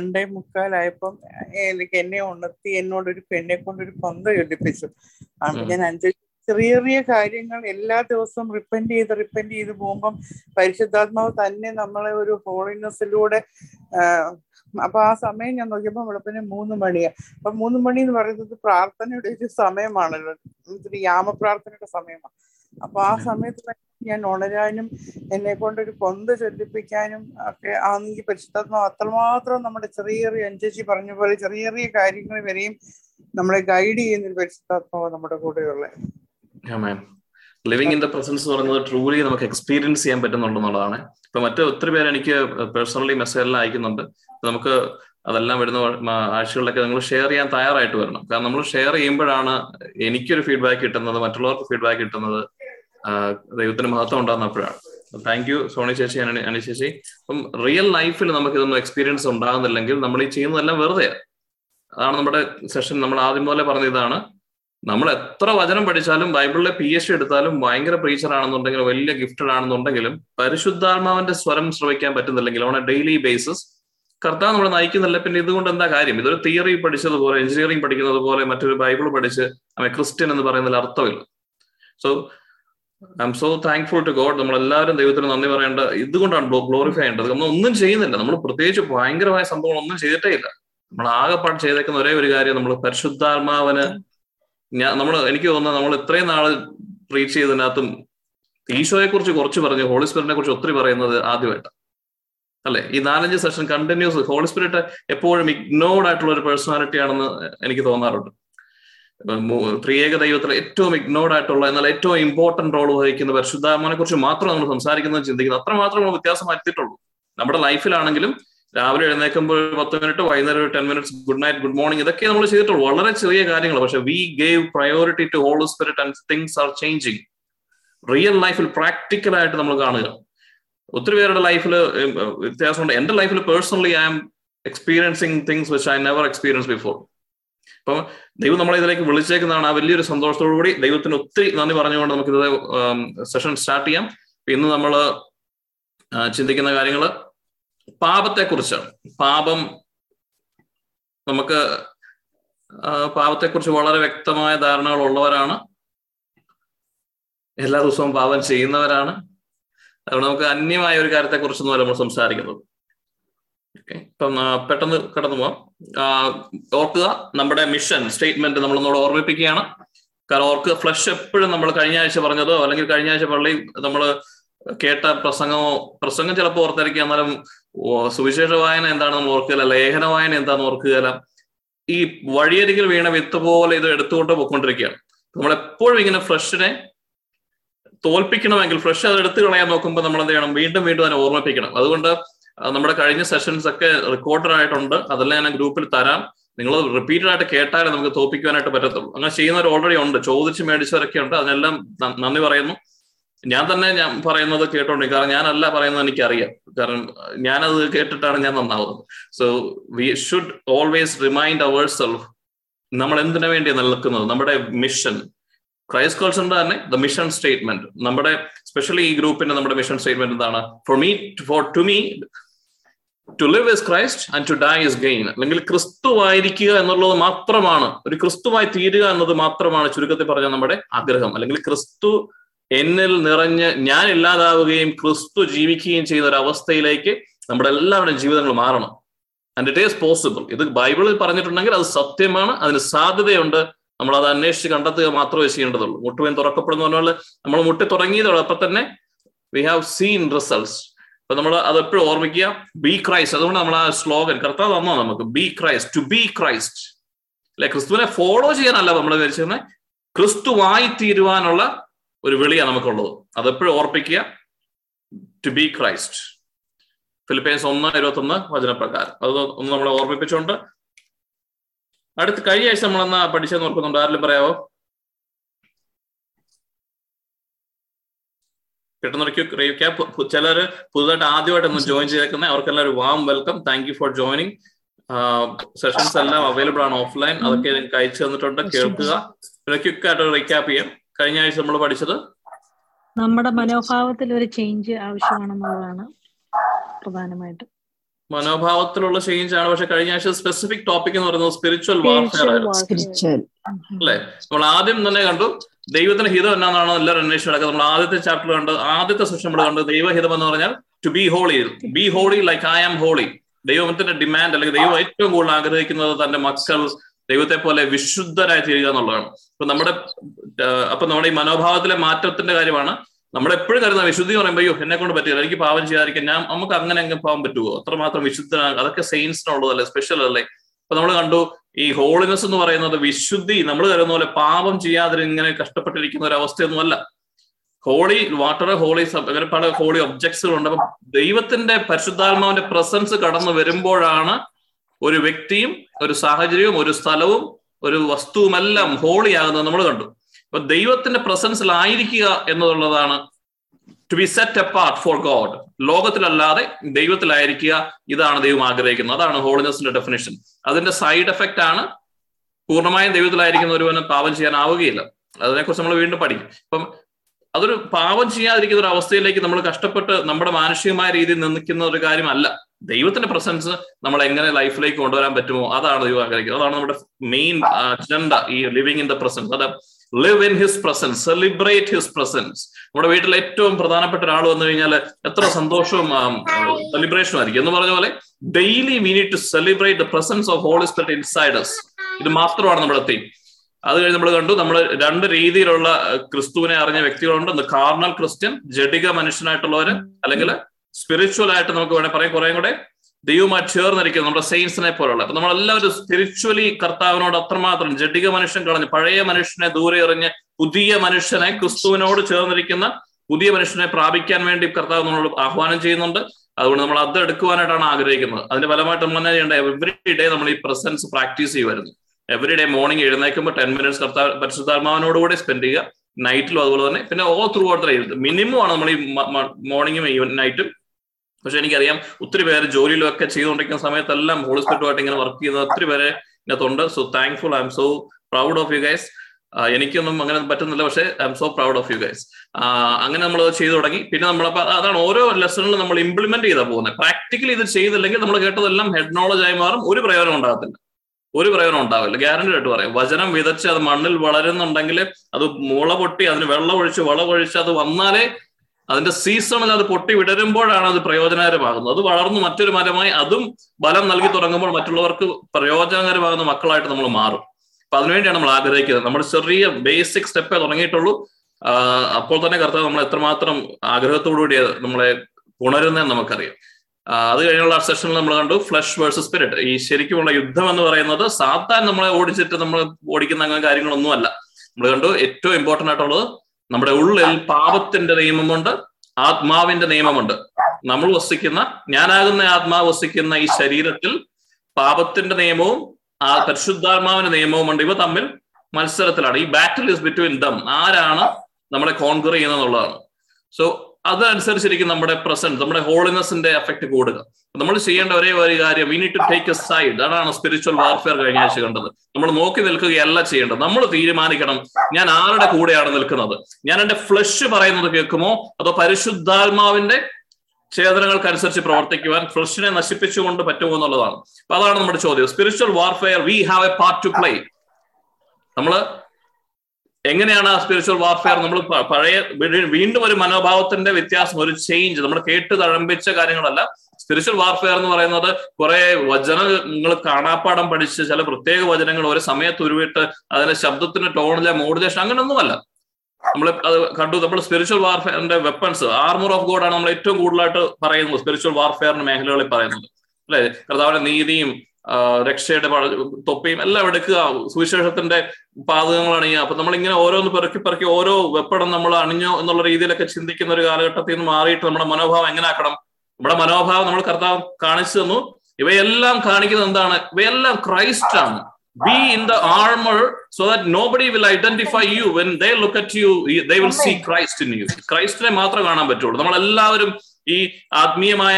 രണ്ടേ മുക്കാലായപ്പം എനിക്ക് എന്നെ ഉണർത്തി എന്നോട് ഒരു പെണ്ണെ കൊണ്ടൊരു പന്ത ചൊല്ലിപ്പിച്ചു അപ്പൊ ഞാൻ അഞ്ച് ചെറിയ ചെറിയ കാര്യങ്ങൾ എല്ലാ ദിവസവും റിപ്പൻഡ് ചെയ്ത് റിപ്പൻഡ് ചെയ്ത് പോകുമ്പം പരിശുദ്ധാത്മാവ് തന്നെ നമ്മളെ ഒരു ഹോളിനെസ്സിലൂടെ അപ്പൊ ആ സമയം ഞാൻ നോക്കിയപ്പോൾ വെളുപ്പിന് മൂന്ന് മണിയാ. അപ്പൊ മൂന്ന് മണി എന്ന് പറയുന്നത് പ്രാർത്ഥനയുടെ ഒരു സമയമാണല്ലോ. യാമപ്രാർത്ഥനയുടെ സമയമാണ്. അപ്പൊ ആ സമയത്ത് ഞാൻ ഉണരാനും എന്നെ കൊണ്ടൊരു പൊന്ത് ചൊല്ലിപ്പിക്കാനും ഒക്കെ ആണെങ്കിൽ പരിശുദ്ധാത്മാവ് അത്രമാത്രം നമ്മുടെ ചെറിയ ചെറിയ അഞ്ചേച്ചി പറഞ്ഞ പോലെ ചെറിയ ചെറിയ കാര്യങ്ങൾ വരെയും നമ്മളെ ഗൈഡ് ചെയ്യുന്ന ഒരു പരിശുദ്ധാത്മാവ് നമ്മുടെ കൂടെയുള്ള. ലിവിങ് ഇൻ ദ പ്രസൻസ് പറയുന്നത് ട്രൂലി നമുക്ക് എക്സ്പീരിയൻസ് ചെയ്യാൻ പറ്റുന്നുണ്ടെന്നുള്ളതാണ്. ഇപ്പൊ മറ്റു ഒത്തിരി പേര് എനിക്ക് പേഴ്സണലി മെസ്സേജ് എല്ലാം അയക്കുന്നുണ്ട്. നമുക്ക് അതെല്ലാം വരുന്ന ആഴ്ചകളിലൊക്കെ നിങ്ങൾ ഷെയർ ചെയ്യാൻ തയ്യാറായിട്ട് വരണം. കാരണം നമ്മൾ ഷെയർ ചെയ്യുമ്പോഴാണ് എനിക്കൊരു ഫീഡ്ബാക്ക് കിട്ടുന്നത് മറ്റുള്ളവർക്ക് ഫീഡ്ബാക്ക് കിട്ടുന്നത്. ദൈവത്തിന് മഹത്വം ഉണ്ടാകുന്നപ്പോഴാണ്. താങ്ക് യു സോണി ചേച്ചി അനി ചേച്ചി. അപ്പം റിയൽ ലൈഫിൽ നമുക്ക് ഇതൊന്നും എക്സ്പീരിയൻസ് ഉണ്ടാകുന്നില്ലെങ്കിൽ നമ്മൾ ഈ ചെയ്യുന്നതെല്ലാം വെറുതെ. അതാണ് നമ്മുടെ സെഷൻ നമ്മൾ ആദ്യം പോലെ പറഞ്ഞ ഇതാണ്. നമ്മൾ എത്ര വചനം പഠിച്ചാലും ബൈബിളിലെ പി എച്ച് എടുത്താലും ഭയങ്കര പ്രീച്ചർ ആണെന്നുണ്ടെങ്കിലും വലിയ ഗിഫ്റ്റഡ് ആണെന്നുണ്ടെങ്കിലും പരിശുദ്ധാത്മാവിന്റെ സ്വരം ശ്രവിക്കാൻ പറ്റുന്നില്ലെങ്കിൽ ഓൺ എ ഡെയിലി ബേസിസ് കർത്താവ് നമ്മളെ നയിക്കുന്നില്ല. പിന്നെ ഇതുകൊണ്ട് എന്താ കാര്യം? ഇതൊരു തിയറി പഠിച്ചതുപോലെ എഞ്ചിനീയറിംഗ് പഠിക്കുന്നത് പോലെ മറ്റൊരു ബൈബിൾ പഠിച്ച് ക്രിസ്ത്യൻ എന്ന് പറയുന്നതിൽ അർത്ഥമില്ല. So I am so thankful to God നമ്മൾ എല്ലാവരും ദൈവത്തിന് നന്ദി പറയേണ്ട ഇതുകൊണ്ടാണ് ഗ്ലോറിഫൈ ചെയ്യേണ്ടത്. നമ്മൾ ഒന്നും ചെയ്യുന്നില്ല. നമ്മൾ പ്രത്യേകിച്ച് ഭയങ്കരമായ സംഭവങ്ങൾ ഒന്നും ചെയ്തിട്ടേ ഇല്ല. നമ്മൾ ആകെപ്പാട് ചെയ്തേക്കുന്ന ഒരേ ഒരു കാര്യം നമ്മൾ പരിശുദ്ധാത്മാവന് ഞാൻ നമ്മൾ എനിക്ക് തോന്നുന്നത് നമ്മൾ ഇത്രയും നാൾ റീച്ച് ചെയ്തതിനകത്തും ഈശോയെ കുറിച്ച് കുറച്ച് പറഞ്ഞു ഹോളി സ്പിരിറ്റിനെ കുറിച്ച് ഒത്തിരി പറയുന്നത് ആദ്യമായിട്ട്. അല്ലെ? ഈ നാലഞ്ച് സെഷൻ കണ്ടിന്യൂസ് ഹോളി സ്പിരിറ്റ് എപ്പോഴും ഇഗ്നോർഡ് ആയിട്ടുള്ള ഒരു പേഴ്സണാലിറ്റി ആണെന്ന് എനിക്ക് തോന്നാറുണ്ട്. ത്രിയേക ദൈവത്തിൽ ഏറ്റവും ഇഗ്നോർഡ് ആയിട്ടുള്ള എന്നാൽ ഏറ്റവും ഇമ്പോർട്ടന്റ് റോൾ വഹിക്കുന്ന പരിശുദ്ധാത്മാനെ കുറിച്ച് മാത്രം നമ്മൾ സംസാരിക്കുന്നത് ചിന്തിക്കുന്നത് അത്ര മാത്രം നമ്മൾ വ്യത്യാസം വരുത്തിയിട്ടുള്ളൂ. നമ്മുടെ ലൈഫിലാണെങ്കിലും രാവിലെ എഴുന്നേൽക്കുമ്പോൾ പത്ത് മിനിറ്റ് വൈകുന്നേരം ten minutes good night good morning ഇതൊക്കെ നമ്മൾ ചെയ്തിട്ടുള്ളൂ. വളരെ ചെറിയ കാര്യങ്ങൾ. പക്ഷെ we gave priority to holy spirit and things are changing real ലൈഫിൽ പ്രാക്ടിക്കൽ ആയിട്ട് നമ്മൾ കാണുക. ഒത്തിരി പേരുടെ ലൈഫിൽ വ്യത്യാസമുണ്ട്. എന്റെ ലൈഫിൽ personally I am experiencing things which I never experience before അപ്പം ദൈവം നമ്മളെ ഇതിലേക്ക് വിളിച്ചേക്കുന്നതാണ്. ആ വലിയൊരു സന്തോഷത്തോടു കൂടി ദൈവത്തിന് ഒത്തിരി നന്ദി പറഞ്ഞുകൊണ്ട് നമുക്ക് ഇത് സെഷൻ സ്റ്റാർട്ട് ചെയ്യാം. ഇന്ന് നമ്മൾ ചിന്തിക്കുന്ന കാര്യങ്ങൾ പാപത്തെക്കുറിച്ചാണ് പാപം നമുക്ക് പാപത്തെക്കുറിച്ച് വളരെ വ്യക്തമായ ധാരണകൾ ഉള്ളവരാണ്. എല്ലാ ദിവസവും പാപം ചെയ്യുന്നവരാണ്. അതുകൊണ്ട് നമുക്ക് അന്യമായ ഒരു കാര്യത്തെക്കുറിച്ചൊന്നും നമ്മൾ സംസാരിക്കുന്നത്. ഇപ്പം പെട്ടെന്ന് കടന്നു പോവാം. ഓർക്കുക നമ്മുടെ മിഷൻ സ്റ്റേറ്റ്മെന്റ് നമ്മൾ ഒന്നുകൂടെ ഓർമ്മിപ്പിക്കുകയാണ്. കാരണം ഓർക്കുക ഫ്ലഷ് എപ്പോഴും നമ്മൾ കഴിഞ്ഞ ആഴ്ച പറഞ്ഞതോ അല്ലെങ്കിൽ കഴിഞ്ഞ ആഴ്ച പള്ളി നമ്മൾ കേട്ട പ്രസംഗമോ പ്രസംഗം ചിലപ്പോൾ ഓർത്തിരിക്കുക എന്നാലും സുവിശേഷ വായന എന്താണ് നമ്മൾ ഓർക്കുകയില്ല ലേഖന വായന എന്താണെന്ന് ഓർക്കുകയില്ല ഈ വഴിയരികിൽ വീണ വിത്ത് പോലെ ഇത് എടുത്തുകൊണ്ട് പോയിക്കൊണ്ടിരിക്കുകയാണ്. നമ്മൾ എപ്പോഴും ഇങ്ങനെ ഫ്ലഷിനെ തോൽപ്പിക്കണമെങ്കിൽ ഫ്ലഷ് അത് എടുത്തു കളയാൻ നോക്കുമ്പോൾ നമ്മൾ എന്ത് ചെയ്യണം? വീണ്ടും വീണ്ടും അതിനെ ഓർമ്മിപ്പിക്കണം. അതുകൊണ്ട് നമ്മുടെ കഴിഞ്ഞ സെഷൻസ് ഒക്കെ റെക്കോർഡഡ് ആയിട്ടുണ്ട്. അതെല്ലാം ഞാൻ ഗ്രൂപ്പിൽ തരാം. നിങ്ങൾ റിപ്പീറ്റഡ് ആയിട്ട് കേട്ടാലേ നമുക്ക് തോപ്പിക്കുവാനായിട്ട് പറ്റത്തുള്ളൂ. അങ്ങനെ ചെയ്യുന്നവർ ഓൾറെഡി ഉണ്ട്. ചോദിച്ച് മേടിച്ചവരൊക്കെ ഉണ്ട്. അതിനെല്ലാം നന്ദി പറയുന്നു. ഞാൻ തന്നെ ഞാൻ പറയുന്നത് കേട്ടോണ്ടി കാരണം ഞാനല്ല പറയുന്നത് എനിക്കറിയാം. കാരണം ഞാനത് കേട്ടിട്ടാണ് ഞാൻ നന്നാവുന്നത്. So we should always remind our self നമ്മൾ എന്തിനു വേണ്ടിയാണ് നിൽക്കുന്നത് നമ്മുടെ മിഷൻ ക്രൈസ്റ്റ് കോൾസിന്റെ തന്നെ ദ മിഷൻ സ്റ്റേറ്റ്മെന്റ് നമ്മുടെ സ്പെഷ്യലി ഈ ഗ്രൂപ്പിന്റെ നമ്മുടെ മിഷൻ സ്റ്റേറ്റ്മെന്റ് എന്താണ്? For me for to me to live is Christ and to die is gain അല്ലെങ്കിൽ ക്രിസ്തുവായിരിക്കുക എന്നുള്ളത് മാത്രമാണ്. ഒരു ക്രിസ്തുവായി തീരുക എന്നത് മാത്രമാണ് ചുരുക്കത്തിൽ പറഞ്ഞ നമ്മുടെ ആഗ്രഹം. അല്ലെങ്കിൽ ക്രിസ്തു എന്നിൽ നിറഞ്ഞ് ഞാൻ ഇല്ലാതാവുകയും ക്രിസ്തു ജീവിക്കുകയും ചെയ്യുന്ന ഒരു അവസ്ഥയിലേക്ക് നമ്മുടെ എല്ലാവരുടെയും ജീവിതങ്ങൾ മാറണം. ആൻഡ് ഇറ്റ് ഈസ് പോസിബിൾ ഇത് ബൈബിളിൽ പറഞ്ഞിട്ടുണ്ടെങ്കിൽ അത് സത്യമാണ്. അതിന് സാധ്യതയുണ്ട്. നമ്മൾ അത് അന്വേഷിച്ച് കണ്ടെത്തുക മാത്രമേ ചെയ്യേണ്ടതുള്ളൂ. മുട്ടുവേൻ തുറക്കപ്പെടുന്ന പറഞ്ഞാൽ നമ്മൾ മുട്ടി തുടങ്ങിയതോടെ അപ്പൊ തന്നെ വി ഹാവ് സീൻ റിസൾട്ട്സ് അപ്പൊ നമ്മൾ അത് എപ്പോഴും ഓർമ്മിക്കുക ബി ക്രൈസ്റ്റ് അതുകൊണ്ട് നമ്മൾ ആ സ്ലോഗൻ കർത്താവ് തന്നോ നമുക്ക് be Christ to be Christ അല്ലെ? ക്രിസ്തുവിനെ ഫോളോ ചെയ്യാനല്ല നമ്മൾ വിചാരിച്ചിരുന്നത് ക്രിസ്തുവായി തീരുവാനുള്ള ഒരു വിളിയാണ് നമുക്കുള്ളത്. അതെപ്പോഴും ഓർപ്പിക്കുക ടു ബി ക്രൈസ്റ്റ് ഫിലിപ്പൈൻസ് ഒന്ന് ഇരുപത്തൊന്ന് വചനപ്രകാരം. അത് ഒന്ന് നമ്മളെ ഓർമ്മിപ്പിച്ചുകൊണ്ട് അടുത്ത് കഴിഞ്ഞ ആഴ്ച നമ്മളെന്നാ പഠിച്ചെന്ന് ഓർക്കുന്നുണ്ട്? ആരെങ്കിലും പറയാവോ? പെട്ടെന്ന് ചിലർ പുതുതായിട്ട് ആദ്യമായിട്ട് ഒന്ന് ജോയിൻ ചെയ്തേക്കുന്നത് അവർക്കെല്ലാം ഒരു warm welcome thank you for joining sessions എല്ലാം അവൈലബിൾ ആണ് ഓഫ്ലൈൻ അതൊക്കെ നിങ്ങൾക്ക് അയച്ചു തന്നിട്ടുണ്ട്. കേൾക്കുക. പിന്നെ ക്വിക്ക് ആയിട്ട് റീക്യാപ്പ് ചെയ്യാം. കഴിഞ്ഞ ആഴ്ച നമ്മൾ പഠിച്ചത്? നമ്മുടെ മനോഭാവത്തിൽ ഒരു ചേഞ്ച് ആവശ്യമാണെന്നുള്ളതാണ് പ്രധാനമായിട്ടും. മനോഭാവത്തിലുള്ള ചേഞ്ച് ആണ്. പക്ഷെ കഴിഞ്ഞ ആഴ്ച സ്പെസിഫിക് ടോപ്പിക് എന്ന് പറയുന്നത് സ്പിരിച്വൽ വാർഫെയർ ആയിരുന്നു. അല്ലെ? നമ്മൾ ആദ്യം തന്നെ കണ്ടു ദൈവത്തിന്റെ ഹിതം എന്നാണെന്നാണ് എല്ലാവരും അന്വേഷണം നടക്കുന്നത് നമ്മൾ ആദ്യത്തെ ചാപ്റ്റർ കണ്ട്. ആദ്യത്തെ സെഷൻ നമ്മൾ കണ്ടു ദൈവഹിതം എന്ന് പറഞ്ഞാൽ to be holy be holy like I am holy ദൈവത്തിന്റെ ഡിമാൻഡ് അല്ലെങ്കിൽ ദൈവം ഏറ്റവും കൂടുതൽ ആഗ്രഹിക്കുന്നത് തന്റെ മക്കൾ ദൈവത്തെ പോലെ വിശുദ്ധരായി തീരുക എന്നുള്ളതാണ്. അപ്പൊ നമ്മുടെ അപ്പൊ നമ്മുടെ ഈ മനോഭാവത്തിലെ മാറ്റത്തിന്റെ കാര്യമാണ് നമ്മൾ എപ്പോഴും കരുതുന്ന വിശുദ്ധി എന്ന് പറയുമ്പോൾ എന്നെ കൊണ്ട് പറ്റില്ല എനിക്ക് പാവം ചെയ്യാതിരിക്കാൻ ഞാൻ നമുക്ക് അങ്ങനെ അങ്ങ് പാവം പറ്റുമോ അത്രമാത്രം വിശുദ്ധനാണ് അതൊക്കെ സെയിൻസിനുള്ളതല്ലേ സ്പെഷ്യൽ അല്ലേ? ഇപ്പൊ നമ്മൾ കണ്ടു ഈ ഹോളിനെസ് എന്ന് പറയുന്നത് വിശുദ്ധി നമ്മൾ കരുതുന്ന പോലെ പാപം ചെയ്യാതെ ഇങ്ങനെ കഷ്ടപ്പെട്ടിരിക്കുന്ന ഒരു അവസ്ഥയൊന്നുമല്ല ഹോളി വാട്ടർ ഹോളി അങ്ങനെ പല ഹോളി ഒബ്ജക്ട്സുകളുണ്ട് അപ്പൊ ദൈവത്തിന്റെ പരിശുദ്ധാത്മാവിന്റെ പ്രസൻസ് കടന്നു വരുമ്പോഴാണ് ഒരു വ്യക്തിയും ഒരു സാഹചര്യവും ഒരു സ്ഥലവും ഒരു വസ്തുവുമെല്ലാം ഹോളിയാകുന്നത് നമ്മൾ കണ്ടു. അപ്പൊ ദൈവത്തിന്റെ പ്രസൻസിലായിരിക്കുക എന്നുള്ളതാണ് to be set apart for God ലോകത്തിലല്ലാതെ ദൈവത്തിലായിരിക്കുക ഇതാണ് ദൈവം ആഗ്രഹിക്കുന്നത്. അതാണ് ഹോളിനെസിന്റെ ഡെഫിനേഷൻ അതിന്റെ സൈഡ് എഫക്റ്റ് ആണ് പൂർണമായും ദൈവത്തിലായിരിക്കുന്ന ഒരുവന് പാപം ചെയ്യാനാവുകയില്ല. അതിനെക്കുറിച്ച് നമ്മൾ വീണ്ടും പഠിക്കും. അപ്പം അതൊരു പാപം ചെയ്യാതിരിക്കുന്ന ഒരു അവസ്ഥയിലേക്ക് നമ്മൾ കഷ്ടപ്പെട്ട് നമ്മുടെ മാനുഷികമായ രീതിയിൽ നിന്നിക്കുന്ന ഒരു കാര്യമല്ല. ദൈവത്തിന്റെ പ്രസൻസ് നമ്മൾ എങ്ങനെ ലൈഫിലേക്ക് കൊണ്ടുവരാൻ പറ്റുമോ? അതാണ് ദൈവം ആഗ്രഹിക്കുന്നത്. അതാണ് നമ്മുടെ മെയിൻ അജണ്ട ഈ ലിവിങ് ഇൻ ദ പ്രസൻസ് അത് live in his presence celebrate his presence നമ്മുടെ വീട്ടിൽ ഏറ്റവും പ്രധാനപ്പെട്ട ഒരാൾ വന്നു കഴിഞ്ഞാൽ എത്ര സന്തോഷവും സെലിബ്രേഷനും ആയിരിക്കും. എന്ന് പറഞ്ഞ പോലെ daily we need to celebrate the presence of holy spirit inside us ഇത് മാത്രമാണ് നമ്മുടെ തീം അത് കഴിഞ്ഞ് നമ്മൾ കണ്ടു നമ്മൾ രണ്ട് രീതിയിലുള്ള ക്രിസ്തുവിനെ അറിഞ്ഞ വ്യക്തികളുണ്ട്. ഒന്ന് കാർണൽ ക്രിസ്ത്യൻ ജഡിക മനുഷ്യനായിട്ടുള്ളവര് അല്ലെങ്കിൽ സ്പിരിച്വൽ ആയിട്ട് നമുക്ക് വേണേൽ പറയാം. കുറെ കൂടെ ദൈവമായി ചേർന്നിരിക്കുന്നത് നമ്മുടെ സെയിൻസിനെ പോലുള്ള. അപ്പൊ നമ്മളെല്ലാവരും സ്പിരിച്വലി കർത്താവിനോട് അത്രമാത്രം ജഡിക മനുഷ്യൻ കളഞ്ഞ് പഴയ മനുഷ്യനെ ദൂരെ എറിഞ്ഞ് പുതിയ മനുഷ്യനെ ക്രിസ്തുവിനോട് ചേർന്നിരിക്കുന്ന പുതിയ മനുഷ്യനെ പ്രാപിക്കാൻ വേണ്ടി കർത്താവ് നമ്മളോട് ആഹ്വാനം ചെയ്യുന്നുണ്ട്. അതുകൊണ്ട് നമ്മൾ അത് എടുക്കുവാനായിട്ടാണ് ആഗ്രഹിക്കുന്നത്. അതിന്റെ ഫലമായിട്ട് നമ്മൾ തന്നെ ചെയ്യേണ്ട എവറി ഡേ നമ്മൾ ഈ പ്രസൻസ് പ്രാക്ടീസ് ചെയ്യുമായിരുന്നു എവറി ഡേ മോർണിംഗ് എഴുന്നേക്കുമ്പോൾ ടെൻ മിനിറ്റ്സ് കർത്താവ് പരിശുദ്ധാത്മാവിനോടുകൂടി സ്പെൻഡ് ചെയ്യുക. നൈറ്റിലും അതുപോലെ തന്നെ പിന്നെ ഓ ത്രൂ ഔട്ട് മിനിമം ആണ് നമ്മൾ ഈ മോർണിംഗും നൈറ്റും പക്ഷെ എനിക്കറിയാം ഒത്തിരി പേര് ജോലിയിലും ഒക്കെ ചെയ്തുകൊണ്ടിരിക്കുന്ന സമയത്തെല്ലാം ഹോളിസ്പിറ്റുമായിട്ട് ഇങ്ങനെ വർക്ക് ചെയ്യുന്ന ഒത്തിരി പേരെ ഇതിനകത്തുണ്ട്. So thankful I am so proud of you guys എനിക്കൊന്നും അങ്ങനെ പറ്റുന്നില്ല പക്ഷേ I am so proud of you guys അങ്ങനെ നമ്മൾ ചെയ്തു തുടങ്ങി. പിന്നെ നമ്മൾ അതാണ് ഓരോ ലെസണിലും നമ്മൾ ഇംപ്ലിമെന്റ് ചെയ്താൽ പോകുന്നത് പ്രാക്ടിക്കലി ഇത് ചെയ്തില്ലെങ്കിൽ നമ്മൾ കേട്ടതെല്ലാം ഹെഡ് നോളജ് ആയി മാറും. ഒരു പ്രയോജനം ഉണ്ടാകത്തില്ല. ഒരു പ്രയോജനം ഉണ്ടാവില്ല. ഗ്യാരണ്ടി ആയിട്ട് പറയാം. വചനം വിതച്ച് അത് മണ്ണിൽ വളരുന്നുണ്ടെങ്കിൽ അത് മുള പൊട്ടി അതിന് വെള്ളം ഒഴിച്ച് വളം ഒഴിച്ച് അത് വന്നാലേ അതിന്റെ സീസണിൽ അത് പൊട്ടി വിടരുമ്പോഴാണ് അത് പ്രയോജനകരമാകുന്നത്. അത് വളർന്നു മറ്റൊരു മരമായി അതും ബലം നൽകി തുടങ്ങുമ്പോൾ മറ്റുള്ളവർക്ക് പ്രയോജനകരമാകുന്ന മക്കളായിട്ട് നമ്മൾ മാറും. അപ്പൊ അതിനുവേണ്ടിയാണ് നമ്മൾ ആഗ്രഹിക്കുന്നത്. നമ്മൾ ചെറിയ ബേസിക് സ്റ്റെപ്പേ തുടങ്ങിയിട്ടുള്ളൂ. അപ്പോൾ തന്നെ കർത്താവ് നമ്മൾ എത്രമാത്രം ആഗ്രഹത്തോടുകൂടി നമ്മളെ ഉണരുന്നതെന്ന് നമുക്കറിയാം. അത് കഴിഞ്ഞുള്ള സെഷനിൽ നമ്മൾ കണ്ടു ഫ്ലഷ് വേഴ്സസ് സ്പിരിറ്റ് ഈ ശരിക്കുമുള്ള യുദ്ധം എന്ന് പറയുന്നത് സാത്താൻ നമ്മളെ ഓടിച്ചിട്ട് നമ്മൾ ഓടിക്കുന്ന അങ്ങനെ കാര്യങ്ങളൊന്നുമല്ല. നമ്മൾ കണ്ടു ഏറ്റവും ഇമ്പോർട്ടന്റ് ആയിട്ടുള്ളത് നമ്മുടെ ഉള്ളിൽ പാപത്തിന്റെ നിയമമുണ്ട് ആത്മാവിന്റെ നിയമമുണ്ട്. നമ്മൾ വസിക്കുന്ന ഞാനാകുന്ന ആത്മാവ് വസിക്കുന്ന ഈ ശരീരത്തിൽ പാപത്തിന്റെ നിയമവും ആ പരിശുദ്ധാത്മാവിന്റെ നിയമവും ഉണ്ട്. ഇവ തമ്മിൽ മത്സരത്തിലാണ്. ഈ ബാറ്റിൽ ഇസ് ബിറ്റ്വീൻ ദം ആരാണ് നമ്മളെ കോൺകർ ചെയ്യുന്നതെന്നുള്ളതാണ്. സോ അതനുസരിച്ചിരിക്കും നമ്മുടെ പ്രസന്റ് നമ്മുടെ ഹോളിനെസിന്റെ എഫക്ട് കൂടുക. നമ്മൾ ചെയ്യേണ്ട ഒരേ ഒരു കാര്യം we need to take a side അതാണ് സ്പിരിച്വൽ വാർഫെയർ കഴിഞ്ഞ ആഴ്ച കണ്ടത്. നമ്മൾ നോക്കി നിൽക്കുകയല്ല ചെയ്യേണ്ടത്. നമ്മൾ തീരുമാനിക്കണം ഞാൻ ആരുടെ കൂടെയാണ് നിൽക്കുന്നത്? ഞാൻ എന്റെ ഫ്ലഷ് പറയുന്നത് കേൾക്കുമോ? അതോ പരിശുദ്ധാത്മാവിന്റെ ചേതനകൾക്കനുസരിച്ച് പ്രവർത്തിക്കുവാൻ ഫ്ലഷിനെ നശിപ്പിച്ചുകൊണ്ട് പറ്റുമോ എന്നുള്ളതാണ്. അപ്പൊ അതാണ് നമ്മുടെ ചോദ്യം. Spiritual warfare we have a part to play നമ്മൾ എങ്ങനെയാണ് ആ സ്പിരിച്വൽ വാർഫെയർ നമ്മൾ പഴയ വീണ്ടും ഒരു മനോഭാവത്തിന്റെ വ്യത്യാസം ഒരു ചേഞ്ച് നമ്മൾ കേട്ട് തഴമ്പിച്ച കാര്യങ്ങളല്ല. സ്പിരിച്വൽ വാർഫെയർ എന്ന് പറയുന്നത് കുറെ വചനങ്ങൾ കാണാപ്പാടം പഠിച്ച് ചില പ്രത്യേക വചനങ്ങൾ ഒരു സമയത്ത് ഉരുവിട്ട് അതിന്റെ ശബ്ദത്തിന്റെ ടോണിലെ മോഡുലേഷൻ അങ്ങനെയൊന്നുമല്ല നമ്മൾ അത് കണ്ടു. നമ്മൾ സ്പിരിച്വൽ വാർഫെയറിന്റെ വെപ്പൺസ് ആർമർ ഓഫ് ഗോഡ് ആണ് നമ്മൾ ഏറ്റവും കൂടുതലായിട്ട് പറയുന്നത് സ്പിരിച്വൽ വാർഫെയറിന്റെ മേഖലകളിൽ പറയുന്നത്. അല്ലെ? കർത്താവിന്റെ നീതിയും രക്ഷയുടെ തൊപ്പിയും എല്ലാം എടുക്കുക. സുവിശേഷത്തിന്റെ പാതകങ്ങൾ അണിയുക അപ്പൊ നമ്മളിങ്ങനെ ഓരോന്ന് പെറുക്കി പെറുക്കി ഓരോ വെപ്പടം നമ്മൾ അണിഞ്ഞോ എന്നുള്ള രീതിയിലൊക്കെ ചിന്തിക്കുന്ന ഒരു കാലഘട്ടത്തിൽ നിന്ന് മാറിയിട്ട് നമ്മുടെ മനോഭാവം എങ്ങനെ ആക്കണം? നമ്മുടെ മനോഭാവം നമ്മൾ കർത്താവ് കാണിച്ചു തന്നു. ഇവയെല്ലാം കാണിക്കുന്നത് എന്താണ്? ഇവയെല്ലാം ക്രൈസ്റ്റ് ആണ്. Be in the armour so that nobody will identify you when they look at you they will see Christ in you ക്രൈസ്റ്റിനെ മാത്രമേ കാണാൻ പറ്റുള്ളൂ. നമ്മൾ എല്ലാവരും ഈ ആത്മീയമായ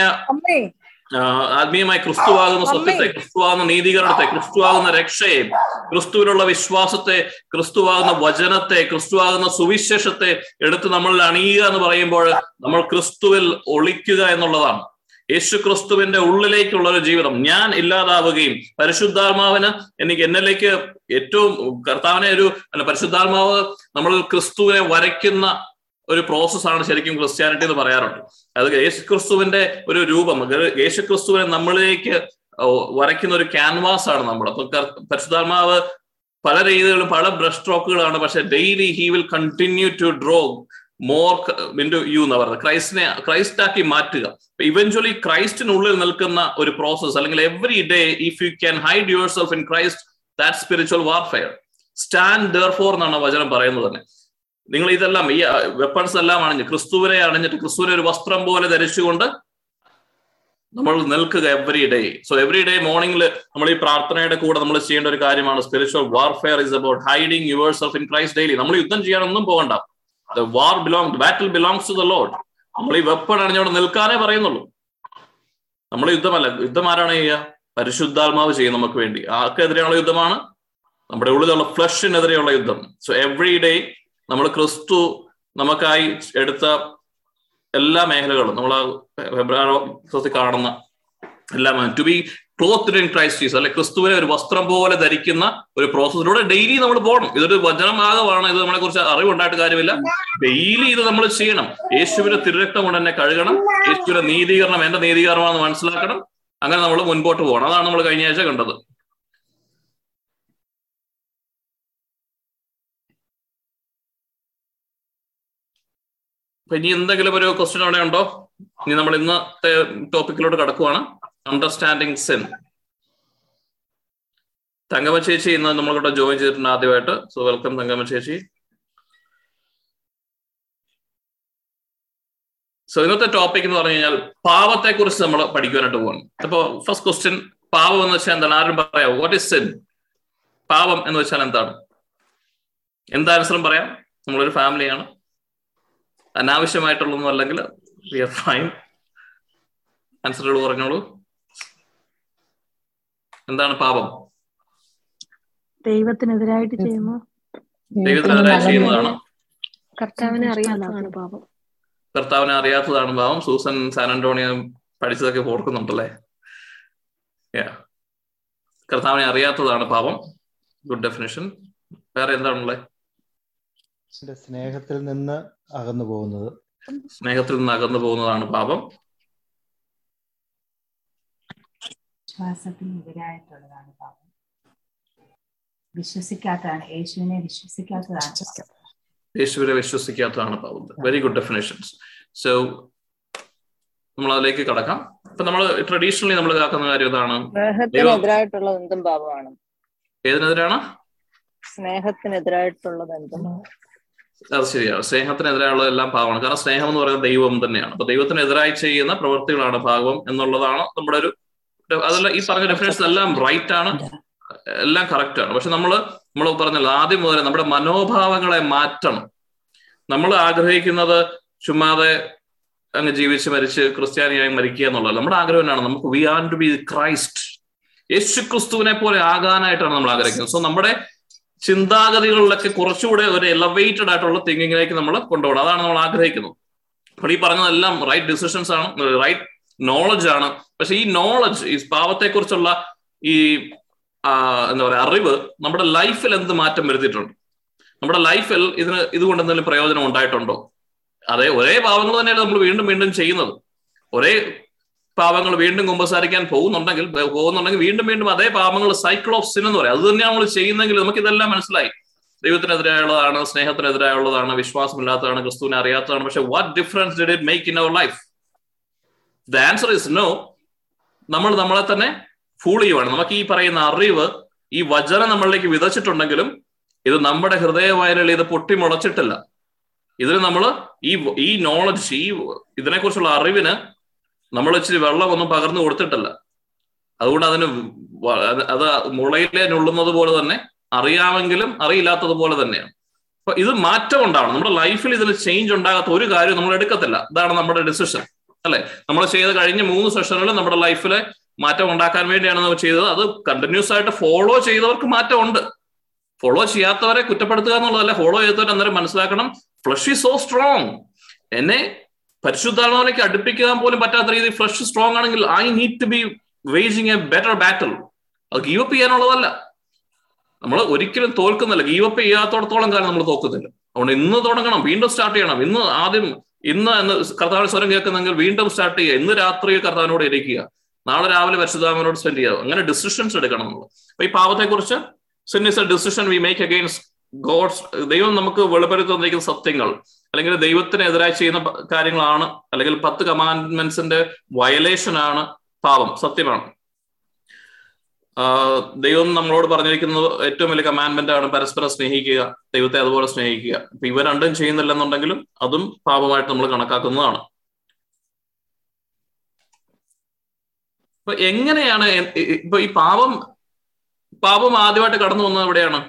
ആത്മീയമായി ക്രിസ്തുവാകുന്ന സത്യത്തെ ക്രിസ്തുവാകുന്ന നീതീകരണത്തെ ക്രിസ്തുവാകുന്ന രക്ഷയെ ക്രിസ്തുവിലുള്ള വിശ്വാസത്തെ ക്രിസ്തുവാകുന്ന വചനത്തെ ക്രിസ്തുവാകുന്ന സുവിശേഷത്തെ എടുത്ത് നമ്മൾ അണിയുക എന്ന് പറയുമ്പോൾ നമ്മൾ ക്രിസ്തുവിൽ ഒളിക്കുക എന്നുള്ളതാണ്. യേശു ക്രിസ്തുവിന്റെ ഉള്ളിലേക്കുള്ള ഒരു ജീവിതം. ഞാൻ ഇല്ലാതാവുകയും പരിശുദ്ധാത്മാവിന് എനിക്ക് എന്നിലേക്ക് ഏറ്റവും കർത്താവിനെ ഒരു പരിശുദ്ധാത്മാവ് നമ്മൾ ക്രിസ്തുവിനെ വരയ്ക്കുന്ന ഒരു പ്രോസസ്സാണ് ശരിക്കും ക്രിസ്ത്യാനിറ്റി എന്ന് പറയാറുണ്ട്. അത് യേശുക്രിസ്തുവിന്റെ ഒരു രൂപം യേശു ക്രിസ്തുവിനെ നമ്മളിലേക്ക് വരയ്ക്കുന്ന ഒരു ക്യാൻവാസ് ആണ് നമ്മൾ. അപ്പൊ പരിശുദ്ധാത്മാവ് പല രീതികളും പല ബ്രഷ് സ്ട്രോക്കുകളാണ് പക്ഷെ daily he will continue to draw more into you എന്ന് പറയുന്നത്. ക്രൈസ്റ്റിനെ ക്രൈസ്റ്റ് ആക്കി മാറ്റുക ഇവഞ്ച്വലി ക്രൈസ്റ്റിനുള്ളിൽ നിൽക്കുന്ന ഒരു പ്രോസസ് അല്ലെങ്കിൽ every day if you can hide yourself in Christ that spiritual warfare stand therefore എന്നാണ് വചനം പറയുന്നത് തന്നെ. നിങ്ങൾ ഇതെല്ലാം ഈ വെപ്പൺസ് എല്ലാം അണിഞ്ഞ് ക്രിസ്തുവിനെ അണിഞ്ഞിട്ട് ക്രിസ്തുവിനെ ഒരു വസ്ത്രം പോലെ ധരിച്ചുകൊണ്ട് നമ്മൾ നിൽക്കുക every day so every day മോർണിംഗിൽ നമ്മൾ ഈ പ്രാർത്ഥനയുടെ കൂടെ നമ്മൾ ചെയ്യേണ്ട ഒരു കാര്യമാണ് spiritual warfare is about hiding yourself in Christ daily നമ്മൾ യുദ്ധം ചെയ്യാനൊന്നും പോകണ്ട. The war belong battle belongs to the lord നമ്മൾ ഈ വെപ്പൺ അണിഞ്ഞോട് നിൽക്കാനേ പറയുന്നുള്ളൂ. നമ്മൾ യുദ്ധമല്ല യുദ്ധം ആരാണ് ചെയ്യുക? പരിശുദ്ധാത്മാവ് ചെയ്യും നമുക്ക് വേണ്ടി. ആർക്കെതിരെയുള്ള യുദ്ധമാണ്? നമ്മുടെ ഉള്ളിലുള്ള ഫ്ലഷിനെതിരെയുള്ള യുദ്ധം. സോ എവറി ഡേ നമ്മൾ ക്രിസ്തു നമുക്കായി എടുത്ത എല്ലാ മേഖലകളും നമ്മൾ ഫെബ്രുവരി കാണുന്ന എല്ലാം to be cloth in Christ Jesus അല്ലെ ക്രിസ്തുവിനെ ഒരു വസ്ത്രം പോലെ ധരിക്കുന്ന ഒരു പ്രോസസ്സിലൂടെ ഡെയിലി നമ്മൾ പോകണം. ഇതൊരു വചനമാകമാണ് ഇത് നമ്മളെ കുറിച്ച് അറിവുണ്ടായിട്ട് കാര്യമില്ല. ഡെയിലി ഇത് നമ്മൾ ചെയ്യണം. യേശുവിന്റെ തിരുരക്തം കൊണ്ട് തന്നെ കഴുകണം. യേശുവിന്റെ നീതീകരണം എന്റെ നീതീകരണമാണെന്ന് മനസ്സിലാക്കണം. അങ്ങനെ നമ്മൾ മുൻപോട്ട് പോകണം. അതാണ് നമ്മൾ കഴിഞ്ഞ ആഴ്ച കണ്ടത്. ഇനി എന്തെങ്കിലും ഒരു ക്വസ്റ്റ്യൻ അവിടെ ഉണ്ടോ? ഇനി നമ്മൾ ഇന്നത്തെ ടോപ്പിക്കിലോട്ട് കടക്കുവാണ്. അണ്ടർസ്റ്റാൻഡിങ് സെൻ തങ്കമ്മ ചേച്ചി ഇന്ന് നമ്മളിവിടെ ജോയിൻ ചെയ്തിട്ടുണ്ട് ആദ്യമായിട്ട്. സോ വെൽക്കം തങ്കമ്മ ചേച്ചി. സോ ഇന്നത്തെ ടോപ്പിക് എന്ന് പറഞ്ഞു കഴിഞ്ഞാൽ പാവത്തെ കുറിച്ച് നമ്മൾ പഠിക്കുവാനായിട്ട് പോകണം അപ്പോ ഫസ്റ്റ് ക്വസ്റ്റ്യൻ പാവം എന്ന് വെച്ചാൽ എന്താണ്? ആരും പറയാം. വാട്ട് ഇസ് സെൻ പാവം എന്ന് വെച്ചാൽ എന്താണ്? എന്താ ആൻസറും പറയാം? നമ്മളൊരു ഫാമിലിയാണ് അനാവശ്യമായിട്ടുള്ളതൊന്നും അല്ലെങ്കിൽ വി ആർ ഫൈൻ ആൻസറുകൾ പറഞ്ഞോളൂ. എന്താണ് പാപം? ദൈവത്തിനെതിരായിട്ട് ചെയ്യുന്നു. ദൈവത്തിനെതിരായി ചെയ്യുന്നതാണ്. കർത്താവിനെ അറിയാത്തതാണ് പാപം. കർത്താവിനെ അറിയാത്തതാണ് പാപം. സൂസൻ സാൻ അന്റോണിയോ പഠിച്ചതൊക്കെ ഓർക്കുന്നുണ്ടല്ലേ? കർത്താവിനെ അറിയാത്തതാണ് പാപം. ഗുഡ് ഡെഫിനേഷൻ വേറെ എന്താണുള്ളത്? സ്നേഹത്തിൽ നിന്ന് അകന്നു പോകുന്നത്. സ്നേഹത്തിൽ നിന്ന് അകന്നു പോകുന്നതാണ് പാപം. വിശ്വാസത്തിനെതിരായിട്ടുള്ളതാണ് പാപം. വിശ്വസിക്കാത്തതാണ് യേശുവിനെ വിശ്വസിക്കാത്തതാണ് പാപം. യേശുവിനെ വിശ്വസിക്കാത്തതാണ് പാപം. വെരി ഗുഡ് ഡെഫിനേഷൻസ് സോ നമ്മൾ അതിലേക്ക് കടക്കാം. ഇപ്പൊ നമ്മൾ ട്രഡീഷണലി നമ്മൾ ഇതാക്കുന്ന കാര്യം ഇതാണ്. സ്നേഹത്തിനെതിരായിട്ടുള്ളത് എന്തും പാപമാണ്. ഏതിനെതിരാണ്? സ്നേഹത്തിനെതിരായിട്ടുള്ളത് എന്തും അത് ശരിയാണ് സ്നേഹത്തിനെതിരായുള്ള എല്ലാം പാവമാണ് കാരണം സ്നേഹം എന്ന് പറയുന്നത് ദൈവം തന്നെയാണ്. അപ്പൊ ദൈവത്തിനെതിരായി ചെയ്യുന്ന പ്രവൃത്തികളാണ് ഭാഗം എന്നുള്ളതാണ് നമ്മുടെ ഒരു അതല്ല ഈ പറഞ്ഞ ഡെഫിനേഷൻ എല്ലാം റൈറ്റ് ആണ്. എല്ലാം കറക്റ്റ് ആണ്. പക്ഷെ നമ്മൾ നമ്മൾ പറഞ്ഞല്ലോ ആദ്യം മുതൽ നമ്മുടെ മനോഭാവങ്ങളെ മാറ്റണം. നമ്മൾ ആഗ്രഹിക്കുന്നത് ചുമ്മാതെ അങ്ങ് ജീവിച്ച് മരിച്ച് ക്രിസ്ത്യാനിയായി മരിക്കുക എന്നുള്ളത് നമ്മുടെ ആഗ്രഹം എന്നാണ് നമുക്ക് we are to be Christ യേശു ക്രിസ്തുവിനെ പോലെ ആകാനായിട്ടാണ് നമ്മൾ ആഗ്രഹിക്കുന്നത്. സോ നമ്മുടെ ചിന്താഗതികളിലൊക്കെ കുറച്ചുകൂടെ ഒരു എലവേറ്റഡ് ആയിട്ടുള്ള തിങ്കിങ്ങിലേക്ക് നമ്മൾ കൊണ്ടുപോകണം. അതാണ് നമ്മൾ ആഗ്രഹിക്കുന്നത്. അപ്പോൾ ഈ പറഞ്ഞതെല്ലാം റൈറ്റ് ഡിസിഷൻസ് ആണ് റൈറ്റ് നോളജ് ആണ്. പക്ഷെ ഈ നോളജ് ഈ പാവത്തെക്കുറിച്ചുള്ള ഈ എന്താ പറയുക അറിവ് നമ്മുടെ ലൈഫിൽ എന്ത് മാറ്റം വരുത്തിയിട്ടുണ്ട്? നമ്മുടെ ലൈഫിൽ ഇതിന് ഇതുകൊണ്ട് എന്തെങ്കിലും പ്രയോജനം ഉണ്ടായിട്ടുണ്ടോ? അതെ ഒരേ പാവങ്ങൾ തന്നെയാണ് നമ്മൾ വീണ്ടും വീണ്ടും ചെയ്യുന്നത്. ഒരേ പാവങ്ങൾ വീണ്ടും കുമ്പസാരിക്കാൻ പോകുന്നുണ്ടെങ്കിൽ പോകുന്നുണ്ടെങ്കിൽ വീണ്ടും വീണ്ടും അതേ പാപങ്ങൾ സൈക്കിൾ ഓഫ് സിൻ എന്ന് പറയും. അത് തന്നെയാണ് നമ്മൾ ചെയ്യുന്നെങ്കിൽ നമുക്ക് ഇതെല്ലാം മനസ്സിലായി. ദൈവത്തിനെതിരായുള്ളതാണ് സ്നേഹത്തിനെതിരായുള്ളതാണ് വിശ്വാസമില്ലാത്തതാണ് ക്രിസ്തുവിനെ അറിയാത്തതാണ്. പക്ഷെ what difference did it make in our life the answer is no നമ്മൾ നമ്മളെ തന്നെ ഫൂൾ ചെയ്യുവാണ്. നമുക്ക് ഈ പറയുന്ന അറിവ് ഈ വചനം നമ്മളിലേക്ക് വിതച്ചിട്ടുണ്ടെങ്കിലും ഇത് നമ്മുടെ ഹൃദയവയലിൽ ഇത് പൊട്ടിമുളച്ചിട്ടില്ല. ഇതിന് നമ്മൾ ഈ ഈ നോളജ് ഈ ഇതിനെക്കുറിച്ചുള്ള അറിവിന് നമ്മൾ ഇച്ചിരി വെള്ളമൊന്നും പകർന്നു കൊടുത്തിട്ടല്ല. അതുകൊണ്ട് അതിന് അത് മുളയിലെ നുള്ളുന്നത് പോലെ തന്നെ അറിയാമെങ്കിലും അറിയില്ലാത്തത് പോലെ തന്നെയാണ്. അപ്പൊ ഇത് മാറ്റം ഉണ്ടാവണം നമ്മുടെ ലൈഫിൽ ഇതിൽ ചേഞ്ച് ഉണ്ടാകാത്ത ഒരു കാര്യം നമ്മൾ എടുക്കത്തില്ല. ഇതാണ് നമ്മുടെ ഡിസിഷൻ അല്ലെ? നമ്മൾ ചെയ്ത കഴിഞ്ഞ മൂന്ന് സെഷനുകളിൽ നമ്മുടെ ലൈഫിലെ മാറ്റം ഉണ്ടാക്കാൻ വേണ്ടിയാണ് നമ്മൾ ചെയ്തത്. അത് കണ്ടിന്യൂസ് ആയിട്ട് ഫോളോ ചെയ്തവർക്ക് മാറ്റമുണ്ട്. ഫോളോ ചെയ്യാത്തവരെ കുറ്റപ്പെടുത്തുക എന്നുള്ളതല്ല. ഫോളോ ചെയ്തവർ അന്നേരം മനസ്സിലാക്കണം. ഫ്ലഷ് സോ സ്ട്രോങ് എന്നെ പരിശുദ്ധാത്മാവിലേക്ക് അടുപ്പിക്കാൻ പോലും പറ്റാത്ത രീതിയിൽ ഫ്രഷ് സ്ട്രോങ് ആണെങ്കിൽ I need to be waging a better battle അത് ഗീവ് അപ്പ് ചെയ്യാനുള്ളതല്ല. നമ്മൾ ഒരിക്കലും തോൽക്കുന്നില്ല ഗീവ് അപ്പ് ചെയ്യാത്തോടത്തോളം കാലം നമ്മൾ തോക്കുന്നില്ല അതുകൊണ്ട് ഇന്ന് തുടങ്ങണം. വീണ്ടും സ്റ്റാർട്ട് ചെയ്യണം. ഇന്ന് ആദ്യം ഇന്ന് എന്ന് കർത്താവിന് സ്വരം കേൾക്കുന്നെങ്കിൽ വീണ്ടും സ്റ്റാർട്ട് ചെയ്യുക. ഇന്ന് രാത്രി കർത്താവിനോട് ഇരിക്കുക. നാളെ രാവിലെ പരിശുദ്ധാമനോട് സ്പെൻഡ് ചെയ്യുക. അങ്ങനെ ഡിസിഷൻസ് എടുക്കണം നമ്മൾ. അപ്പൊ ഈ പാവത്തെ കുറിച്ച് sin is a decision we make against God's ദൈവം നമുക്ക് വെളിപ്പെടുത്തി തന്നിരിക്കുന്ന സത്യങ്ങൾ അല്ലെങ്കിൽ ദൈവത്തിനെതിരായി ചെയ്യുന്ന കാര്യങ്ങളാണ് അല്ലെങ്കിൽ പത്ത് കമാൻഡ്മെന്റ്സിന്റെ വയലേഷൻ ആണ് പാപം സത്യമാണ്. ദൈവം നമ്മളോട് പറഞ്ഞിരിക്കുന്നത് ഏറ്റവും വലിയ കമാൻഡ്മെന്റ് ആണ് പരസ്പരം സ്നേഹിക്കുക ദൈവത്തെ അതുപോലെ സ്നേഹിക്കുക. അപ്പൊ ഇവ രണ്ടും ചെയ്യുന്നില്ലെന്നുണ്ടെങ്കിലും അതും പാപമായിട്ട് നമ്മൾ കണക്കാക്കുന്നതാണ്. അപ്പൊ എങ്ങനെയാണ് ഇപ്പൊ ഈ പാപം പാപം ആദ്യമായിട്ട് കടന്നു വന്നത് എവിടെയാണ്?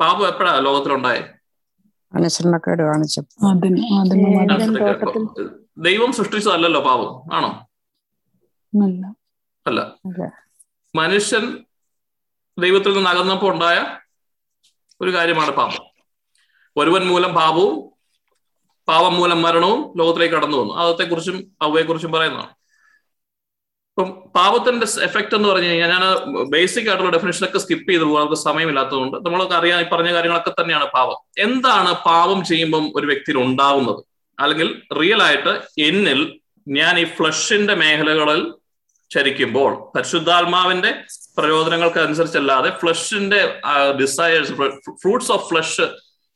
പാപം എപ്പോഴാ ലോകത്തിലുണ്ടായേ? അനുസരണക്കേട് കാണിച്ചു. ദൈവം സൃഷ്ടിച്ചതല്ലോ പാപം ആണോ? അല്ല. അല്ല. മനുഷ്യൻ ദൈവത്തിൽ നിന്ന് അകന്നപ്പോ ഉണ്ടായ ഒരു കാര്യമാണ് പാപം. ഒരുവൻ മൂലം പാപവും പാപം മൂലം മരണവും ലോകത്തിലേക്ക് കടന്നു വന്നു. അതത്തെക്കുറിച്ചും അവയെക്കുറിച്ചും പറയുന്നതാണ്. ഇപ്പം പാപത്തിന്റെ എഫക്ട് എന്ന് പറഞ്ഞു കഴിഞ്ഞാൽ ഞാൻ ബേസിക് ആയിട്ടുള്ള ഡെഫിനേഷനൊക്കെ സ്കിപ്പ് ചെയ്ത് പോകാൻ നമുക്ക് സമയമില്ലാത്തതുകൊണ്ട് നമ്മളൊക്കെ അറിയാൻ ഈ പറഞ്ഞ കാര്യങ്ങളൊക്കെ തന്നെയാണ് പാപം എന്താണ് പാപം ചെയ്യുമ്പം ഒരു വ്യക്തിയിൽ ഉണ്ടാവുന്നത്? അല്ലെങ്കിൽ റിയൽ ആയിട്ട് എന്നിൽ ഞാൻ ഈ ഫ്ലഷിന്റെ മേഖലകളിൽ ചരിക്കുമ്പോൾ പരിശുദ്ധാത്മാവിന്റെ പ്രചോദനങ്ങൾക്ക് അനുസരിച്ചല്ലാതെ ഫ്ലഷിന്റെ ഡിസയേഴ്സ് ഫ്രൂട്ട്സ് ഓഫ് ഫ്ലഷ്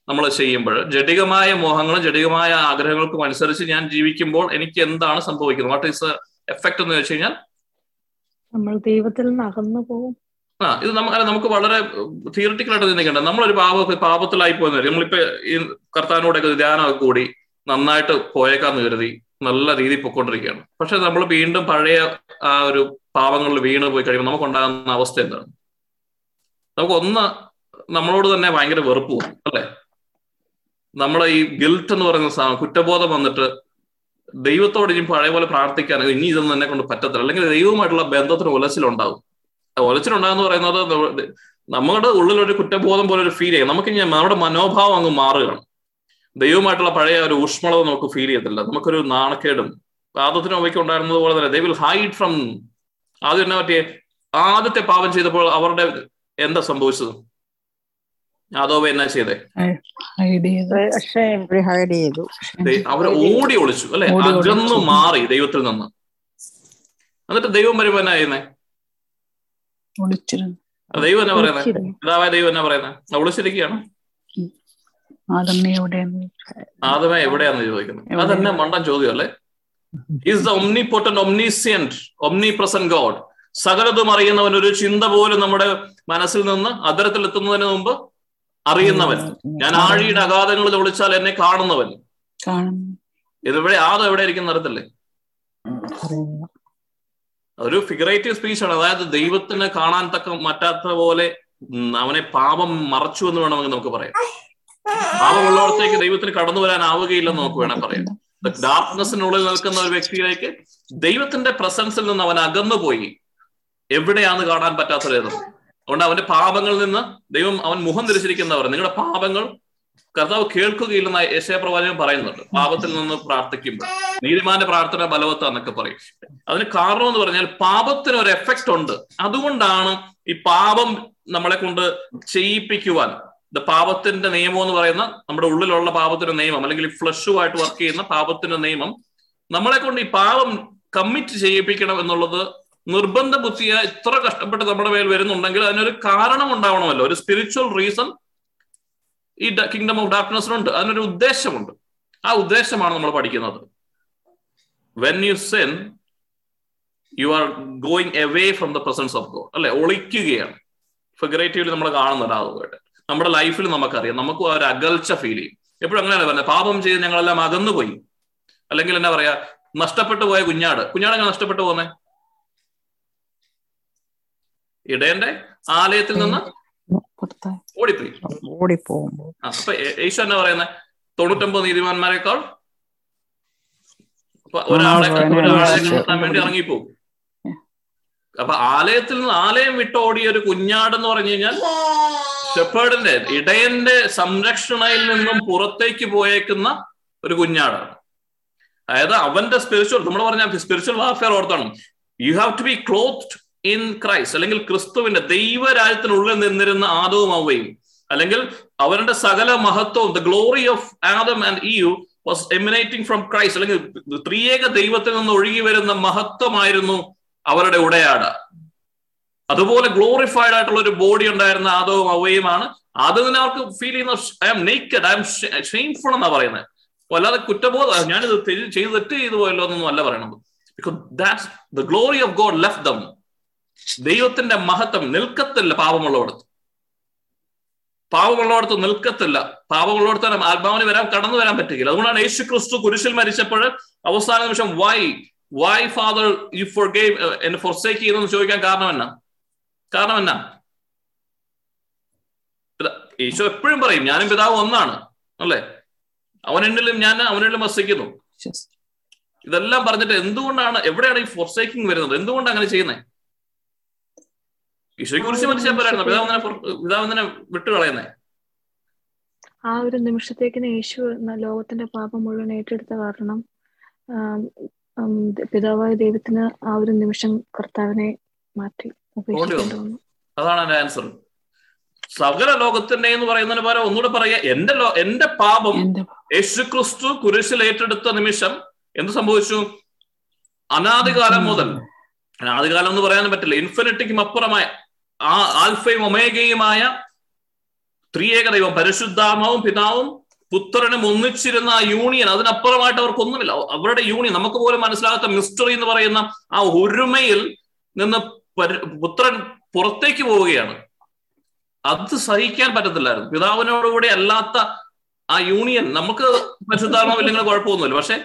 നമ്മൾ ചെയ്യുമ്പോൾ ജടികമായ മോഹങ്ങളും ജടികമായ ആഗ്രഹങ്ങൾക്കും അനുസരിച്ച് ഞാൻ ജീവിക്കുമ്പോൾ എനിക്ക് എന്താണ് സംഭവിക്കുന്നത്? വാട്ട് ഈസ് എഫക്ട് എന്ന് വെച്ച് കഴിഞ്ഞാൽ നമ്മൾ ദൈവത്തിൽ നിന്ന് അകന്നു പോകും. ആ ഇത് നമുക്ക് നമുക്ക് വളരെ തിയറിറ്റിക്കൽ ആയിട്ട് ചിന്തിക്കേണ്ട. നമ്മളൊരു പാപ പാപത്തിലായി പോയെന്ന് വരും. നമ്മളിപ്പോ ഈ കർത്താവിനോടൊക്കെ ധ്യാനമൊക്കെ കൂടി നന്നായിട്ട് പോയേക്കാന്ന് കരുതി നല്ല രീതിയിൽ പൊയ്ക്കൊണ്ടിരിക്കുകയാണ്. പക്ഷെ നമ്മൾ വീണ്ടും പഴയ ആ ഒരു പാപങ്ങളിൽ വീണ് പോയി കഴിയുമ്പോൾ നമുക്കുണ്ടാകുന്ന അവസ്ഥ എന്താണ്? നമുക്ക് ഒന്ന് നമ്മളോട് തന്നെ ഭയങ്കര വെറുപ്പ് പോകും അല്ലെ? നമ്മളെ ഈ ഗിൽട്ട് എന്ന് പറയുന്ന സാധനം കുറ്റബോധം വന്നിട്ട് ദൈവത്തോട് ഇനി പഴയ പോലെ പ്രാർത്ഥിക്കാൻ ഇനി ഇതൊന്നും എന്നെ കൊണ്ട് പറ്റത്തില്ല. അല്ലെങ്കിൽ ദൈവവുമായിട്ടുള്ള ബന്ധത്തിന് ഉലച്ചിലുണ്ടാവും ഉലച്ചിലുണ്ടാകുന്ന പറയുന്നത് നമ്മുടെ ഉള്ളിലൊരു കുറ്റബോധം പോലെ ഒരു ഫീൽ ചെയ്യും. നമുക്ക് നമ്മുടെ മനോഭാവം അങ്ങ് മാറുകയാണ്. ദൈവമായിട്ടുള്ള പഴയ ഒരു ഊഷ്മളത നമുക്ക് ഫീൽ ചെയ്യത്തില്ല. നമുക്കൊരു നാണക്കേടും ആദ്യത്തിന് അവയ്ക്ക് ഉണ്ടായിരുന്നത് പോലെ തന്നെ ദേ ഹൈഡ് ഫ്രം ആദ്യം എന്നാ പറ്റിയ? ആദ്യത്തെ പാപം ചെയ്തപ്പോൾ അവരുടെ എന്താ സംഭവിച്ചത്? ആദോവ എന്നാ ചെയ്തേ? ഹൈഡ് ചെയ്ത്. അവരെ ഓടി ഒളിച്ചു അല്ലെ? അകന്നു മാറി ദൈവത്തിൽ നിന്ന്. എന്നിട്ട് ദൈവം വരുമ്പോ എന്നാ ചെയ്യുന്നേ? ദൈവം എന്നാ പറയുന്നത്. പിതാവായ ദൈവം എന്നാ പറയുന്നത് ഒളിച്ചിരിക്കുകയാണ്. ആദമ എവിടെയാന്ന് ചോദിക്കുന്നത് അതെന്നെ മണ്ടൻ ചോദ്യം അല്ലേ? Is the omni Pottan ഒംനിസിയന്റ് omnipresent God സകലതും അറിയുന്നവൻ ഒരു ചിന്ത പോലും നമ്മുടെ മനസ്സിൽ നിന്ന് അതരത്തിൽ എത്തുന്നതിന് മുമ്പ് അറിയുന്നവൻ. ഞാൻ ആഴിയുടെ അഗാധങ്ങളിൽ ഒളിച്ചാൽ എന്നെ കാണുന്നവൻ. കാണുന്നു. ഇതിവിടെ ആദം എവിടെ ഇരിക്കുന്ന അറിയത്തില്ലേ? അതൊരു ഒരു ഫിഗറേറ്റീവ് സ്പീച്ച് ആണ്. അതായത് ദൈവത്തിന് കാണാൻ തക്ക മറ്റാത്ത പോലെ അവനെ പാപം മറച്ചു എന്ന് വേണമെങ്കിൽ നമുക്ക് പറയാം. പാപമുള്ളവർത്തേക്ക് ദൈവത്തിന് കടന്നു വരാനാവുകയില്ലെന്ന് നമുക്ക് വേണം പറയാം. ഡാർക്ക്നെസ്സിനുള്ളിൽ നിൽക്കുന്ന ഒരു വ്യക്തിയിലേക്ക് ദൈവത്തിന്റെ പ്രസൻസിൽ നിന്ന് അവൻ അകന്നു പോയി എവിടെയാന്ന് കാണാൻ പറ്റാത്തൊരേതും അതുകൊണ്ട് അവന്റെ പാപങ്ങളിൽ നിന്ന് ദൈവം അവൻ മുഖം തിരിച്ചിരിക്കുന്നവർ നിങ്ങളുടെ പാപങ്ങൾ കർത്താവ് കേൾക്കുകയില്ലെന്ന് യശയപ്രവാചകൻ പറയുന്നുണ്ട്. പാപത്തിൽ നിന്ന് പ്രാർത്ഥിക്കുമ്പോൾ. നീതിമാന്റെ പ്രാർത്ഥന ബലവത്താന്നൊക്കെ പറയും. അതിന് കാരണം എന്ന് പറഞ്ഞാൽ പാപത്തിന് ഒരു എഫക്റ്റ് ഉണ്ട്. അതുകൊണ്ടാണ് ഈ പാപം നമ്മളെ കൊണ്ട് ചെയ്യിപ്പിക്കുവാൻ. ഇത് പാപത്തിന്റെ നിയമം എന്ന് പറയുന്ന നമ്മുടെ ഉള്ളിലുള്ള പാപത്തിന്റെ നിയമം അല്ലെങ്കിൽ ഫ്ലഷുമായിട്ട് വർക്ക് ചെയ്യുന്ന പാപത്തിന്റെ നിയമം നമ്മളെ കൊണ്ട് ഈ പാപം കമ്മിറ്റ് ചെയ്യിപ്പിക്കണം എന്നുള്ളത് നിർബന്ധ ബുദ്ധിയ ഇത്ര കഷ്ടപ്പെട്ട് നമ്മുടെ മേൽ വരുന്നുണ്ടെങ്കിൽ അതിനൊരു കാരണം ഉണ്ടാവണമല്ലോ. ഒരു സ്പിരിച്വൽ റീസൺ ഈ കിങ്ഡം ഓഫ് ഡാർക്ക്നെസ്സിനുണ്ട് അതിനൊരു ഉദ്ദേശമുണ്ട്. ആ ഉദ്ദേശമാണ് നമ്മൾ പഠിക്കുന്നത്. When you sin you are going away from the presence of God അല്ലെ? ഒളിക്കുകയാണ്. ഫിഗറേറ്റീവ്ലി നമ്മൾ കാണുന്നുണ്ട് അതുമായിട്ട് നമ്മുടെ ലൈഫിൽ നമുക്കറിയാം. നമുക്ക് ഒരു അകൽച്ച ഫീൽ ചെയ്യും. എപ്പോഴും അങ്ങനെയാണ് പറഞ്ഞത് പാപം ചെയ്ത് ഞങ്ങളെല്ലാം അകന്നു പോയി അല്ലെങ്കിൽ എന്നാ പറയാ? നഷ്ടപ്പെട്ടു പോയ കുഞ്ഞാട്. കുഞ്ഞാട് എങ്ങനെ നഷ്ടപ്പെട്ടു ഇടയന്റെ ആലയത്തിൽ നിന്ന് ഓടിപ്പോയി. ഓടിപ്പോകുമ്പോ. ആ, അപ്പൊ ഈശോ യേശു എന്നാ പറയുന്നത് തൊണ്ണൂറ്റൊമ്പത് നീതിമാന്മാരെക്കാൾ ഒരാളെ ഒരാളെ നിർത്താൻ വേണ്ടി ഇറങ്ങിപ്പോകും അപ്പൊ ആലയത്തിൽ നിന്ന് ആലയം വിട്ട് ഓടിയ ഒരു കുഞ്ഞാടെന്ന് പറഞ്ഞു കഴിഞ്ഞാൽ ഷെപ്പേർഡിന്റെ ഇടയന്റെ സംരക്ഷണയിൽ നിന്നും പുറത്തേക്ക് പോയേക്കുന്ന ഒരു കുഞ്ഞാടാണ്. അതായത് അവന്റെ സ്പിരിച്വൽ നമ്മൾ പറഞ്ഞ spiritual warfare ഓർത്താണ്. You have to be clothed in Christ അല്ലെങ്കിൽ ക്രിസ്തുവിന്റെ ദൈവരാജ്യത്തിനുള്ളിൽ നിന്നിരുന്ന ആദവും അവയും അല്ലെങ്കിൽ അവരുടെ സകല മഹത്വവും the glory of Adam and Eve was emanating from Christ അല്ലെങ്കിൽ ത്രിയേക ദൈവത്തിൽ നിന്ന് ഒഴുകി വരുന്ന മഹത്വമായിരുന്നു അവരുടെ ഉടയാട. അതുപോലെ ഗ്ലോറിഫൈഡ് ആയിട്ടുള്ള ഒരു ബോഡി ഉണ്ടായിരുന്ന ആദവും അവയുമാണ് അത് തന്നെ അവർക്ക് ഫീൽ ചെയ്യുന്ന I am naked I am shameful എന്നാ പറയുന്നത്. അല്ലാതെ കുറ്റബോധം ഞാനിത് ചെയ്ത് തെറ്റ് ചെയ്തു പോയല്ലോ എന്നൊന്നും അല്ല പറയണത്. Because that's the glory of God left them ദൈവത്തിന്റെ മഹത്വം നിൽക്കത്തില്ല പാപമുള്ളവടത്ത്. പാപമുള്ളവടത്ത് നിൽക്കത്തില്ല. പാപമുള്ളവടത്ത് ആത്മാവിന് വരാൻ കടന്നു വരാൻ പറ്റുകയില്ല. അതുകൊണ്ടാണ് യേശു ക്രിസ്തു കുരിശിൽ മരിച്ചപ്പോൾ അവസാന നിമിഷം why why father you forsaken എന്നെ ഫോർസേക്ക് ചെയ്തെന്ന് ചോദിക്കാൻ കാരണം എന്നാ? കാരണം എന്നാ? യേശു എപ്പോഴും പറയും ഞാനും പിതാവ് ഒന്നാണ്. അല്ലേ? എന്നിലും ഞാൻ അവനെണ്ണിലും വസിക്കുന്നു. ഇതെല്ലാം പറഞ്ഞിട്ട് എന്തുകൊണ്ടാണ് എവിടെയാണ് ഈ ഫോർസേക്കിംഗ് വരുന്നത്? എന്തുകൊണ്ടാണ് അങ്ങനെ ചെയ്യുന്നത്? ഈശോയെ കുറിച്ച് മരിച്ചപ്പോഴായിരുന്നു പിതാവിനെ വിട്ടു കളയുന്നേ. ആ ഒരു നിമിഷത്തേക്കിന് യേശു ലോകത്തിന്റെ പാപം മുഴുവൻ ഏറ്റെടുത്ത കാരണം പിതാവായ ദൈവത്തിന് ആ ഒരു നിമിഷം കർത്താവിനെ മാറ്റി അതാണ് എന്റെ ആൻസർ സകല ലോകത്തിന്റെ എന്ന് പറയുന്നതിന് പകരം ഒന്നുകൂടെ പറയുക എന്റെ ലോ എന്റെ പാപം യേശു ക്രിസ്തു കുരിശിൽ ഏറ്റെടുത്ത നിമിഷം എന്ത് സംഭവിച്ചു? അനാദികാലം മുതൽ. അനാദികാലം എന്ന് പറയാനും പറ്റില്ല. ഇൻഫിനിറ്റിക്കും അപ്പുറമായ ആ ആൽഫയും ഒമേഗയുമായ ത്രിയേക ദൈവം പരിശുദ്ധാമാവും പിതാവും പുത്രനും ഒന്നിച്ചിരുന്ന ആ യൂണിയൻ അതിനപ്പുറമായിട്ട് അവർക്കൊന്നുമില്ല അവരുടെ യൂണിയൻ നമുക്ക് പോലും മനസ്സിലാകാത്ത മിസ്റ്ററി എന്ന് പറയുന്ന ആ ഒരുമയിൽ നിന്ന് പുത്രൻ പുറത്തേക്ക് പോവുകയാണ്. അത് സഹിക്കാൻ പറ്റത്തില്ലായിരുന്നു. പിതാവിനോടുകൂടി അല്ലാത്ത ആ യൂണിയൻ നമുക്ക് പരിശുദ്ധാത്മാവില്ലെങ്കിൽ കുഴപ്പമൊന്നുമില്ല. പക്ഷെ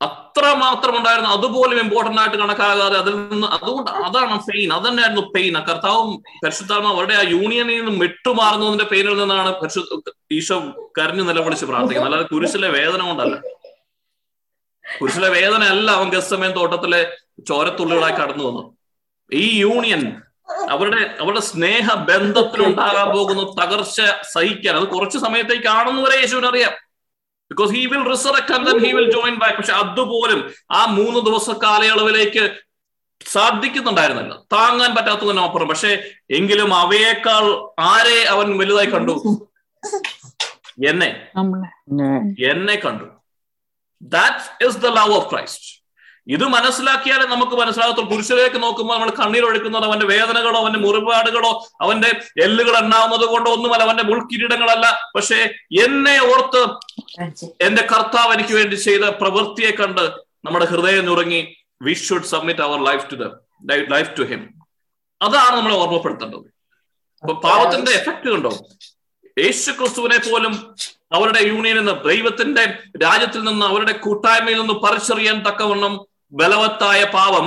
അത്ര മാത്രം ഉണ്ടായിരുന്നു അതുപോലും ഇമ്പോർട്ടന്റ് ആയിട്ട് കണക്കാകാതെ അതിൽ നിന്ന് അതുകൊണ്ട് അതാണ് പെയിൻ അത് തന്നെയായിരുന്നു പെയിൻ ആ കർത്താവും പരിശുദ്ധാത്മാവ് അവരുടെ ആ യൂണിയനിൽ നിന്ന് വിട്ടുമാറുന്നതിന്റെ പെയിനിൽ നിന്നാണ് പരിശുദ്ധ ഈശോ കരഞ്ഞു നിലവിളിച്ച് പ്രാർത്ഥിക്കുന്നത്. അല്ലാതെ കുരിശിലെ വേദന കൊണ്ടല്ല. കുരിശിലെ വേദന അല്ല അവൻ ഗസ്സമയം തോട്ടത്തിലെ ചോരത്തുള്ളികളായി കടന്നു വന്നു ഈ യൂണിയൻ അവരുടെ അവരുടെ സ്നേഹ ബന്ധത്തിലുണ്ടാകാൻ പോകുന്ന തകർച്ച സഹിക്കാൻ. അത് കുറച്ച് സമയത്തേക്ക് ആണെന്ന് വരെ യേശുവിന് അറിയാം because he will resurrect and then he will join back പക്ഷെ അതുപോലും ആ മൂന്ന് ദിവസ കാലയളവിലേക്ക് സാധിക്കുന്നുണ്ടായിരുന്നില്ല. താങ്ങാൻ പറ്റാത്തതിനും അപ്പുറം. പക്ഷെ എങ്കിലും അവയേക്കാൾ ആരെ അവൻ വലുതായി കണ്ടു? എന്നെ. എന്നെ കണ്ടു. That is the love of Christ ഇത് മനസ്സിലാക്കിയാലേ നമുക്ക് മനസ്സിലാകത്തുള്ളൂ. പുരുഷരേക്ക് നോക്കുമ്പോൾ നമ്മൾ കണ്ണീരൊഴുക്കുന്നത് അവന്റെ വേദനകളോ അവന്റെ മുറിപാടുകളോ അവന്റെ എല്ലുകൾ എണ്ണാവുന്നത് കൊണ്ടോ ഒന്നുമല്ല അവന്റെ മുൾക്കിരീടങ്ങളല്ല. പക്ഷേ എന്നെ ഓർത്ത് എന്റെ കർത്താവ് എനിക്ക് വേണ്ടി ചെയ്ത പ്രവൃത്തിയെ കണ്ട് നമ്മുടെ ഹൃദയം നുറങ്ങി we should submit our life to the life to him അതാണ് നമ്മൾ ഓർമ്മപ്പെടുത്തേണ്ടത്. അപ്പൊ പാവത്തിന്റെ എഫക്റ്റ് കണ്ടോ? യേശു ക്രിസ്തുവിനെ പോലും അവരുടെ യൂണിയനിൽ നിന്ന് ദൈവത്തിന്റെ രാജ്യത്തിൽ നിന്ന് അവരുടെ കൂട്ടായ്മയിൽ നിന്ന് പറിച്ചറിയാൻ തക്കവണ്ണം ബലവത്തായ പാവം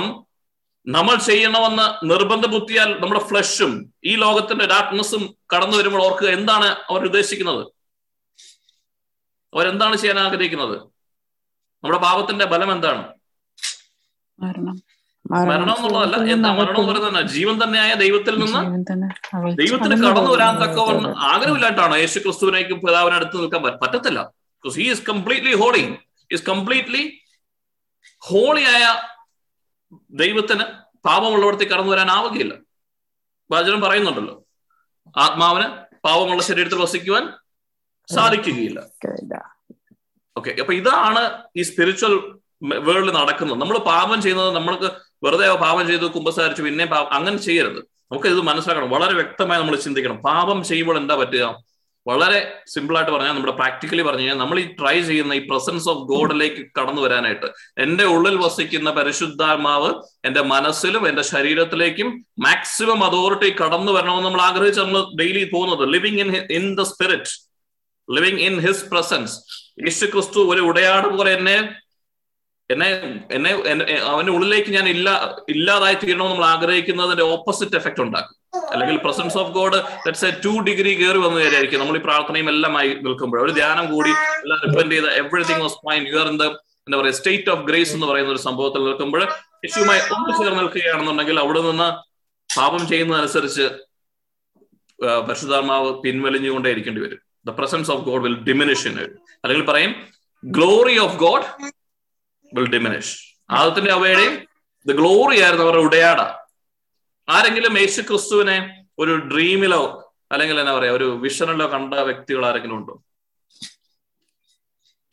നമ്മൾ ചെയ്യണമെന്ന് നിർബന്ധ ബുദ്ധിയാൽ നമ്മുടെ ഫ്ലഷും ഈ ലോകത്തിന്റെ ഡാർക്ക്നെസ്സും കടന്നു വരുമ്പോൾ ഓർക്കുക എന്താണ് അവർ ഉദ്ദേശിക്കുന്നത്? അവരെന്താണ് ചെയ്യാൻ ആഗ്രഹിക്കുന്നത്? നമ്മുടെ പാപത്തിന്റെ ബലം എന്താണ്? മരണം. എന്നുള്ളതല്ല എന്താ മരണം എന്ന് പറയുന്നത് ജീവൻ തന്നെയായ ദൈവത്തിൽ നിന്ന് ദൈവത്തിന് കടന്നു വരാൻ തക്ക ആഗ്രഹമില്ലായിട്ടാണ് യേശു ക്രിസ്തുവിനേക്കും പിതാവിനെ അടുത്ത് നിൽക്കാൻ പറ്റത്തില്ല. He is completely holy is completely ഹോളിയായ ദൈവത്തിന് പാപമുള്ളവിടത്തേക്ക് കടന്നു വരാൻ ആവുകയില്ല വചനം പറയുന്നുണ്ടല്ലോ. ആത്മാവിന് പാപമുള്ള ശരീരത്തിൽ വസിക്കുവാൻ സാധിക്കുകയില്ല. ഓക്കെ അപ്പൊ ഇതാണ് ഈ സ്പിരിച്വൽ വേൾഡിൽ നടക്കുന്നത്. നമ്മൾ പാപം ചെയ്യുന്നത് നമ്മൾക്ക് വെറുതെ പാപം ചെയ്തു കുമ്പസാരിച്ചു പിന്നെ അങ്ങനെ ചെയ്യരുത്. നമുക്ക് ഇത് മനസ്സിലാക്കണം. വളരെ വ്യക്തമായി നമ്മൾ ചിന്തിക്കണം. പാപം ചെയ്യുമ്പോൾ എന്താ പറ്റുക? വളരെ സിമ്പിൾ ആയിട്ട് പറഞ്ഞാൽ നമ്മുടെ പ്രാക്ടിക്കലി പറഞ്ഞു കഴിഞ്ഞാൽ നമ്മൾ ഈ ട്രൈ ചെയ്യുന്ന ഈ പ്രസൻസ് ഓഫ് ഗോഡിലേക്ക് കടന്നു വരാനായിട്ട് എന്റെ ഉള്ളിൽ വസിക്കുന്ന പരിശുദ്ധാത്മാവ് എന്റെ മനസ്സിലും എന്റെ ശരീരത്തിലേക്കും മാക്സിമം അതോറിറ്റി കടന്നു വരണമെന്ന് നമ്മൾ ആഗ്രഹിച്ച് നമ്മൾ ഡെയിലി പോകുന്നത്. Living in in the spirit living in his presence Yesu Kristu ഒരു ഉടയാട് പോലെ എന്നെ എന്നെ എന്നെ അവന്റെ ഉള്ളിലേക്ക് ഞാൻ ഇല്ല ഇല്ലാതായി തീരണമെന്ന് നമ്മൾ ആഗ്രഹിക്കുന്നതിന്റെ ഓപ്പോസിറ്റ് എഫക്ട് ഉണ്ടാക്കും. അല്ലെങ്കിൽ presence of God let's a two degree കയറി വന്നു കയറിയായിരിക്കും നമ്മൾ ഈ പ്രാർത്ഥനയും ആയി നിൽക്കുമ്പോൾ. ഒരു ധ്യാനം കൂടി എല്ലാം റിപ്പൻഡ് ചെയ്ത് everything was fine you are in the എന്താ പറയുക സ്റ്റേറ്റ് ഓഫ് ഗ്രേസ് എന്ന് പറയുന്ന ഒരു സംഭവത്തിൽ നിൽക്കുമ്പോൾ യേശുമായി ഒന്ന് ചേർന്ന് നിൽക്കുകയാണെന്നുണ്ടെങ്കിൽ അവിടെ നിന്ന് പാപം ചെയ്യുന്നതനുസരിച്ച് പരിശുദ്ധാത്മാവ് പിൻവലിഞ്ഞുകൊണ്ടേ ഇരിക്കേണ്ടി വരും the presence of God will diminish in അല്ലെങ്കിൽ പറയും glory of God will diminish ആദത്തിന്റെ അവയുടെയും ദ ഗ്ലോറി ആയിരുന്നു അവരുടെ ഉടയാട. ആരെങ്കിലും യേശു ക്രിസ്തുവിനെ ഒരു ഡ്രീമിലോ അല്ലെങ്കിൽ എന്നാ പറയാ ഒരു വിഷനിലോ കണ്ട വ്യക്തികൾ ആരെങ്കിലും ഉണ്ടോ?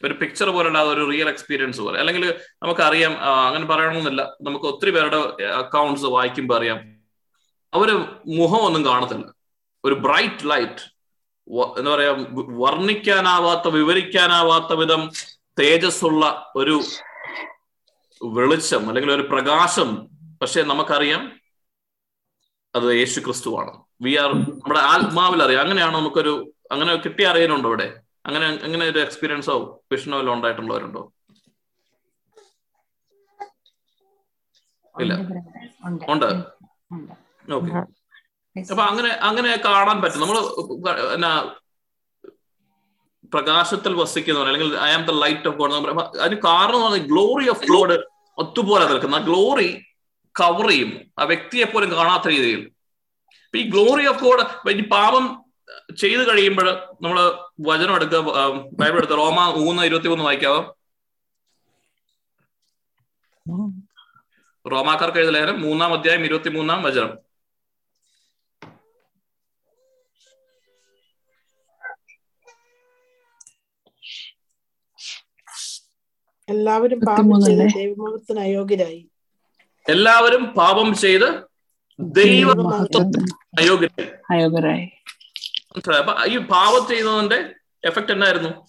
ഒരു പിക്ചർ പോലെ അല്ലാതെ ഒരു റിയൽ എക്സ്പീരിയൻസ് പോലെ. അല്ലെങ്കിൽ നമുക്കറിയാം അങ്ങനെ പറയണമെന്നില്ല. നമുക്ക് ഒത്തിരി പേരുടെ അക്കൗണ്ട്സ് വായിക്കുമ്പോൾ അറിയാം. അവർ മുഖം ഒന്നും കാണത്തില്ല. ഒരു ബ്രൈറ്റ് ലൈറ്റ് എന്താ പറയാ വർണിക്കാനാവാത്ത വിവരിക്കാനാവാത്ത വിധം തേജസ്സുള്ള ഒരു വെളിച്ചം അല്ലെങ്കിൽ ഒരു പ്രകാശം. പക്ഷെ നമുക്കറിയാം അത് യേശു ക്രിസ്തുവാണ് വി ആർ നമ്മുടെ ആത്മാവിൽ അറിയാം അങ്ങനെയാണ് നമുക്കൊരു അങ്ങനെ കിട്ടി അറിയാനുണ്ടോ ഇവിടെ അങ്ങനെ അങ്ങനെ ഒരു എക്സ്പീരിയൻസോ വിഷനോ എല്ലാം ഉണ്ടായിട്ടുള്ളവരുണ്ടോ? ഇല്ല. ഉണ്ട് ഓക്കെ അപ്പൊ അങ്ങനെ അങ്ങനെ കാണാൻ പറ്റും. നമ്മൾ എന്നാ പ്രകാശത്തിൽ വസിക്കുന്നവർ അല്ലെങ്കിൽ I am the light of God അതിന് കാരണം ഗ്ലോറി ഓഫ് ഗോഡ് ഒത്തുപോലെ നിൽക്കുന്ന ആ ഗ്ലോറി കവർ ചെയ്യും. ആ വ്യക്തിയെ പോലും കാണാത്ത രീതിയിൽ. ഈ ഗ്ലോറി ഓഫ് ഗോഡ് ഈ പാപം ചെയ്തു കഴിയുമ്പോൾ നമ്മൾ വചനം എടുക്കുക ബൈബിൾ എടുക്കുക റോമ മൂന്ന് ഇരുപത്തി മൂന്ന് വായിക്കാവോ? റോമാക്കാർക്ക് ലേഖനം മൂന്നാം അധ്യായം ഇരുപത്തി മൂന്നാം വചനം. എല്ലാവരും പാപം ചെയ്ത് ദൈവമുഖത്തിന് അയോഗ്യരായി. എല്ലാവരും പാപം ചെയ്ത് ദൈവ ദൈവമഹത്വത്തിന് അയോഗ്യരായി. അയോഗ്യരായി. മനസ്സിലായോ? അപ്പൊ ഈ പാപം ചെയ്യുന്നതിന്റെ എഫക്ട് എന്നായിരുന്നു?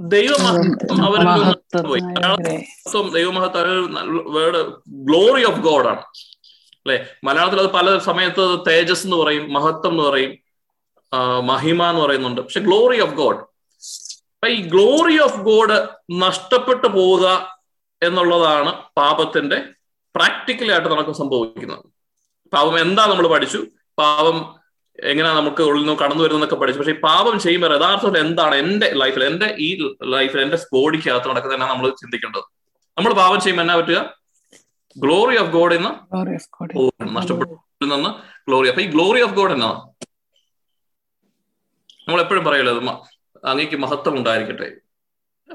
ദൈവമഹത്വം അവരിൽ പോയി. മഹത്വം ദൈവമഹത്വം വേർഡ് ഗ്ലോറി ഓഫ് ഗോഡ് ആണ്. അല്ലെ? മലയാളത്തിൽ അത് പല സമയത്ത് തേജസ് എന്ന് പറയും മഹത്വം എന്ന് പറയും മഹിമ എന്ന് പറയുന്നുണ്ട്. പക്ഷെ ഗ്ലോറി ഓഫ് ഗോഡ് അപ്പൊ ഈ ഗ്ലോറി ഓഫ് ഗോഡ് നഷ്ടപ്പെട്ടു പോവുക എന്നുള്ളതാണ് പാപത്തിന്റെ പ്രാക്ടിക്കലി ആയിട്ട് നമുക്ക് സംഭവിക്കുന്നത് പാപം എന്താ നമ്മൾ പഠിച്ചു? പാപം എങ്ങനെയാ നമുക്ക് ഉള്ളിൽ നിന്ന് കടന്നു വരുന്നതൊക്കെ പഠിച്ചു. പക്ഷേ ഈ പാപം ചെയ്യുമ്പോൾ യഥാർത്ഥത്തിൽ എന്താണ് എന്റെ ലൈഫിൽ എന്റെ ഈ ലൈഫിൽ എന്റെ ബോഡിക്കകത്ത് നടക്കുന്നത് നമ്മൾ ചിന്തിക്കേണ്ടത്? നമ്മൾ പാപം ചെയ്യുമ്പോൾ എന്നാ പറ്റുക? ഗ്ലോറി ഓഫ് ഗോഡ് എന്ന് Glory of God. പോവുകയാണ് നഷ്ടപ്പെട്ടു നിന്ന് ഗ്ലോറി അപ്പൊ ഈ ഗ്ലോറി ഓഫ് ഗോഡ് എന്നാ? നമ്മൾ എപ്പോഴും പറയുള്ളത് മ- അങ്ങേക്ക് മഹത്വം ഉണ്ടായിരിക്കട്ടെ.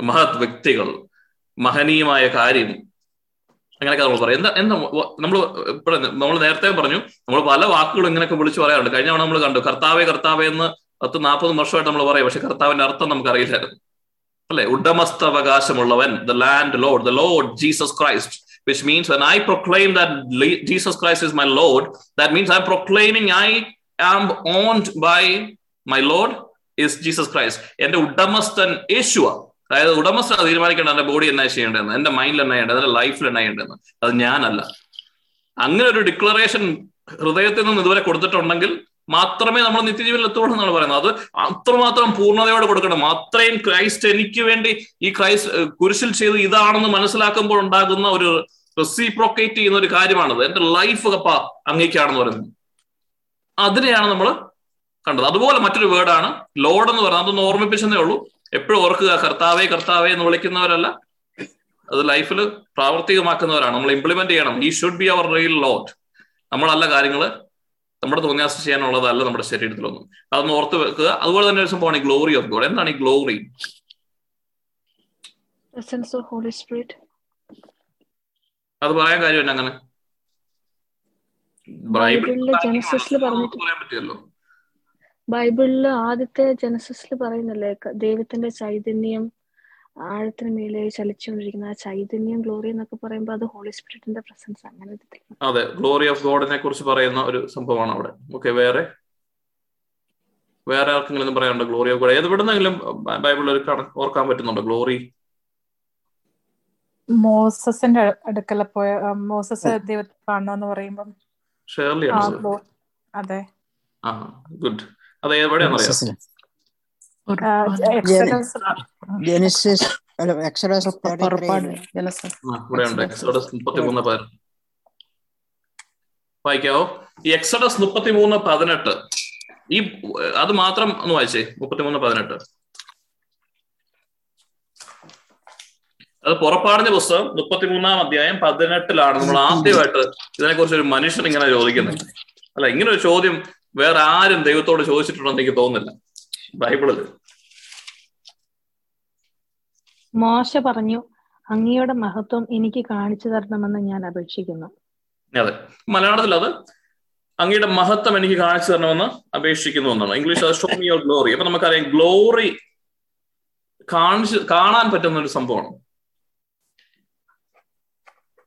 മഹത് വ്യക്തികൾ മഹനീയമായ കാര്യം അങ്ങനെയൊക്കെ നമ്മൾ പറയും. എന്താ എന്താ നമ്മൾ നമ്മൾ നേരത്തെ പറഞ്ഞു നമ്മൾ പല വാക്കുകളും ഇങ്ങനെയൊക്കെ വിളിച്ചു പറയാറുണ്ട്. കഴിഞ്ഞ തവണ നമ്മൾ കണ്ടു കർത്താവേ കർത്താവേ എന്ന് പത്ത് നാൽപ്പത് വർഷമായിട്ട് നമ്മൾ പറയും. പക്ഷെ കർത്താവിന്റെ അർത്ഥം നമുക്ക് അറിയില്ലായിരുന്നു അല്ലെ? ഉടമസ്ഥാവകാശമുള്ളവൻ the landlord the Lord Jesus Christ which means when I proclaim that Jesus Christ is my Lord, that means I'm proclaiming I am owned by my Lord is Jesus Christ. ഉടമസ്ഥൻ യേശുവ. അതായത് ഉടമസ്ഥ തീരുമാനിക്കേണ്ട എന്റെ ബോഡി എന്നാ ചെയ്യേണ്ടതെന്ന് എന്റെ മൈൻഡിൽ എന്നാ ചെയ്യേണ്ടത് എന്റെ ലൈഫിൽ എന്നാ ചെയ്യേണ്ടതെന്ന്. അത് ഞാനല്ല. അങ്ങനെ ഒരു ഡിക്ലറേഷൻ ഹൃദയത്തിൽ നിന്ന് ഇതുവരെ കൊടുത്തിട്ടുണ്ടെങ്കിൽ മാത്രമേ നമ്മൾ നിത്യജീവനിൽ എത്തുള്ളൂ എന്നാണ് പറയുന്നത്. അത് അത്രമാത്രം പൂർണതയോടെ കൊടുക്കണം. അത്രയും ക്രൈസ്റ്റ് എനിക്ക് വേണ്ടി ഈ ക്രൈസ്റ്റ് കുരിശിൽ ചെയ്ത് ഇതാണെന്ന് മനസ്സിലാക്കുമ്പോൾ ഉണ്ടാകുന്ന ഒരു റെസിപ്രോക്കേറ്റ് ചെയ്യുന്ന ഒരു കാര്യമാണത്. എന്റെ ലൈഫ് കപ്പ അങ്ങേക്കാണെന്ന് പറയുന്നത്. അതിനെയാണ് നമ്മൾ കണ്ടത്. അതുപോലെ മറ്റൊരു വേർഡാണ് ലോഡ് എന്ന് പറയുന്നത്. അതൊന്ന് ഓർമ്മിപ്പിച്ചതേ ഉള്ളൂ. എപ്പോഴും ഓർക്കുക കർത്താവേ കർത്താവേ എന്ന് വിളിക്കുന്നവരല്ല. അത് ലൈഫിൽ പ്രാവർത്തികമാക്കുന്നവരാണ്. നമ്മൾ ഇംപ്ലിമെന്റ് ചെയ്യണം. ഈ should be our real Lord നമ്മളല്ല കാര്യങ്ങൾ നമ്മുടെ തോന്നിയാസം ചെയ്യാനുള്ളതല്ല നമ്മുടെ ശരീരത്തിലൊന്നും അതൊന്ന് ഓർത്ത് വെക്കുക. അതുപോലെ തന്നെ ഒരു സംഭവമാണ് ഗ്ലോറി ഓഫ് ഗോഡ് എന്താണ് ഈ ഗ്ലോറി. അത് പറയാൻ കാര്യം അങ്ങനെ? പറയാൻ പറ്റിയല്ലോ ബൈബിളിൽ ആദ്യത്തെ ജനസസിൽ പറയുന്നില്ലേ ദൈവത്തിന്റെ ചൈതന്യം ആഴത്തിന് മേലെ ചലിച്ചുകൊണ്ടിരിക്കുന്ന ആ ചൈതന്യം ഗ്ലോറി എന്നൊക്കെ പറയുമ്പോൾ അത് ഹോളി സ്പിരിറ്റിന്റെ പ്രസൻസ് അങ്ങനെ അതെ ഗ്ലോറി ഓഫ് ഗോഡിനെ കുറിച്ച് പറയുന്ന ഒരു സംഭവമാണ് അവിടെ. ഓക്കെ വേറെ? വേറെ ആർക്കെങ്കിലും പറയാനുണ്ടോ ഗ്ലോറി ഓഫ് ഗോഡ്? ഏത് എവിടുന്നെങ്കിലും ബൈബിളിൽ ഒരു ഓർക്കാൻ പറ്റുന്നുണ്ടോ ഗ്ലോറി? മോസസിന്റെ അടുക്കല പോയ മോസസ് ദൈവത്തെ കാണണമെന്ന് പറയുമ്പം ഷേർലി ആണ് അതെ. ആ ഗുഡ്. അത് എവിടെയാണെന്നറിയാം ജെനിസിസ് അല്ല എക്സഡസ് വായിക്കാവോ ഈ എക്സഡസ് മുപ്പത്തി മൂന്ന് പതിനെട്ട്. ഈ അത് മാത്രം ഒന്ന് വായിച്ചേ മുപ്പത്തി മൂന്ന് പതിനെട്ട്. അത് പുറപ്പാടിന്റെ പുസ്തകം മുപ്പത്തിമൂന്നാം അധ്യായം പതിനെട്ടിലാണ്. നമ്മൾ ആദ്യമായിട്ട് ഇതിനെക്കുറിച്ച് ഒരു മനുഷ്യൻ ഇങ്ങനെ ചോദിക്കുന്നത് അല്ല ഇങ്ങനെ ഒരു ചോദ്യം വേറെ ആരും ദൈവത്തോട് ചോദിച്ചിട്ടുണ്ടെന്ന് എനിക്ക് തോന്നുന്നില്ല. ബൈബിളിൽ മോശ പറഞ്ഞു അങ്ങയുടെ മഹത്വം എനിക്ക് കാണിച്ചു തരണമെന്ന് ഞാൻ അപേക്ഷിക്കുന്നു. അതെ. മലയാളത്തിൽ അത് അങ്ങയുടെ മഹത്വം എനിക്ക് കാണിച്ചു തരണമെന്ന് അപേക്ഷിക്കുന്നു എന്നാണ്. ഇംഗ്ലീഷ് അത് ഷോ മി യുവർ ഗ്ലോറി അപ്പൊ നമുക്കറിയാം ഗ്ലോറി കാണിച്ച് കാണാൻ പറ്റുന്ന ഒരു സംഭവമാണ്.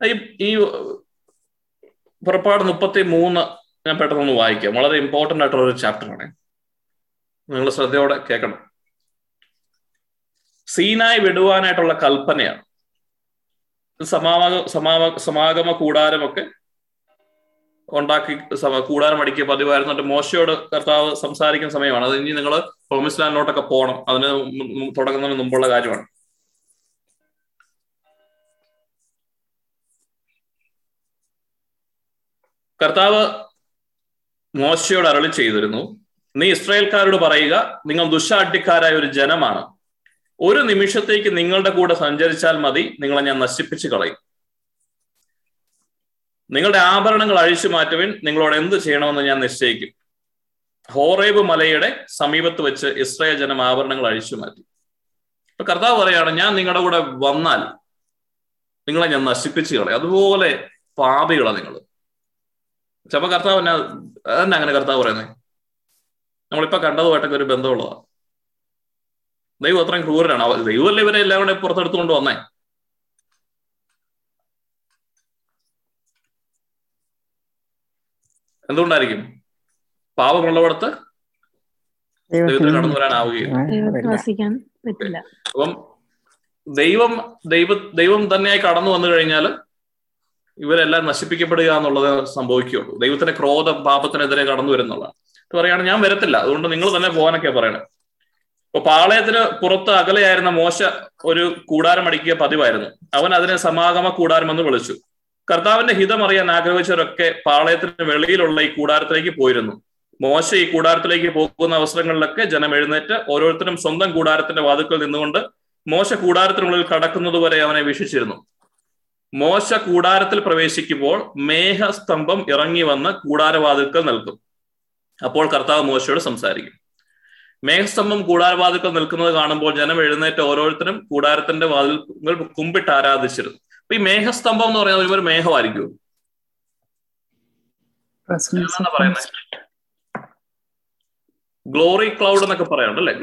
ഈ ഈ പുറപ്പാട് മുപ്പത്തി മൂന്ന് ഞാൻ പെട്ടെന്ന് വായിക്കാം. വളരെ ഇമ്പോർട്ടന്റ് ആയിട്ടുള്ള ഒരു ചാപ്റ്ററാണ് നിങ്ങൾ ശ്രദ്ധയോടെ കേൾക്കണം. സീനായി വിടുവാനായിട്ടുള്ള കൽപ്പനയാണ്. സമാഗ സമാവ സമാഗമ കൂടാരമൊക്കെ ഉണ്ടാക്കി കൂടാരം അടിക്കുക പതിവായിരുന്നു. എന്നിട്ട് മോശയോട് കർത്താവ് സംസാരിക്കുന്ന സമയമാണ്. അത് ഇനി നിങ്ങൾ പ്രോമിസ് ലാൻഡിലോട്ടൊക്കെ പോകണം. അതിന് തുടങ്ങുന്നതിന് മുമ്പുള്ള കാര്യമാണ്. കർത്താവ് മോശയോട് അരളി ചെയ്തിരുന്നു. നീ ഇസ്രായേൽക്കാരോട് പറയുക നിങ്ങൾ ദുശാഠ്യക്കാരായ ഒരു ജനമാണ്. ഒരു നിമിഷത്തേക്ക് നിങ്ങളുടെ കൂടെ സഞ്ചരിച്ചാൽ മതി നിങ്ങളെ ഞാൻ നശിപ്പിച്ചു കളയും. നിങ്ങളുടെ ആഭരണങ്ങൾ അഴിച്ചു മാറ്റുവിൻ നിങ്ങളോട് എന്ത് ചെയ്യണമെന്ന് ഞാൻ നിശ്ചയിക്കും. ഹോറേബ് മലയുടെ സമീപത്ത് വെച്ച് ഇസ്രായേൽ ജനം ആഭരണങ്ങൾ അഴിച്ചു മാറ്റി. ഇപ്പൊ കർത്താവ് പറയാണ് ഞാൻ നിങ്ങളുടെ കൂടെ വന്നാൽ നിങ്ങളെ ഞാൻ നശിപ്പിച്ചു കളയും. അതുപോലെ പാപികളാണ് നിങ്ങൾ ചിലപ്പോ കർത്താവ് എന്നാ അതന്നെ അങ്ങനെ കർത്താവ് പറയുന്നത് നമ്മളിപ്പോ കണ്ടതുമായിട്ടൊക്കെ ഒരു ബന്ധമുള്ളതാ. ദൈവം അത്രയും ക്രൂരനാണ്. ദൈവമല്ലേ ഇവരെ എല്ലാം കൂടെ പുറത്തെടുത്തുകൊണ്ട് വന്നേ? എന്തുകൊണ്ടായിരിക്കും? പാപമുള്ളവിടത്ത് ദൈവത്തിന് കടന്നു വരാനാവുകയില്ല അപ്പം ദൈവം ദൈവ ദൈവം തന്നെയായി കടന്നു വന്നു കഴിഞ്ഞാൽ ഇവരെല്ലാം നശിപ്പിക്കപ്പെടുക എന്നുള്ളത് സംഭവിക്കുകയുള്ളൂ. ദൈവത്തിന്റെ ക്രോധം പാപത്തിനെതിരെ കടന്നു വരുന്നുള്ളതാണ്. ഇത് പറയാണ് ഞാൻ വരത്തില്ല. അതുകൊണ്ട് നിങ്ങൾ തന്നെ പോകാനൊക്കെ പറയണേ. ഇപ്പൊ പാളയത്തിന് പുറത്ത് അകലെയായിരുന്ന മോശ ഒരു കൂടാരം അടിക്കുക പതിവായിരുന്നു. അവൻ അതിനെ സമാഗമ കൂടാരമെന്ന് വിളിച്ചു. കർത്താവിന്റെ ഹിതം അറിയാൻ ആഗ്രഹിച്ചവരൊക്കെ പാളയത്തിന് വെളിയിലുള്ള ഈ കൂടാരത്തിലേക്ക് പോയിരുന്നു. മോശ ഈ കൂടാരത്തിലേക്ക് പോകുന്ന അവസരങ്ങളിലൊക്കെ ജനം എഴുന്നേറ്റ് ഓരോരുത്തരും സ്വന്തം കൂടാരത്തിന്റെ വാതുക്കൾ നിന്നുകൊണ്ട് മോശ കൂടാരത്തിനുള്ളിൽ കടക്കുന്നത് വരെ അവനെ വീക്ഷിച്ചിരുന്നു. മോശ കൂടാരത്തിൽ പ്രവേശിക്കുമ്പോൾ മേഘസ്തംഭം ഇറങ്ങി വന്ന് കൂടാരവാതിൽക്കൽ നൽകും അപ്പോൾ കർത്താവ് മോശയോട് സംസാരിക്കും. മേഘസ്തംഭം കൂടാരവാതിൽക്കൽ നിൽക്കുന്നത് കാണുമ്പോൾ ജനം എഴുന്നേറ്റ് ഓരോരുത്തരും കൂടാരത്തിന്റെ വാതിൽ കുമ്പിട്ട് ആരാധിച്ചിരുന്നു. അപ്പൊ ഈ മേഘസ്തംഭം എന്ന് പറയുന്നത് ഒരു മേഘമായിരിക്കും ഗ്ലോറി ക്ലൗഡ് എന്നൊക്കെ പറയാറുണ്ട് അല്ലെ?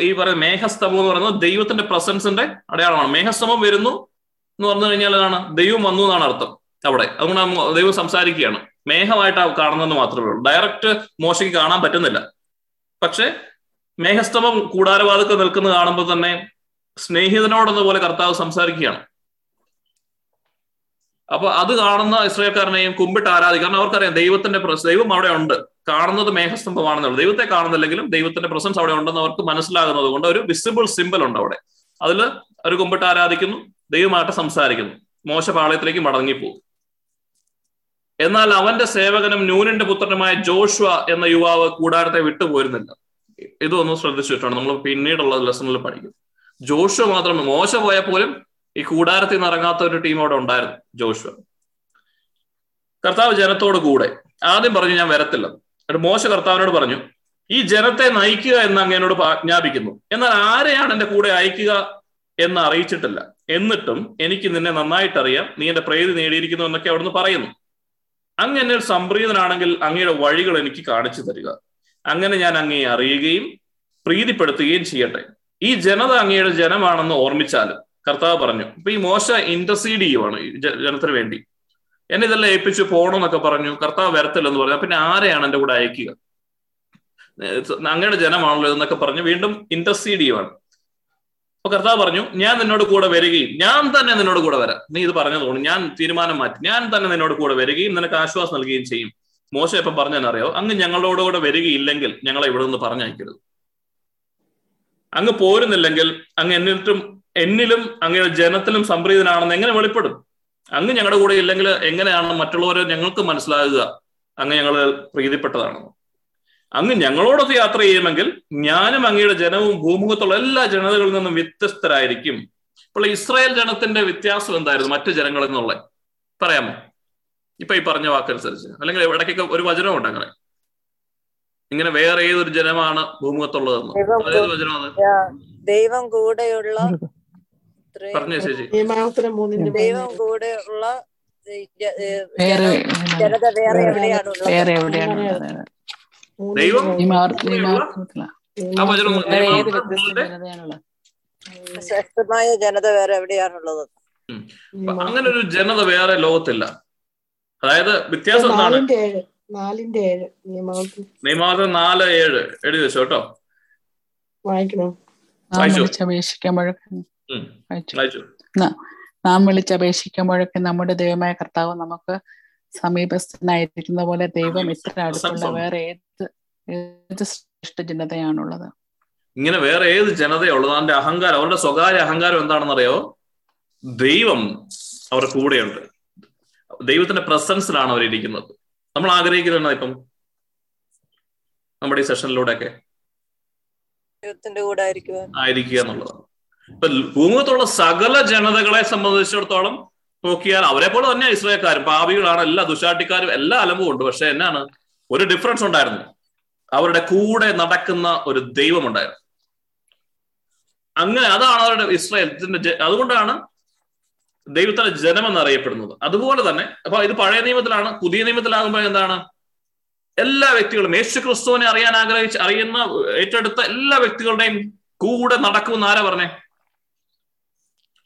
ഈ പറയുന്ന മേഘസ്തംഭം എന്ന് പറയുന്നത് ദൈവത്തിന്റെ പ്രസൻസിന്റെ അടയാളമാണ്. മേഘസ്തംഭം വരുന്നു എന്ന് പറഞ്ഞു കഴിഞ്ഞാൽ അതാണ് ദൈവം വന്നു എന്നാണ് അർത്ഥം അവിടെ. അതുകൊണ്ട് ദൈവം സംസാരിക്കുകയാണ്. മേഘമായിട്ട് കാണുന്നതെന്ന് മാത്രമേ ഉള്ളൂ. ഡയറക്റ്റ് മോശയ്ക്ക് കാണാൻ പറ്റുന്നില്ല. പക്ഷെ മേഘസ്തമം കൂടാരവാദക്ക് നിൽക്കുന്നത് കാണുമ്പോൾ തന്നെ സ്നേഹിതനോടെന്ന പോലെ കർത്താവ് സംസാരിക്കുകയാണ്. അപ്പൊ അത് കാണുന്ന ഇസ്രയേൽക്കാരനെയും കുമ്പിട്ട് ആരാധിക്കും. കാരണം അവർക്കറിയാം ദൈവത്തിന്റെ ദൈവം അവിടെ ഉണ്ട്. കാണുന്നത് മേഘസ്തംഭമാണെന്നുള്ളത് ദൈവത്തെ കാണുന്നില്ലെങ്കിലും ദൈവത്തിന്റെ പ്രസൻസ് അവിടെ ഉണ്ടെന്ന് അവർക്ക് മനസ്സിലാകുന്നത് കൊണ്ട് ഒരു വിസിബിൾ സിമ്പിൾ ഉണ്ട് അവിടെ. അതിൽ ഒരു കുമ്പിട്ട് ആരാധിക്കുന്നു. ദൈവമായിട്ട് സംസാരിക്കുന്നു. മോശ പാളയത്തിലേക്ക് മടങ്ങിപ്പോകും. എന്നാൽ അവന്റെ സേവകനും ന്യൂനന്റെ പുത്രനുമായ ജോഷുവ എന്ന യുവാവ് കൂടാരത്തെ വിട്ടുപോയിരുന്നില്ല ഇതൊന്ന് ശ്രദ്ധിച്ചിട്ടാണ് നമ്മൾ പിന്നീടുള്ള ലെസണിൽ പഠിക്കും. ജോഷുവ മാത്രം മോശ പോയാൽ പോലും ഈ കൂടാരത്തിൽ നിന്ന് ഇറങ്ങാത്ത ഒരു ടീം അവിടെ ഉണ്ടായിരുന്നു ജോഷുവ. കർത്താവ് ജനത്തോട് കൂടെ ആദ്യം പറഞ്ഞു ഞാൻ വരത്തില്ല. എന്നിട്ട് മോശ കർത്താവിനോട് പറഞ്ഞു ഈ ജനത്തെ നയിക്കുക എന്ന് അങ്ങനോട് ആജ്ഞാപിക്കുന്നു. എന്നാൽ ആരെയാണ് എന്റെ കൂടെ അയക്കുക എന്ന് അറിയിച്ചിട്ടില്ല. എന്നിട്ടും എനിക്ക് നിന്നെ നന്നായിട്ട് അറിയാം നീ എന്റെ പ്രീതി നേടിയിരിക്കുന്നു എന്നൊക്കെ അവിടുന്ന് പറയുന്നു. അങ്ങ് എന്നെ സംപ്രീതനാണെങ്കിൽ അങ്ങയുടെ വഴികൾ എനിക്ക് കാണിച്ചു തരിക. അങ്ങനെ ഞാൻ അങ്ങയെ അറിയുകയും പ്രീതിപ്പെടുത്തുകയും ചെയ്യട്ടെ. ഈ ജനത അങ്ങയുടെ ജനമാണെന്ന് ഓർമ്മിച്ചാലും കർത്താവ് പറഞ്ഞു ഇപ്പൊ ഈ മോശ ഇന്റർസീഡ് ചെയ്യുവാണ് ജനത്തിന് വേണ്ടി. എന്നെ ഇതെല്ലാം ഏൽപ്പിച്ചു പോകണമെന്നൊക്കെ പറഞ്ഞു കർത്താവ് വരത്തില്ലെന്ന് പറഞ്ഞു. പിന്നെ ആരെയാണ് എന്റെ കൂടെ അയക്കുക? അങ്ങയുടെ ജനമാണല്ലോ എന്നൊക്കെ പറഞ്ഞു വീണ്ടും ഇന്റർസീഡ് ചെയ്യുവാണ്. അപ്പൊ കർത്താവ് പറഞ്ഞു ഞാൻ നിന്നോട് കൂടെ വരികയും ഞാൻ തന്നെ നിന്നോട് കൂടെ വരാം. നീ ഇത് പറഞ്ഞതുകൊണ്ട് ഞാൻ തീരുമാനം മാറ്റി. ഞാൻ തന്നെ നിന്നോട് കൂടെ വരികയും നിനക്ക് ആശ്വാസം നൽകുകയും ചെയ്യും. മോശം ഇപ്പം പറഞ്ഞെന്നറിയോ അങ്ങ് ഞങ്ങളോട് കൂടെ വരികയില്ലെങ്കിൽ ഞങ്ങളെ ഇവിടെ നിന്ന് പറഞ്ഞയക്കരുത്. അങ്ങ് പോരുന്നില്ലെങ്കിൽ അങ്ങ് എന്നിട്ടും എന്നിലും അങ്ങയുടെ ജനത്തിലും സംപ്രീതനാണെന്ന് എങ്ങനെ വെളിപ്പെടും? അങ്ങ് ഞങ്ങളുടെ കൂടെ ഇല്ലെങ്കിൽ എങ്ങനെയാണ് മറ്റുള്ളവരെ ഞങ്ങൾക്ക് മനസ്സിലാകുക? അങ്ങ് ഞങ്ങൾ പ്രീതിപ്പെട്ടതാണെന്ന്. അങ്ങ് ഞങ്ങളോടൊത്ത് യാത്ര ചെയ്യുമെങ്കിൽ ഞാനും അങ്ങയുടെ ജനവും ഭൂമുഖത്തുള്ള എല്ലാ ജനതകളിൽ നിന്നും വ്യത്യസ്തരായിരിക്കും. അപ്പോൾ ഇസ്രായേൽ ജനത്തിന്റെ വ്യത്യാസം എന്തായിരുന്നു? മറ്റു ജനങ്ങളിൽ നിന്നുള്ള പറയാമോ? ഇപ്പൊ ഈ പറഞ്ഞ വാക്കനുസരിച്ച്. അല്ലെങ്കിൽ ഇടയ്ക്കൊക്കെ ഒരു വചനമുണ്ട് അങ്ങനെ. ഇങ്ങനെ വേറെ ഏതൊരു ജനമാണ് ഭൂമുഖത്തുള്ളതെന്ന്? ദൈവം അതേത് വചനം അത് ദൈവം കൂടെയുള്ള പറഞ്ഞു ചേച്ചി. മൂന്നിന്റെ ദൈവം കൂടെയുള്ള ജനത വേറെ എവിടെയാണുള്ളത്? വേറെ എവിടെയാണ് ദൈവം? ശ്രേഷ്ഠമായ ജനത വേറെ എവിടെയാണുള്ളത്. അങ്ങനെ ഒരു ജനത വേറെ ലോകത്തില്ല. അതായത് വ്യത്യാസം എന്താണ്? നിയമാവർത്തനം നാല് ഏഴ്. എഴുതി വെച്ചോ കേട്ടോ. നാം വിളിച്ചപേക്ഷിക്കുമ്പോഴൊക്കെ നമ്മുടെ ദൈവമായ കർത്താവ് നമുക്ക് സമീപസ്ഥനായിരിക്കുന്ന പോലെ ദൈവം ഇത്ര അടുത്തുള്ള വേറെ ഏത് ഏത് ശ്രേഷ്ഠ ജനതയാണുള്ളത്? ഇങ്ങനെ വേറെ ഏത് ജനതയുള്ളത്? അതിന്റെ അഹങ്കാരം അവരുടെ സ്വകാര്യ അഹങ്കാരം എന്താണെന്നറിയോ ദൈവം അവരുടെ കൂടെയുണ്ട്. ദൈവത്തിന്റെ പ്രസൻസിലാണ് അവർ ഇരിക്കുന്നത് നമ്മൾ ആഗ്രഹിക്കുന്നുണ്ടോ ഇപ്പം? നമ്മുടെ ഈ സെഷനിലൂടെയൊക്കെ? ദൈവത്തിന്റെ കൂടെ ആയിരിക്കുക എന്നുള്ളതാണ് ഇപ്പൊ ഭൂമുഖത്തുള്ള സകല ജനതകളെ സംബന്ധിച്ചിടത്തോളം നോക്കിയാൽ അവരെ പോലെ തന്നെ ഇസ്രായേൽക്കാരും പാപികളാണ് എല്ലാ ദുശാട്ടിക്കാരും എല്ലാ അലമ്പും ഉണ്ട്. പക്ഷെ എന്നാണ്? ഒരു ഡിഫറൻസ് ഉണ്ടായിരുന്നു. അവരുടെ കൂടെ നടക്കുന്ന ഒരു ദൈവമുണ്ടായിരുന്നു അങ്ങനെ അതാണ് അവരുടെ ഇസ്രായേലത്തിന്റെ അതുകൊണ്ടാണ് ദൈവത്തിന്റെ ജനം എന്നറിയപ്പെടുന്നത്. അതുപോലെ തന്നെ അപ്പൊ ഇത് പഴയ നിയമത്തിലാണ് പുതിയ നിയമത്തിലാകുമ്പോൾ എന്താണ്? എല്ലാ വ്യക്തികളും യേശു ക്രിസ്തുവിനെ അറിയാൻ ആഗ്രഹിച്ച് അറിയുന്ന ഏറ്റെടുത്ത എല്ലാ വ്യക്തികളുടെയും കൂടെ നടക്കുമെന്ന് ആരാ പറഞ്ഞേ?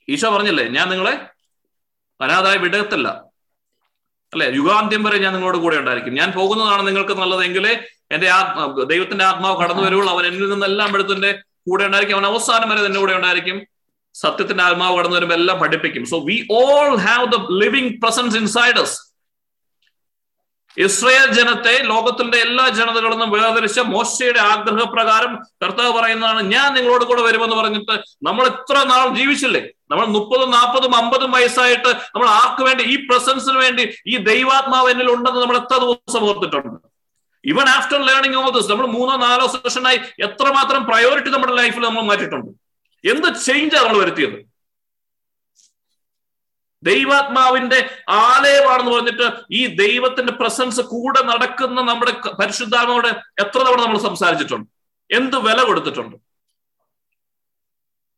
ഈശോ പറഞ്ഞല്ലേ ഞാൻ നിങ്ങളെ അനാഥായി വിടത്തില്ല അല്ലെ? യുഗാന്ത്യം വരെ ഞാൻ നിങ്ങളോട് കൂടെ ഉണ്ടായിരിക്കും. ഞാൻ പോകുന്നതാണ് നിങ്ങൾക്ക് നല്ലതെങ്കിലേ എന്റെ ആത്മാ ദൈവത്തിന്റെ ആത്മാവ് കടന്നു വരുള്ളൂ. അവൻ എന്നിൽ നിന്നെല്ലാം എടുത്തിന്റെ കൂടെ ഉണ്ടായിരിക്കും. അവൻ അവസാനം വരെ എന്റെ കൂടെ ഉണ്ടായിരിക്കും. സത്യത്തിന്റെ ആത്മാവ് കടന്നു വരുമ്പോൾ എല്ലാം പഠിപ്പിക്കും. So we all have the living presence inside us Israel ജനത്തെ ലോകത്തിന്റെ എല്ലാ ജനതകളിൽ നിന്നും വേർതിരിച്ച മോശയുടെ ആഗ്രഹപ്രകാരം കർത്താവ് പറയുന്നതാണ് ഞാൻ നിങ്ങളോട് കൂടെ വരുമെന്ന് പറഞ്ഞിട്ട് നമ്മൾ എത്ര നാൾ ജീവിച്ചില്ലേ? നമ്മൾ മുപ്പതും നാൽപ്പതും അമ്പതും വയസ്സായിട്ട് നമ്മൾ ആർക്ക് വേണ്ടി ഈ പ്രസൻസിന് വേണ്ടി ഈ ദൈവാത്മാവ് എന്നിൽ ഉണ്ടെന്ന് നമ്മൾ എത്ര ദിവസം ഓർത്തിട്ടുണ്ട്. ഇവൻ ആഫ്റ്റർ ലേണിംഗ് ഓഫ് ദിസ് നമ്മൾ മൂന്നോ നാലോ സെഷനായി എത്രമാത്രം പ്രയോറിറ്റി നമ്മുടെ ലൈഫിൽ നമ്മൾ മാറ്റിയിട്ടുണ്ട്. എന്ത് ചേഞ്ചാണ് നമ്മൾ വരുത്തിയത്? ദൈവാത്മാവിന്റെ ആലയമാണെന്ന് പറഞ്ഞിട്ട് ഈ ദൈവത്തിന്റെ പ്രസൻസ് കൂടെ നടക്കുന്ന നമ്മുടെ ക- എത്ര തവണ നമ്മൾ സംസാരിച്ചിട്ടുണ്ട്? എന്ത് വില കൊടുത്തിട്ടുണ്ട്?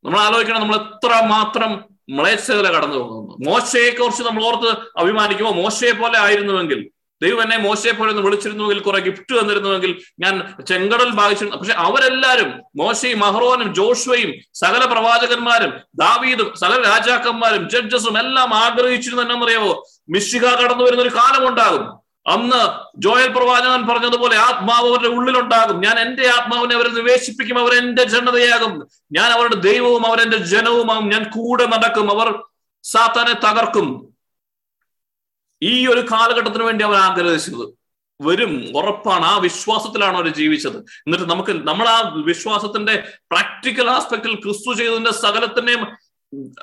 നമ്മൾ ആലോചിക്കണം നമ്മൾ എത്ര മാത്രം മ്ലേച്ഛതല കടന്നു പോകുന്നു. മോശയെ കുറിച്ച് നമ്മൾ ഓർത്ത് അഭിമാനിക്കുമ്പോൾ മോശയെ പോലെ ആയിരുന്നുവെങ്കിൽ ദൈവം എന്നെ മോശയെ പോലെ ഒന്ന് വിളിച്ചിരുന്നുവെങ്കിൽ കുറെ ഗിഫ്റ്റ് തന്നിരുന്നുവെങ്കിൽ ഞാൻ ചെങ്കടൽ ഭാഗിച്ചിരുന്നു പക്ഷെ അവരെല്ലാരും മോശയും മഹറോനും ജോഷുവയും സകല പ്രവാചകന്മാരും ദാവീദും സകല രാജാക്കന്മാരും ജഡ്ജസും എല്ലാം ആഗ്രഹിച്ചിരുന്നു എന്നറിയാവോ മിശിക കടന്നു വരുന്ന ഒരു കാലം ഉണ്ടാകും അന്ന് ജോയൽ പ്രവാചകൻ പറഞ്ഞതുപോലെ ആത്മാവ് അവരുടെ ഉള്ളിലുണ്ടാകും. ഞാൻ എന്റെ ആത്മാവിനെ അവരെ നിവേശിപ്പിക്കും അവർ എന്റെ ജനതയാകും. ഞാൻ അവരുടെ ദൈവവും അവരെന്റെ ജനവുമാകും. ഞാൻ കൂടെ നടക്കും അവർ സാത്താനെ തകർക്കും. ഈ ഒരു കാലഘട്ടത്തിന് വേണ്ടി അവർ ആഗ്രഹിച്ചത് വരും ഉറപ്പാണ്. ആ വിശ്വാസത്തിലാണ് അവർ ജീവിച്ചത്. എന്നിട്ട് നമുക്ക് നമ്മൾ ആ വിശ്വാസത്തിന്റെ പ്രാക്ടിക്കൽ ആസ്പെക്റ്റിൽ ക്രിസ്തു ചെയ്തതിന്റെ സകലത്തിന്റെയും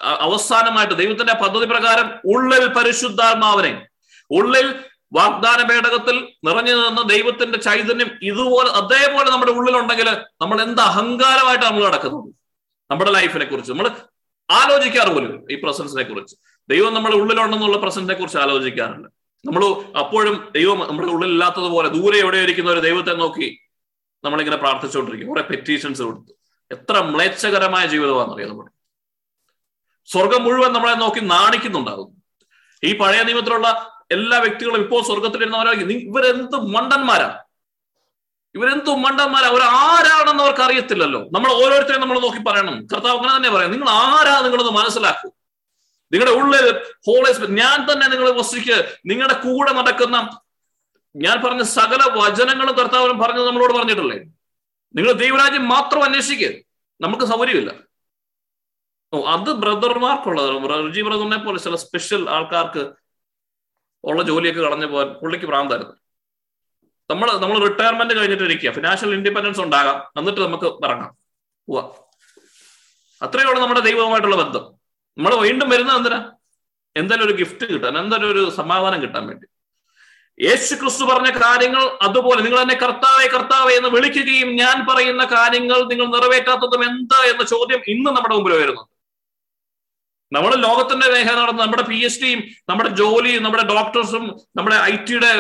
അവസാനമായിട്ട് ദൈവത്തിന്റെ പദ്ധതി പ്രകാരം ഉള്ളിൽ പരിശുദ്ധാത്മാവനെ ഉള്ളിൽ വാഗ്ദാന പേടകത്തിൽ നിറഞ്ഞു നിന്ന ദൈവത്തിന്റെ ചൈതന്യം ഇതുപോലെ അതേപോലെ നമ്മുടെ ഉള്ളിലുണ്ടെങ്കിൽ നമ്മൾ എന്ത് അഹങ്കാരമായിട്ട് നമ്മൾ നടക്കുന്നത്? നമ്മുടെ ലൈഫിനെ കുറിച്ച് നമ്മൾ ആലോചിക്കാറ് പോലും ഈ പ്രസൻസിനെ കുറിച്ച്. ദൈവം നമ്മുടെ ഉള്ളിലുണ്ടെന്നുള്ള പ്രസൻസിനെ കുറിച്ച് ആലോചിക്കാറുണ്ട് നമ്മൾ അപ്പോഴും ദൈവം നമ്മുടെ ഉള്ളിൽ ഇല്ലാത്തതുപോലെ ദൂരെ എവിടെ ഇരിക്കുന്ന ഒരു ദൈവത്തെ നോക്കി നമ്മളിങ്ങനെ പ്രാർത്ഥിച്ചുകൊണ്ടിരിക്കും. കുറെ പെറ്റീഷൻസ് കൊടുത്തു. എത്ര മ്ലേച്ഛകരമായ ജീവിതമാണെന്നറിയാം നമ്മുടെ സ്വർഗം മുഴുവൻ നമ്മളെ നോക്കി നാണിക്കുന്നുണ്ടാകും. ഈ പഴയ നിയമത്തിലുള്ള എല്ലാ വ്യക്തികളും ഇപ്പോൾ സ്വർഗത്തിലിരുന്നവരെ ഇവരെന്ത് മണ്ടന്മാരാ? ഇവരെന്ത് മണ്ടന്മാരാ? അവർ ആരാണെന്ന് അവർക്ക് അറിയത്തില്ലല്ലോ. നമ്മൾ ഓരോരുത്തരെയും നമ്മൾ നോക്കി പറയണം. കർത്താവ് അങ്ങനെ തന്നെ പറയാം. നിങ്ങൾ ആരാ നിങ്ങളൊന്ന് മനസ്സിലാക്കൂ. നിങ്ങളുടെ ഉള്ളിൽ ഹോളേസ് ഞാൻ തന്നെ നിങ്ങൾ വസിക്ക് നിങ്ങളുടെ കൂടെ നടക്കുന്ന ഞാൻ പറഞ്ഞ സകല വചനങ്ങളും കർത്താവിനും പറഞ്ഞത് നമ്മളോട് പറഞ്ഞിട്ടല്ലേ? നിങ്ങൾ ദൈവരാജ്യം മാത്രം അന്വേഷിക്കുക നമുക്ക് സൗകര്യമില്ല. ഓ അത് ബ്രദർമാർക്കുള്ളത് റജി ബ്രദറിനെ പോലെ ചില സ്പെഷ്യൽ ആൾക്കാർക്ക് ഉള്ള ജോലിയൊക്കെ കളഞ്ഞു പോകാൻ പുള്ളിക്ക് ഭ്രാന്തായിരുന്നു. നമ്മൾ നമ്മൾ റിട്ടയർമെന്റ് കഴിഞ്ഞിട്ട് ഇരിക്കുക ഫിനാൻഷ്യൽ ഇൻഡിപെൻഡൻസ് ഉണ്ടാകാം. എന്നിട്ട് നമുക്ക് ഇറങ്ങാം. പോവാ. അത്രയേ ഉള്ളൂ നമ്മുടെ ദൈവവുമായിട്ടുള്ള ബന്ധം. നമ്മൾ വീണ്ടും വരുന്നത് എന്തിനാ? എന്തായാലും ഒരു ഗിഫ്റ്റ് കിട്ടാൻ എന്തായാലും ഒരു സമാധാനം കിട്ടാൻ വേണ്ടി. യേശു ക്രിസ്തു പറഞ്ഞ കാര്യങ്ങൾ അതുപോലെ നിങ്ങൾ എന്നെ കർത്താവെ കർത്താവെ എന്ന് വിളിക്കുകയും ഞാൻ പറയുന്ന കാര്യങ്ങൾ നിങ്ങൾ നിറവേറ്റാത്തതും എന്താ എന്ന ചോദ്യം ഇന്ന് നമ്മുടെ മുമ്പിൽ വരുന്നു നമ്മൾ ലോകത്തിന്റെ രേഖ നടന്ന് നമ്മുടെ പി എച്ച് ഡിയും നമ്മുടെ ജോലിയും നമ്മുടെ ഡോക്ടേഴ്സും നമ്മുടെ ഐ ടിയുടെ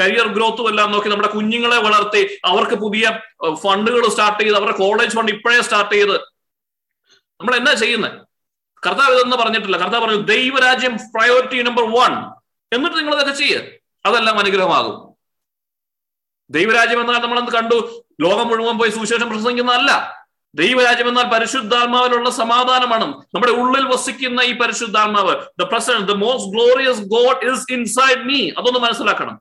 കരിയർ ഗ്രോത്തും എല്ലാം നോക്കി നമ്മുടെ കുഞ്ഞുങ്ങളെ വളർത്തി അവർക്ക് പുതിയ ഫണ്ടുകൾ സ്റ്റാർട്ട് ചെയ്ത് അവരുടെ കോളേജ് ഫണ്ട് ഇപ്പോഴേ സ്റ്റാർട്ട് ചെയ്ത്. നമ്മൾ എന്നാ ചെയ്യുന്നത് കർത്താവ് ഇതൊന്നും പറഞ്ഞിട്ടില്ല. കർത്താവ് പറഞ്ഞു ദൈവരാജ്യം പ്രയോറിറ്റി നമ്പർ വൺ എന്നിട്ട് നിങ്ങൾ ഇതൊക്കെ ചെയ്യുക അതെല്ലാം അനുഗ്രഹമാകും. ദൈവരാജ്യം എന്നാൽ നമ്മൾ കണ്ടു? ലോകം മുഴുവൻ പോയി സുവിശേഷം പ്രസംഗിക്കുന്നതല്ല. ദൈവരാജ്യം എന്നാൽ പരിശുദ്ധാത്മാവിലുള്ള സമാധാനമാണ്. നമ്മുടെ ഉള്ളിൽ വസിക്കുന്ന ഈ പരിശുദ്ധാത്മാവ്. The present the most glorious God is inside me അതൊന്ന് മനസ്സിലാക്കണം.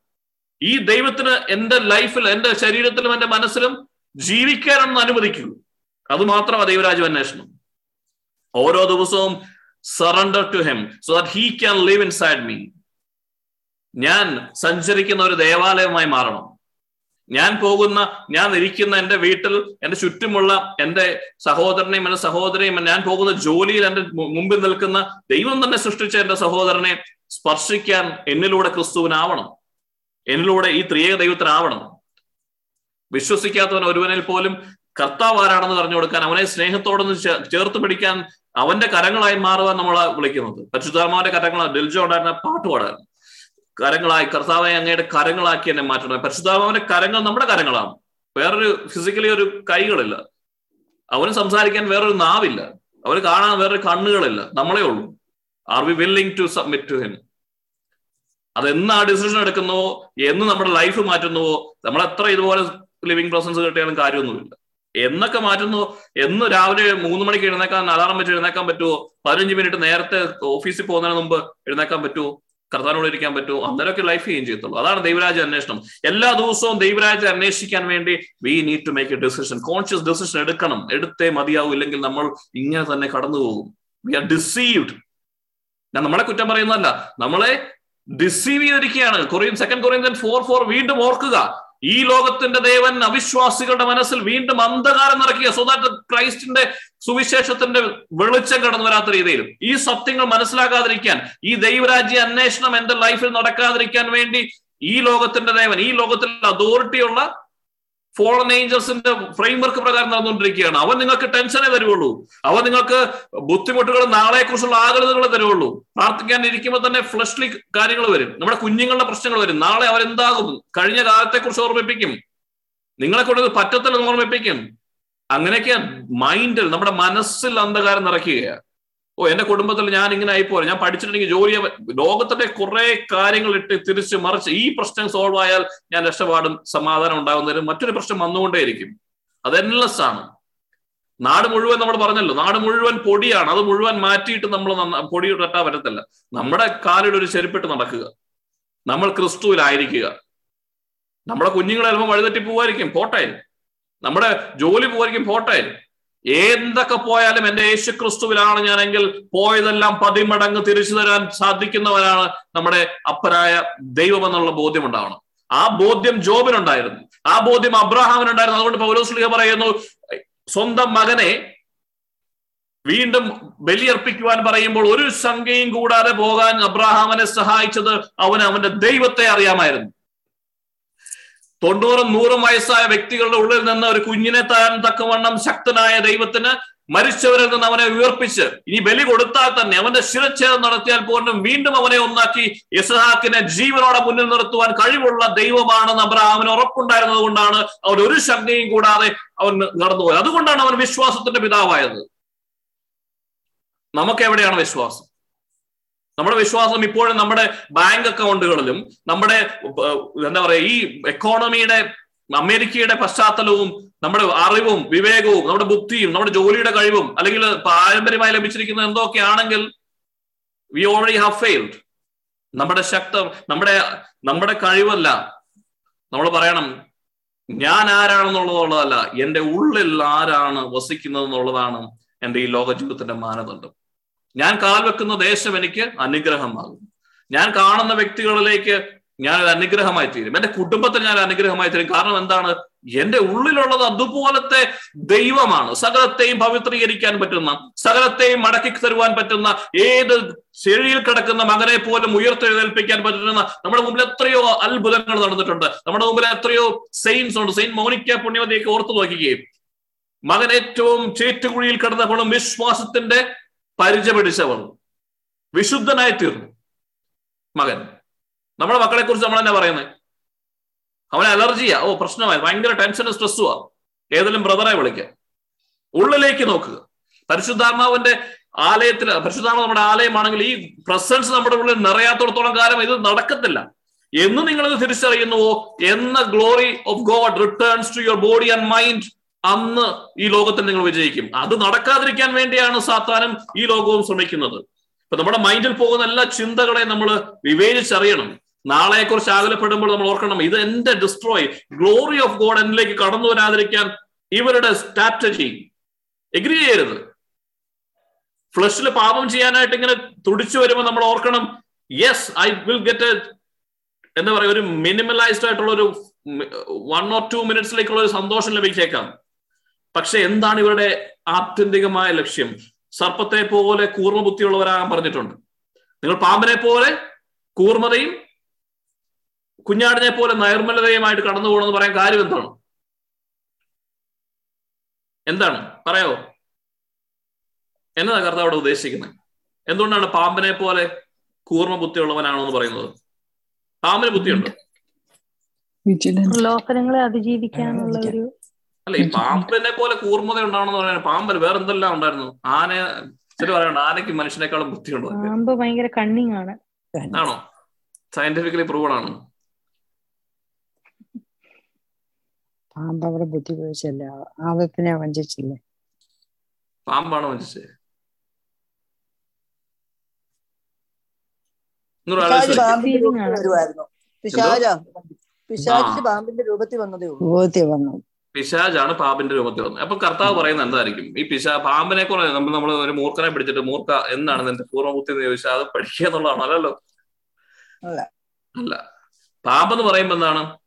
ഈ ദൈവത്തിന് എന്റെ ലൈഫിൽ എന്റെ ശരീരത്തിലും എന്റെ മനസ്സിലും ജീവിക്കാനൊന്ന് അനുവദിക്കൂ. അത് മാത്രമാണ് ദൈവരാജ്യം അന്വേഷണം ഓരോ ദിവസവും surrender to him so that he can live inside me ഞാൻ സഞ്ചരിക്കുന്ന ഒരു ദേവാലയമായി മാറണം. ഞാൻ പോകുന്ന ഞാൻ ഇരിക്കുന്ന എന്റെ വീട്ടിൽ എന്റെ ചുറ്റുമുള്ള എന്റെ സഹോദരനെയും എന്റെ സഹോദരിയും ഞാൻ പോകുന്ന ജോലിയിൽ എന്റെ മുമ്പിൽ നിൽക്കുന്ന ദൈവം തന്നെ സൃഷ്ടിച്ച എന്റെ സഹോദരനെ സ്പർശിക്കാൻ എന്നിലൂടെ ക്രിസ്തുവിനാവണം. എന്നിലൂടെ ഈ ത്രിയേക ദൈവത്തിനാവണം. വിശ്വസിക്കാത്തവൻ ഒരുവനിൽ പോലും കർത്താവ് ആരാണെന്ന് പറഞ്ഞു കൊടുക്കാൻ അവനെ സ്നേഹത്തോടൊന്ന് ചേർത്ത് പിടിക്കാൻ അവന്റെ കരങ്ങളായി മാറുവാൻ നമ്മളെ വിളിക്കുന്നത്. പരിശുദ്ധാത്മാവിന്റെ കരങ്ങളാണ്. ഡെൽജോ ഉണ്ടായിരുന്ന പാട്ട് കരങ്ങളായി കർത്താവായ അങ്ങയുടെ കരങ്ങളാക്കി എന്നെ മാറ്റണം പരിശുദ്ധാത്മാവിന്റെ കരങ്ങൾ നമ്മുടെ കരങ്ങളാണ്. വേറൊരു ഫിസിക്കലി ഒരു കൈകളില്ല. അവന് സംസാരിക്കാൻ വേറൊരു നാവില്ല. അവന് കാണാൻ വേറൊരു കണ്ണുകളില്ല. നമ്മളേ ഉള്ളൂ. Are we willing to submit to him അതെന്ന് ആ ഡിസിഷൻ എടുക്കുന്നുവോ? എന്ന് നമ്മുടെ ലൈഫ് മാറ്റുന്നുവോ? നമ്മൾ എത്ര ഇതുപോലെ ലിവിങ് പ്രസൻസ് കിട്ടിയാലും കാര്യമൊന്നുമില്ല. എന്നൊക്കെ മാറ്റുന്നു. എന്ന് രാവിലെ മൂന്ന് മണിക്ക് എഴുന്നേക്കാൻ അലാറം വെച്ച് എഴുന്നേക്കാൻ പറ്റുമോ പതിനഞ്ച് മിനിറ്റ് നേരത്തെ ഓഫീസിൽ പോകുന്നതിന് മുമ്പ് എഴുന്നേക്കാൻ പറ്റുമോ കർത്താനോട് ഇരിക്കാൻ പറ്റുമോ അന്നേരമൊക്കെ ലൈഫ് ചെയ്യും ചെയ്യത്തുള്ളൂ. അതാണ് ദൈവരാജ അന്വേഷണം. എല്ലാ ദിവസവും ദൈവരാജ അന്വേഷിക്കാൻ വേണ്ടി we need to make a decision conscious decision എടുക്കണം. എടുത്തേ മതിയാവും ഇല്ലെങ്കിൽ നമ്മൾ ഇങ്ങനെ തന്നെ കടന്നു പോകും. വി ആർ ഡിസീവ്ഡ് ഞാൻ നമ്മളെ കുറ്റം പറയുന്നതല്ല. നമ്മളെ ഡിസീവ് ചെയ്തിരിക്കുകയാണ്. Corinthians second Corinthians four four വീണ്ടും ഓർക്കുക. ഈ ലോകത്തിന്റെ ദേവൻ അവിശ്വാസികളുടെ മനസ്സിൽ വീണ്ടും അന്ധകാരം നിറക്കുക സോ ദാറ്റ് ക്രൈസ്റ്റിന്റെ സുവിശേഷത്തിന്റെ വെളിച്ചം കടന്നു വരാത്ത രീതിയിൽ ഈ സത്യങ്ങൾ മനസ്സിലാക്കാതിരിക്കാൻ ഈ ദൈവരാജ്യ അന്വേഷണം എന്റെ ലൈഫിൽ നടക്കാതിരിക്കാൻ വേണ്ടി ഈ ലോകത്തിന്റെ ദേവൻ ഈ ലോകത്തിൽ അതോറിറ്റിയുള്ള ഫോളൻ ഏഞ്ചൽസിന്റെ ഫ്രെയിംവർക്ക് പ്രകാരം നടന്നുകൊണ്ടിരിക്കുകയാണ്. അവൻ നിങ്ങൾക്ക് ടെൻഷനെ തരുള്ളൂ അവൻ നിങ്ങൾക്ക് ബുദ്ധിമുട്ടുകൾ നാളെ കുറിച്ചുള്ള ആകുലതകൾ തരുള്ളൂ പ്രാർത്ഥിക്കാൻ ഇരിക്കുമ്പോൾ തന്നെ ഫ്ലഷ്ലി കാര്യങ്ങൾ വരും. നമ്മുടെ കുഞ്ഞുങ്ങളുടെ പ്രശ്നങ്ങൾ വരും. നാളെ അവരെന്താകും കഴിഞ്ഞ കാലത്തെ കുറിച്ച് ഓർമ്മിപ്പിക്കും. നിങ്ങളെ കൊണ്ട് പറ്റത്തില്ലെന്ന് ഓർമ്മിപ്പിക്കും. അങ്ങനെയൊക്കെ മൈൻഡിൽ നമ്മുടെ മനസ്സിൽ അന്ധകാരം നിറയ്ക്കുകയാണ്. ഓ എന്റെ കുടുംബത്തിൽ ഞാൻ ഇങ്ങനെ ആയിപ്പോലെ ഞാൻ പഠിച്ചിട്ടുണ്ടെങ്കിൽ ജോലിയെ ലോകത്തിന്റെ കുറെ കാര്യങ്ങൾ ഇട്ട് തിരിച്ച് മറിച്ച് ഈ പ്രശ്നം സോൾവ് ആയാൽ ഞാൻ രക്ഷപാടും സമാധാനം ഉണ്ടാകുന്നതിന് മറ്റൊരു പ്രശ്നം വന്നുകൊണ്ടേയിരിക്കും. അത് എൻലെസ് ആണ് നാട് മുഴുവൻ നമ്മൾ പറഞ്ഞല്ലോ നാട് മുഴുവൻ പൊടിയാണ്. അത് മുഴുവൻ മാറ്റിയിട്ട് നമ്മൾ പൊടി തട്ടാൻ പറ്റത്തില്ല. നമ്മുടെ കാലിൽ ഒരു ചെരുപ്പിട്ട് നടക്കുക. നമ്മൾ ക്രിസ്തുവിലായിരിക്കുക. നമ്മുടെ കുഞ്ഞുങ്ങളെ ചിലപ്പോൾ വഴിതെറ്റി പോവായിരിക്കും പോട്ടെ. നമ്മുടെ ജോലി പോവായിരിക്കും പോട്ടെ. എന്തൊക്കെ പോയാലും എന്റെ യേശു ക്രിസ്തുവിലാണ് ഞാനെങ്കിൽ പോയതെല്ലാം പതിമടങ്ങ് തിരിച്ചു തരാൻ സാധിക്കുന്നവരാണ് നമ്മുടെ അപ്പരായ ദൈവം എന്നുള്ള ബോധ്യം ഉണ്ടാവണം ആ ബോധ്യം ജോബിനുണ്ടായിരുന്നു. ആ ബോധ്യം അബ്രഹാമിനുണ്ടായിരുന്നു. അതുകൊണ്ട് പൗലോസ്ലിഹ പറയുന്നു സ്വന്തം മകനെ വീണ്ടും ബലിയർപ്പിക്കുവാൻ പറയുമ്പോൾ ഒരു സംഖ്യയും കൂടാതെ പോകാൻ അബ്രഹാമിനെ സഹായിച്ചത് അവന് അവന്റെ ദൈവത്തെ അറിയാമായിരുന്നു. തൊണ്ണൂറും നൂറും വയസ്സായ വ്യക്തികളുടെ ഉള്ളിൽ നിന്ന് ഒരു കുഞ്ഞിനെ താൻ തക്കവണ്ണം ശക്തനായ ദൈവത്തിന് മരിച്ചവരിൽ നിന്ന് അവനെ ഉയർപ്പിച്ച് ഇനി ബലി കൊടുത്താൽ തന്നെ അവന്റെ ശിരച്ഛേദം നടത്തിയാൽ പോലും വീണ്ടും അവനെ ഒന്നാക്കി യസഹാക്കിനെ ജീവനോടെ മുന്നിൽ നിർത്തുവാൻ കഴിവുള്ള ദൈവമാണെന്ന് അബ്രഹാമിന് ഉറപ്പുണ്ടായിരുന്നത് കൊണ്ടാണ് അവൻ ഒരു ശങ്കയും കൂടാതെ അവൻ നടന്നുപോയത് അതുകൊണ്ടാണ് അവൻ വിശ്വാസത്തിന്റെ പിതാവായത്. നമുക്ക് എവിടെയാണ് വിശ്വാസം? നമ്മുടെ വിശ്വാസം ഇപ്പോഴും നമ്മുടെ ബാങ്ക് അക്കൗണ്ടുകളിലും നമ്മുടെ എന്താ പറയാ ഈ എക്കോണമിയുടെ അമേരിക്കയുടെ പശ്ചാത്തലവും നമ്മുടെ അറിവും വിവേകവും നമ്മുടെ ബുദ്ധിയും നമ്മുടെ ജോലിയുടെ കഴിവും അല്ലെങ്കിൽ പാരമ്പര്യമായി ലഭിച്ചിരിക്കുന്ന എന്തൊക്കെ ആണെങ്കിൽ വി ഓൾറെഡി ഹാവ് ഫെയിൽഡ് നമ്മുടെ ശക്തം നമ്മുടെ നമ്മുടെ കഴിവല്ല. നമ്മൾ പറയണം ഞാൻ ആരാണെന്നുള്ളതുള്ളതല്ല എന്റെ ഉള്ളിൽ ആരാണ് വസിക്കുന്നത് എന്നുള്ളതാണ് എന്റെ ഈ ലോക ജീവിതത്തിന്റെ മാനദണ്ഡം. ഞാൻ കാൽ വെക്കുന്ന ദേശം എനിക്ക് അനുഗ്രഹമാകും. ഞാൻ കാണുന്ന വ്യക്തികളിലേക്ക് ഞാൻ ഒരു അനുഗ്രഹമായി തീരും. എന്റെ കുടുംബത്തിന് ഞാൻ അനുഗ്രഹമായി തീരും. കാരണം എന്താണ്? എന്റെ ഉള്ളിലുള്ളത് അതുപോലത്തെ ദൈവമാണ്. സകലത്തെയും പവിത്രീകരിക്കാൻ പറ്റുന്ന സകലത്തെയും മടക്കി തരുവാൻ പറ്റുന്ന ഏത് ചെഴിയിൽ കിടക്കുന്ന മകനെ പോലും ഉയർത്തെഴുന്നേൽപ്പിക്കാൻ പറ്റുന്ന നമ്മുടെ മുമ്പിൽ എത്രയോ അത്ഭുതങ്ങൾ നടന്നിട്ടുണ്ട്. നമ്മുടെ മുമ്പിൽ എത്രയോ സെയിൻസ് ഉണ്ട്. സെയിൻ മോണിക്ക പുണ്യവതിയൊക്കെ ഓർത്തു നോക്കുകയും മകൻ ഏറ്റവും ചേറ്റുകുഴിയിൽ കിടന്നപ്പോഴും വിശ്വാസത്തിന്റെ പരിചയ പിടിച്ചവൾ വിശുദ്ധനായി തീർന്നു. മകൻ. നമ്മുടെ മക്കളെ കുറിച്ച് നമ്മൾ തന്നെ പറയുന്നത്. അവന് അലർജിയാ. ഓ പ്രശ്നമായി. ഭയങ്കര ടെൻഷനും സ്ട്രെസ്സുവാ. ഏതെങ്കിലും ബ്രദറെ വിളിക്കുക ഉള്ളിലേക്ക് നോക്കുക പരിശുദ്ധാത്മാവിന്റെ ആലയത്തിൽ പരിശുദ്ധാത്മ നമ്മുടെ ആലയമാണെങ്കിൽ ഈ പ്രസൻസ് നമ്മുടെ ഉള്ളിൽ നിറയാത്തോടത്തോളം കാലം ഇത് നടക്കത്തില്ല. എന്ന് നിങ്ങളിത് തിരിച്ചറിയുന്നുവോ? എന്ന glory of God returns to your body and mind അന്ന് ഈ ലോകത്തിൽ നിങ്ങൾ വിജയിക്കും. അത് നടക്കാതിരിക്കാൻ വേണ്ടിയാണ് സാത്താനും ഈ ലോകവും ശ്രമിക്കുന്നത്. ഇപ്പൊ നമ്മുടെ മൈൻഡിൽ പോകുന്ന എല്ലാ ചിന്തകളെ നമ്മൾ വിവേചിച്ചറിയണം. നാളെ കുറിച്ച് ആകുലപ്പെടുമ്പോൾ നമ്മൾ ഓർക്കണം ഇത് എന്റെ ഡിസ്ട്രോയ് ഗ്ലോറി ഓഫ് ഗോഡ് എന്നിലേക്ക് കടന്നു വരാതിരിക്കാൻ ഇവരുടെ സ്ട്രാറ്റജി എഗ്രി ചെയ്യരുത്. ഫ്ലഷിൽ പാപം ചെയ്യാനായിട്ട് ഇങ്ങനെ തുടിച്ചു വരുമ്പോൾ നമ്മൾ ഓർക്കണം yes I will get a എന്താ പറയുക ഒരു മിനിമലൈസ്ഡ് ആയിട്ടുള്ള ഒരു വൺ ഓർ ടു മിനിറ്റ്സിലേക്കുള്ള ഒരു സന്തോഷം ലഭിച്ചേക്കാം. പക്ഷെ എന്താണ് ഇവരുടെ ആത്യന്തികമായ ലക്ഷ്യം? സർപ്പത്തെ പോലെ കൂർമ്മ ബുദ്ധിയുള്ളവരാകാൻ പറഞ്ഞിട്ടുണ്ട്. നിങ്ങൾ പാമ്പിനെ പോലെ കൂർമ്മതയും കുഞ്ഞാടിനെ പോലെ നൈർമലതയുമായിട്ട് കടന്നു പോകണമെന്ന് പറയാൻ കാര്യം എന്താണ്? എന്താണ്? പറയോ? എന്നതാ കർത്താവ് അവിടെ ഉദ്ദേശിക്കുന്നത്. എന്തുകൊണ്ടാണ് പാമ്പിനെ പോലെ കൂർമ്മ ബുദ്ധിയുള്ളവനാണോ എന്ന് പറയുന്നത്? പാമ്പിന് ബുദ്ധിയുണ്ട്? ലോകങ്ങളെ അതിജീവിക്കാനുള്ള ഒരു അല്ല ഈ പാമ്പിനെ പോലെ കൂർമ്മത ഉണ്ടാവണമെന്ന് പറയാൻ പാമ്പ് വേറെ എന്തെല്ലാം ഉണ്ടായിരുന്നു? ആന ശരി പറയണ്ട ആനയ്ക്ക് മനുഷ്യനേക്കാളും ബുദ്ധിയുണ്ടോ. പാമ്പ് ഭയങ്കര കണ്ണിങ് ആണ്. ആണോ? സയന്റിഫിക്കലി പ്രൂവഡ് ആണ്. പാമ്പ് അവിടെ ബുദ്ധി ഉപയോഗിച്ചല്ല. ആവപ്പിനെ വഞ്ചിച്ചില്ലേ? പാമ്പാണോ വഞ്ചിച്ചത്. പിശാച് പാമ്പിന്റെ രൂപത്തിൽ വരുമായിരുന്നു പിശാച പിശാച് പാമ്പിന്റെ രൂപത്തിൽ വന്നതേ ഉള്ളൂ. രൂപത്തിൽ വന്നു. പിശാജാണ് പാമ്പിന്റെ രൂപത്തിൽ വന്നത്. അപ്പൊ കർത്താവ് പറയുന്നത് എന്തായിരിക്കും? ഈ പിശാ പാമ്പിനെ കുറേ നമ്മൾ നമ്മൾ ഒരു മൂർഖനെ പിടിച്ചിട്ട് മൂർഖ എന്നാണ് നിന്റെ പൂർവബുദ്ധി എന്ന് ചോദിച്ചാൽ അത് പഠിക്കുക എന്നുള്ളതാണ് അല്ലല്ലോ? അല്ല. പാമ്പ് പാമ്പെന്ന് പറയുമ്പോ എന്താണ്?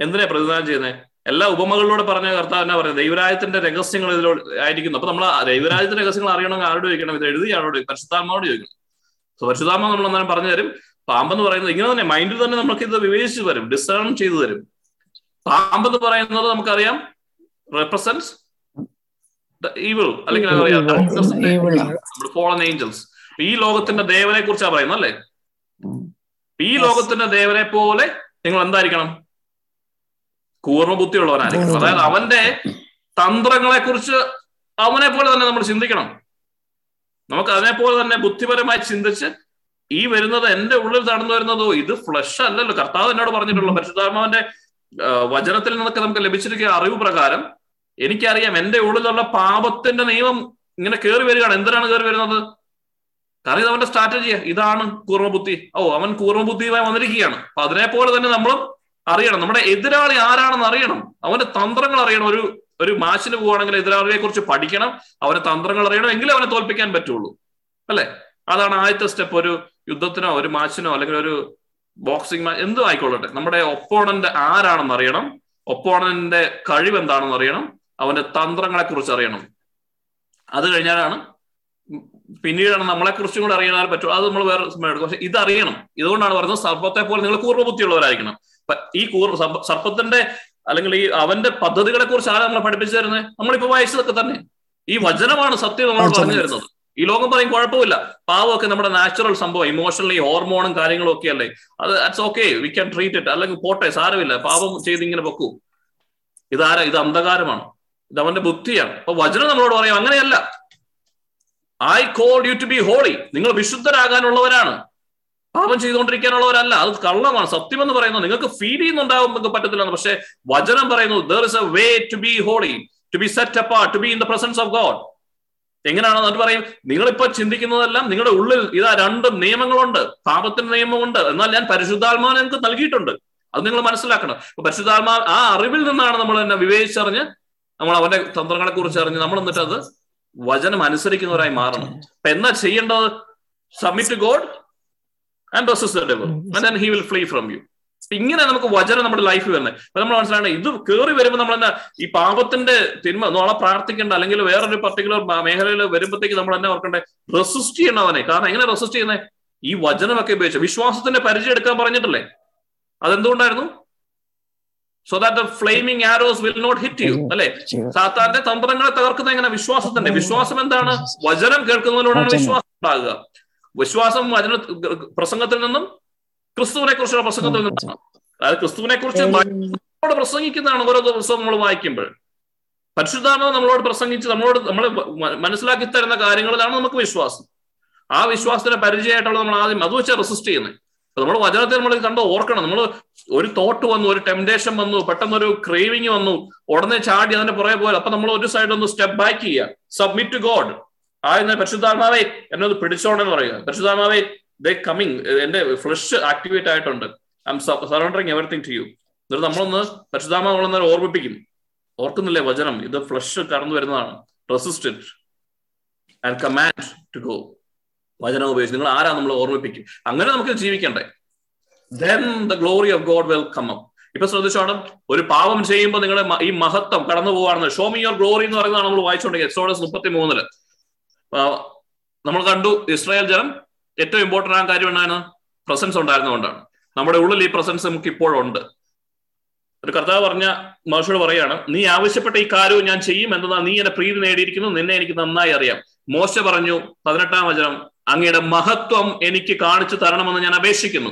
എന്തിനാ പ്രതിദാനം ചെയ്യുന്നത് എല്ലാ ഉപമകളിലൂടെ പറഞ്ഞ കർത്താവ് എന്നാ പറയുന്നത്? ദൈവരാജ്യത്തിന്റെ രഹസ്യങ്ങൾ ഇതിലോ ആയിരിക്കുന്നു. അപ്പൊ നമ്മൾ ദൈവരാജ്യത്തിന്റെ രഹസ്യങ്ങൾ അറിയണമെങ്കിൽ ആരോട് ചോദിക്കണം? ഇത് എഴുതി ആരോട്? പരിശുദ്ധാത്മാവോട് ചോദിക്കണം. സോ പരിശുദ്ധാത്മാവ് നമ്മൾ അന്നേരം പറഞ്ഞു തരും. പാമ്പെന്ന് പറയുന്നത് ഇങ്ങനെ തന്നെ മൈൻഡിൽ തന്നെ നമുക്ക് ഇത് വിവേചിച്ച് തരും ഡിസേൺ ചെയ്തു തരും. പാമ്പെന്ന് പറയുന്നത് നമുക്കറിയാം. റെപ്രസെന്റ്സ് ഈവിൾ അല്ലെങ്കിൽ നമ്മുടെ ഫോളൻ ഏഞ്ചൽസ് ഈ ലോകത്തിന്റെ ദേവനെ കുറിച്ചാണ് പറയുന്നത് അല്ലേ? ഈ ലോകത്തിന്റെ ദേവനെ പോലെ നിങ്ങൾ എന്തായിരിക്കണം? കൂർമ്മ ബുദ്ധിയുള്ളവനായിരിക്കണം അതായത് അവന്റെ തന്ത്രങ്ങളെ കുറിച്ച് അവനെ പോലെ തന്നെ നമ്മൾ ചിന്തിക്കണം. നമുക്ക് അതിനെ പോലെ തന്നെ ബുദ്ധിപരമായി ചിന്തിച്ച് ഈ വരുന്നത് എന്റെ ഉള്ളിൽ നടന്നു വരുന്നതോ ഇത് ഫ്ലഷ് അല്ലല്ലോ. കർത്താവ് എന്നോട് പറഞ്ഞിട്ടുള്ളൂ. പരിശുദ്ധാത്മാവിന്റെ വചനത്തിൽ നിന്നൊക്കെ നമുക്ക് ലഭിച്ചിരിക്കുന്ന അറിവ് പ്രകാരം എനിക്കറിയാം എന്റെ ഉള്ളിലുള്ള പാപത്തിന്റെ നിയമം ഇങ്ങനെ കയറി വരികയാണ്. എന്തിനാണ് കയറി വരുന്നത്? കാരണം അവന്റെ സ്ട്രാറ്റജിയാ ഇതാണ് കൂർമ്മബുദ്ധി. ഓ അവൻ കൂർമ്മബുദ്ധിയുമായി വന്നിരിക്കുകയാണ്. അപ്പൊ അതിനെ പോലെ തന്നെ നമ്മളും അറിയണം. നമ്മുടെ എതിരാളി ആരാണെന്ന് അറിയണം. അവന്റെ തന്ത്രങ്ങൾ അറിയണം. ഒരു ഒരു മാച്ചിന് പോവുകയാണെങ്കിൽ എതിരാളിയെ കുറിച്ച് പഠിക്കണം. അവന്റെ തന്ത്രങ്ങൾ അറിയണം. എങ്കിലും അവനെ തോൽപ്പിക്കാൻ പറ്റുള്ളൂ. അല്ലെ? അതാണ് ആദ്യത്തെ സ്റ്റെപ്പ് ഒരു യുദ്ധത്തിനോ ഒരു മാച്ചിനോ അല്ലെങ്കിൽ ഒരു ബോക്സിംഗ് മാച്ച് എന്തും ആയിക്കൊള്ളട്ടെ നമ്മുടെ ഒപ്പോണന്റ് ആരാണെന്ന് അറിയണം. ഒപ്പോണന്റിന്റെ കഴിവ് എന്താണെന്ന് അറിയണം. അവന്റെ തന്ത്രങ്ങളെ കുറിച്ച് അറിയണം. അത് കഴിഞ്ഞാലാണ് പിന്നീടാണ് നമ്മളെ കുറിച്ചും കൂടെ അറിയാൻ പറ്റും. അത് നമ്മൾ വേറെ സമയം എടുക്കും. പക്ഷെ ഇതറിയണം. ഇതുകൊണ്ടാണ് പറയുന്നത് സർപ്പത്തെ പോലെ നിങ്ങൾ കൂർമ്മബുദ്ധിയുള്ളവരായിരിക്കണം ഈ കൂർ സർപ്പത്തിന്റെ അല്ലെങ്കിൽ ഈ അവന്റെ പദ്ധതികളെ കുറിച്ച് ആരാ നമ്മളെ പഠിപ്പിച്ചു തരുന്നത്? നമ്മളിപ്പോ വായിച്ചതൊക്കെ തന്നെ. ഈ വചനമാണ് സത്യം നമ്മൾ പറഞ്ഞു തരുന്നത്. ഈ ലോകം പറയും കുഴപ്പമില്ല. പാവമൊക്കെ നമ്മുടെ നാച്ചുറൽ സംഭവം ഇമോഷണലി ഹോർമോണും കാര്യങ്ങളും ഒക്കെ അല്ലേ? അത് it's okay we can treat it അല്ലെങ്കിൽ പോട്ടെ സാരമില്ല. പാവം ചെയ്ത് ഇങ്ങനെ വെക്കൂ. ഇതാരാ? ഇത് അന്ധകാരമാണ്. ഇത് അവന്റെ ബുദ്ധിയാണ്. അപ്പൊ വചനം നമ്മളോട് പറയും അങ്ങനെയല്ല. I call you to be holy നിങ്ങൾ വിശുദ്ധരാകാനുള്ളവരാണ്. പാപം ചെയ്തുകൊണ്ടിരിക്കാനുള്ളവരല്ല. അത് കള്ളമാണ്. സത്യം എന്ന് പറയുന്നത് നിങ്ങൾക്ക് ഫീൽ ചെയ്യുന്നുണ്ടാവും നിങ്ങൾക്ക് പറ്റത്തില്ല പക്ഷെ വചനം പറയുന്നു there is a way to be holy to be set അപ്പാ to be in the presence of God എങ്ങനെയാണോ അത് പറയും നിങ്ങളിപ്പോ ചിന്തിക്കുന്നതെല്ലാം നിങ്ങളുടെ ഉള്ളിൽ ഇതാ രണ്ട് നിയമങ്ങളുണ്ട് പാപത്തിന്റെ നിയമമുണ്ട്. എന്നാൽ ഞാൻ പരിശുദ്ധാത്മാവ് നിങ്ങൾക്ക് നൽകിയിട്ടുണ്ട്. അത് നിങ്ങൾ മനസ്സിലാക്കണം. അപ്പൊ പരിശുദ്ധാത്മാ ആ അറിവിൽ നിന്നാണ് നമ്മൾ എന്നെ വിവേചിച്ചറിഞ്ഞ് നമ്മൾ അവന്റെ തന്ത്രങ്ങളെ കുറിച്ച് അറിഞ്ഞ് നമ്മൾ എന്നിട്ട് അത് വചനം അനുസരിക്കുന്നവരായി മാറണം. അപ്പൊ എന്നാ ചെയ്യേണ്ടത്? Submit to God and devil and he will flee from you ഇങ്ങനെ നമുക്ക് വചനം നമ്മുടെ ലൈഫിൽ വരുന്നത് അപ്പൊ നമ്മൾ മനസ്സിലാണ് ഇത് കയറി വരുമ്പോൾ നമ്മൾ എന്നാ ഈ പാപത്തിന്റെ തിന്മ നമ്മളെ പ്രാർത്ഥിക്കേണ്ട അല്ലെങ്കിൽ വേറൊരു പർട്ടിക്കുലർ മേഖലയിൽ വരുമ്പോഴത്തേക്ക് നമ്മൾ എന്നെ ഓർക്കണ്ടേ റെസിസ്റ്റ് ചെയ്യണം അവനെ. കാരണം എങ്ങനെ റെസിസ്റ്റ് ചെയ്യുന്നത് ഈ വചനമൊക്കെ ഉപയോഗിച്ച്. വിശ്വാസത്തിന്റെ പരിചയം എടുക്കാൻ പറഞ്ഞിട്ടില്ലേ? അതെന്തുകൊണ്ടായിരുന്നു? So that the flaming arrows will not hit you അല്ലെ? സാത്താന്റെ തന്ത്രങ്ങളെ തകർക്കുന്ന എങ്ങനെ? വിശ്വാസത്തിന്റെ. വിശ്വാസം എന്താണ്? വചനം കേൾക്കുന്നതിലൂടെയാണ് വിശ്വാസം ഉണ്ടാകുക. വിശ്വാസം വചന പ്രസംഗത്തിൽ നിന്നും ക്രിസ്തുവിനെ കുറിച്ചുള്ള പ്രസംഗത്തിൽ നിന്നാണ് അതായത് ക്രിസ്തുവിനെ കുറിച്ച് നമ്മളോട് പ്രസംഗിക്കുന്നതാണ് ഓരോ ദിവസവും നമ്മൾ വായിക്കുമ്പോൾ. പരിശുദ്ധാത്മാവ് നമ്മളോട് പ്രസംഗിച്ച് നമ്മളോട് നമ്മളെ മനസ്സിലാക്കി തരുന്ന കാര്യങ്ങളിലാണ് നമുക്ക് വിശ്വാസം. ആ വിശ്വാസത്തിന്റെ പരിചയമായിട്ടുള്ള നമ്മൾ ആദ്യം അത് വെച്ചാൽ റെസിസ്റ്റ് ചെയ്യുന്നത് അപ്പൊ നമ്മൾ വചനത്തെ നമ്മൾ കണ്ട് ഓർക്കണം. നമ്മൾ ഒരു തോട്ട് വന്നു ഒരു ടെംപ്ടേഷൻ വന്നു പെട്ടെന്നൊരു ക്രേവിങ് വന്നു ഉടനെ ചാടി അതിന്റെ പുറകെ പോയാൽ അപ്പൊ നമ്മൾ ഒരു സൈഡ് ഒന്ന് സ്റ്റെപ്പ് ബാക്ക് ചെയ്യുക. Submit to God. ആ എന്ന പരിശുദ്ധാത്മാവേ എന്നത് പിടിച്ചോണ്ടെന്ന് പറയുക. പരിശുദ്ധാത്മാവേ കമ്മിങ് എന്റെ ഫ്ലഷ് ആക്ടിവേറ്റ് ആയിട്ടുണ്ട്. I am surrendering everything to you എന്നിട്ട് നമ്മളൊന്ന് പരിശുദ്ധാമ നമ്മളൊന്ന് ഓർമ്മിപ്പിക്കും. ഓർക്കുന്നില്ലേ വചനം? ഇത് ഫ്ലഷ് കടന്നു വരുന്നതാണ്. Resist and command to go വചനം ഉപയോഗിച്ച് നിങ്ങൾ ആരാ നമ്മൾ ഓർമ്മിപ്പിക്കും? അങ്ങനെ നമുക്ക് ജീവിക്കണ്ടേ. Then the glory of God will come up ഇപ്പൊ ശ്രദ്ധിച്ചോണം ഒരു പാപം ചെയ്യുമ്പോൾ നിങ്ങളുടെ ഈ മഹത്വം കടന്നു പോവാണെന്ന് ഷോ മി യുവർ ഗ്ലോറി എന്ന് പറയുന്നതാണ് നമ്മൾ വായിച്ചോണ്ടെങ്കിൽ എക്സോഡസ് മുപ്പത്തി മൂന്നിൽ നമ്മൾ കണ്ടു ഇസ്രായേൽ ജനം ഏറ്റവും ഇമ്പോർട്ടന്റ് ആ കാര്യം എന്നാണ്? പ്രസൻസ് ഉണ്ടായിരുന്നുകൊണ്ടാണ് നമ്മുടെ ഉള്ളിൽ ഈ പ്രസൻസ് നമുക്ക് ഇപ്പോഴുണ്ട്. ഒരു കർത്താവ് പറഞ്ഞ മഹർഷിയോട് പറയാണ് നീ ആവശ്യപ്പെട്ട ഈ കാര്യവും ഞാൻ ചെയ്യും എന്നതാ നീ എന്നെ പ്രീതി നേടിയിരിക്കുന്നു. നിന്നെ എനിക്ക് നന്നായി അറിയാം. മോശ പറഞ്ഞു പതിനെട്ടാം വചനം അങ്ങയുടെ മഹത്വം എനിക്ക് കാണിച്ചു തരണമെന്ന് ഞാൻ അപേക്ഷിക്കുന്നു.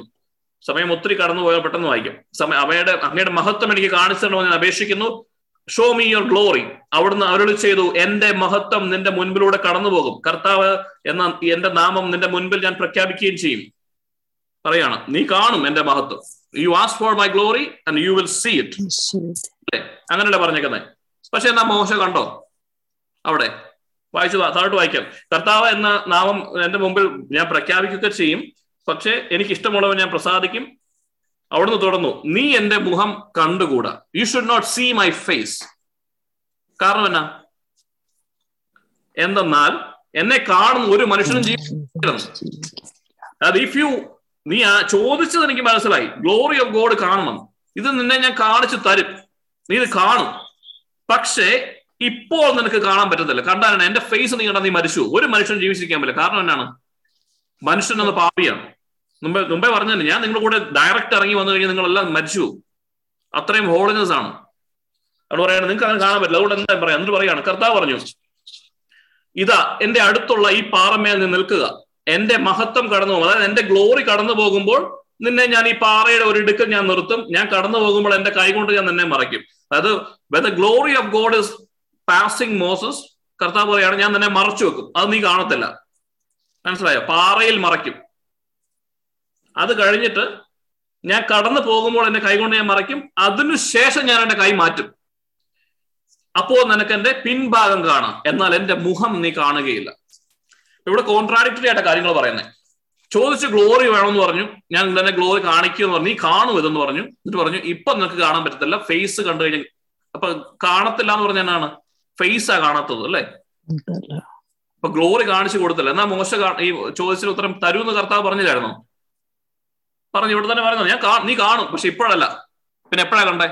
സമയം ഒത്തിരി കടന്നു പോയാൽ പെട്ടെന്ന് വായിക്കും. സമയം അവയുടെ അങ്ങയുടെ മഹത്വം എനിക്ക് കാണിച്ചു തരണമെന്ന് ഞാൻ അപേക്ഷിക്കുന്നു. ഷോ മീ യുവർ ഗ്ലോറി അവിടുന്ന് അവരോട് ചെയ്തു എന്റെ മഹത്വം നിന്റെ മുൻപിലൂടെ കടന്നു പോകും കർത്താവ് എന്ന എന്റെ നാമം നിന്റെ മുൻപിൽ ഞാൻ പ്രഖ്യാപിക്കുകയും ചെയ്യും. പറയാണ് നീ കാണും എന്റെ മഹത്വം. You ask for my glory and you will see it അല്ലെ? അങ്ങനെയല്ലേ പറഞ്ഞേക്കുന്നത് പക്ഷെ എന്നാ മോശ കണ്ടോ? അവിടെ. വായിച്ചു താഴോട്ട് വായിക്കാം. കർത്താവ് എന്ന നാമം എന്റെ മുമ്പിൽ ഞാൻ പ്രഖ്യാപിക്കുക ചെയ്യും. പക്ഷേ എനിക്ക് ഇഷ്ടമുള്ളവൻ ഞാൻ പ്രസാദിക്കും. അവിടുന്ന് തുടർന്നു നീ എന്റെ മുഖം കണ്ടുകൂടാ? You should not see my face കാരണം എന്നാ? എന്തെന്നാൽ എന്നെ കാണുന്ന ഒരു മനുഷ്യനും ജീവിക്കണം അത് ഇഫ് യു നീ ആ ചോദിച്ചത് എനിക്ക് മനസ്സിലായി. ഗ്ലോറി ഓഫ് ഗോഡ് കാണണം. ഇത് നിന്നെ ഞാൻ കാണിച്ചു തരും. നീ ഇത് കാണും. പക്ഷേ ഇപ്പോൾ നിനക്ക് കാണാൻ പറ്റത്തില്ല. കണ്ടാലാണ് എന്റെ ഫേസ് നീ കണ്ടാൽ നീ മരിച്ചു ഒരു മനുഷ്യൻ ജീവിച്ചിരിക്കാൻ പറ്റില്ല. കാരണം എന്നാണ്? മനുഷ്യൻ എന്ന പാപിയാണ്. മുമ്പേ മുമ്പേ പറഞ്ഞല്ലേ ഞാൻ നിങ്ങളുടെ കൂടെ ഡയറക്റ്റ് ഇറങ്ങി വന്നു കഴിഞ്ഞാൽ നിങ്ങളെല്ലാം മരിച്ചു അത്രയും ഹോളിനെസ് ആണ്. അവിടെ പറയാണ് നിങ്ങൾക്ക് അങ്ങനെ കാണാൻ പറ്റില്ല. അതുകൊണ്ട് എന്താ പറയാ? എന്നിട്ട് പറയാണ് കർത്താവ് പറഞ്ഞു ഇതാ എന്റെ അടുത്തുള്ള ഈ പാറമേൽ നിന്ന് നിൽക്കുക. എന്റെ മഹത്വം കടന്നു പോകും. അതായത് എന്റെ ഗ്ലോറി കടന്നു പോകുമ്പോൾ നിന്നെ ഞാൻ ഈ പാറയുടെ ഒരു ഇടുക്കൽ ഞാൻ നിർത്തും. ഞാൻ കടന്നു പോകുമ്പോൾ എന്റെ കൈ കൊണ്ട് ഞാൻ നിന്നെ മറയ്ക്കും. അതായത് when the glory of God is passing Moses കർത്താവ് പറയാണ് ഞാൻ നിന്നെ മറച്ചു വെക്കും. അത് നീ കാണത്തില്ല. മനസ്സിലായോ? പാറയിൽ മറയ്ക്കും. അത് കഴിഞ്ഞിട്ട് ഞാൻ കടന്നു പോകുമ്പോൾ എന്റെ കൈ കൊണ്ട് ഞാൻ മറയ്ക്കും. അതിനുശേഷം ഞാൻ എന്റെ കൈ മാറ്റും. അപ്പോൾ നിനക്ക് എന്റെ പിൻഭാഗം കാണാം. എന്നാൽ എന്റെ മുഖം നീ കാണുകയില്ല. ഇവിടെ കോൺട്രാഡിക്ടറി ആയിട്ട് കാര്യങ്ങൾ പറയുന്നത് ചോദിച്ച് ഗ്ലോറി വേണമെന്ന് പറഞ്ഞു. ഞാൻ തന്നെ ഗ്ലോറി കാണിക്കുമെന്ന് പറഞ്ഞു. നീ കാണും ഇതെന്ന് പറഞ്ഞു. എന്നിട്ട് പറഞ്ഞു ഇപ്പൊ നിനക്ക് കാണാൻ പറ്റത്തില്ല. ഫേസ് കണ്ടു കഴിഞ്ഞാൽ അപ്പൊ കാണത്തില്ല എന്ന് പറഞ്ഞ എന്നാണ്? ഫേസാ കാണാത്തത് അല്ലേ? അപ്പൊ ഗ്ലോറി കാണിച്ചു കൊടുത്തില്ല. എന്നാ മോശ ഈ ചോദിച്ചിന് ഉത്തരം തരൂന്ന് കർത്താവ് പറഞ്ഞില്ലായിരുന്നോ? പറഞ്ഞു ഇവിടെ തന്നെ പറയുന്നത് ഞാൻ നീ കാണും. പക്ഷെ ഇപ്പോഴല്ല. പിന്നെ എപ്പോഴാ കണ്ടേ?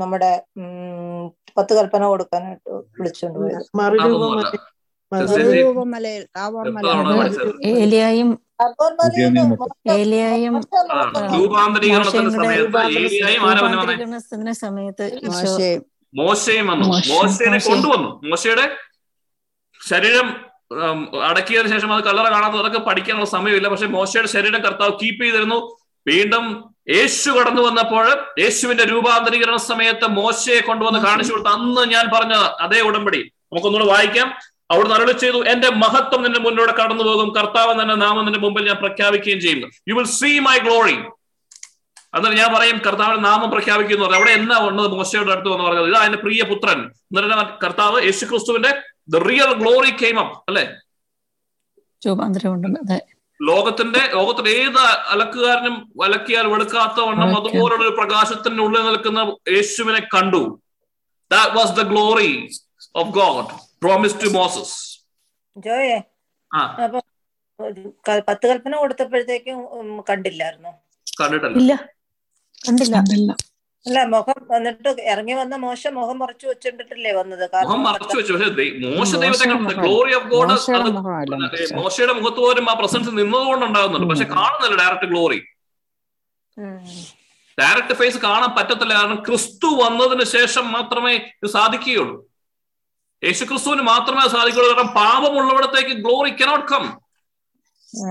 നമ്മുടെ പത്ത് കൽപ്പന കൊടുക്കാനായിട്ട് വിളിച്ചോണ്ട് പോയത്. ഏലിയായും ഏലിയായും സമയത്ത് മോശയും. വന്നു. മോശയെ കൊണ്ടുവന്നു. മോശയുടെ ശരീരം അടക്കിയതിനു ശേഷം അത് കല്ലറ കാണാത്തത് അതൊക്കെ പഠിക്കാനുള്ള സമയമില്ല. പക്ഷെ മോശയുടെ ശരീരം കർത്താവ് കീപ്പ് ചെയ്തിരുന്നു. വീണ്ടും യേശു കടന്നു വന്നപ്പോൾ യേശുവിന്റെ രൂപാന്തരീകരണ സമയത്ത് മോശയെ കൊണ്ടുവന്ന് കാണിച്ചു കൊടുത്ത അന്ന് ഞാൻ പറഞ്ഞ അതേ ഉടമ്പടി. നമുക്കൊന്നുകൂടെ വായിക്കാം. അവിടെ അരളി ചെയ്തു എന്റെ മഹത്വം നിന്റെ മുന്നിലൂടെ കടന്നു പോകും കർത്താവ് തന്നെ നാമം നിന്റെ മുമ്പിൽ ഞാൻ പ്രഖ്യാപിക്കുകയും ചെയ്യുന്നു. You will see my glory എന്നിട്ട് ഞാൻ പറയും കർത്താവിന്റെ നാമം പ്രഖ്യാപിക്കുന്നു. പറഞ്ഞു അവിടെ എന്നാ ഉണ്ടത് മോശയുടെ അടുത്ത് വന്ന് പറഞ്ഞത് ഇതാ എന്റെ പ്രിയ പുത്രൻ. എന്നിട്ട് കർത്താവ് യേശു ക്രിസ്തുവിന്റെ the real glory came up അല്ലെ ലോകത്തിന്റെ ലോകത്തിന്റെ ഏത് അലക്കുകാരനും അലക്കിയാൽ വെളുക്കാത്ത വണ്ണം അതുപോലുള്ള ഒരു പ്രകാശത്തിന്റെ ഉള്ളിൽ നിൽക്കുന്ന യേശുവിനെ കണ്ടു. That was the glory of God promise to Moses ജോയെ അപ്പൊ പത്ത് കൽപ്പന കൊടുത്തപ്പോഴത്തേക്കും കണ്ടില്ലായിരുന്നു? കണ്ടിട്ടില്ല. കണ്ടില്ല. അല്ല മുഖം വന്നിട്ട് ഇറങ്ങി വന്ന മോശം മുഖം മറച്ചു വെച്ചിട്ടില്ലേ വന്നത്? മുഖം മറച്ചു വെച്ചു. പക്ഷേ മോശ ദൈവത്തെ കണ്ടത് ഗ്ലോറി ഓഫ് ഗോഡ് മോശയുടെ മുഖത്ത് പോലും ആ പ്രസൻസ് നിന്നതുകൊണ്ടുണ്ടാകുന്നുണ്ട് പക്ഷെ കാണുന്നില്ല ഡയറക്റ്റ് ഗ്ലോറി ഡയറക്റ്റ് ഫേസ് കാണാൻ പറ്റത്തില്ല. കാരണം ക്രിസ്തു വന്നതിന് ശേഷം മാത്രമേ ഇത് സാധിക്കുകയുള്ളൂ. യേശു ക്രിസ്തുവിന് മാത്രമേ സാധിക്കുള്ളൂ കാരണം പാപമുള്ളവിടത്തേക്ക് ഗ്ലോറി കനോട്ട് കം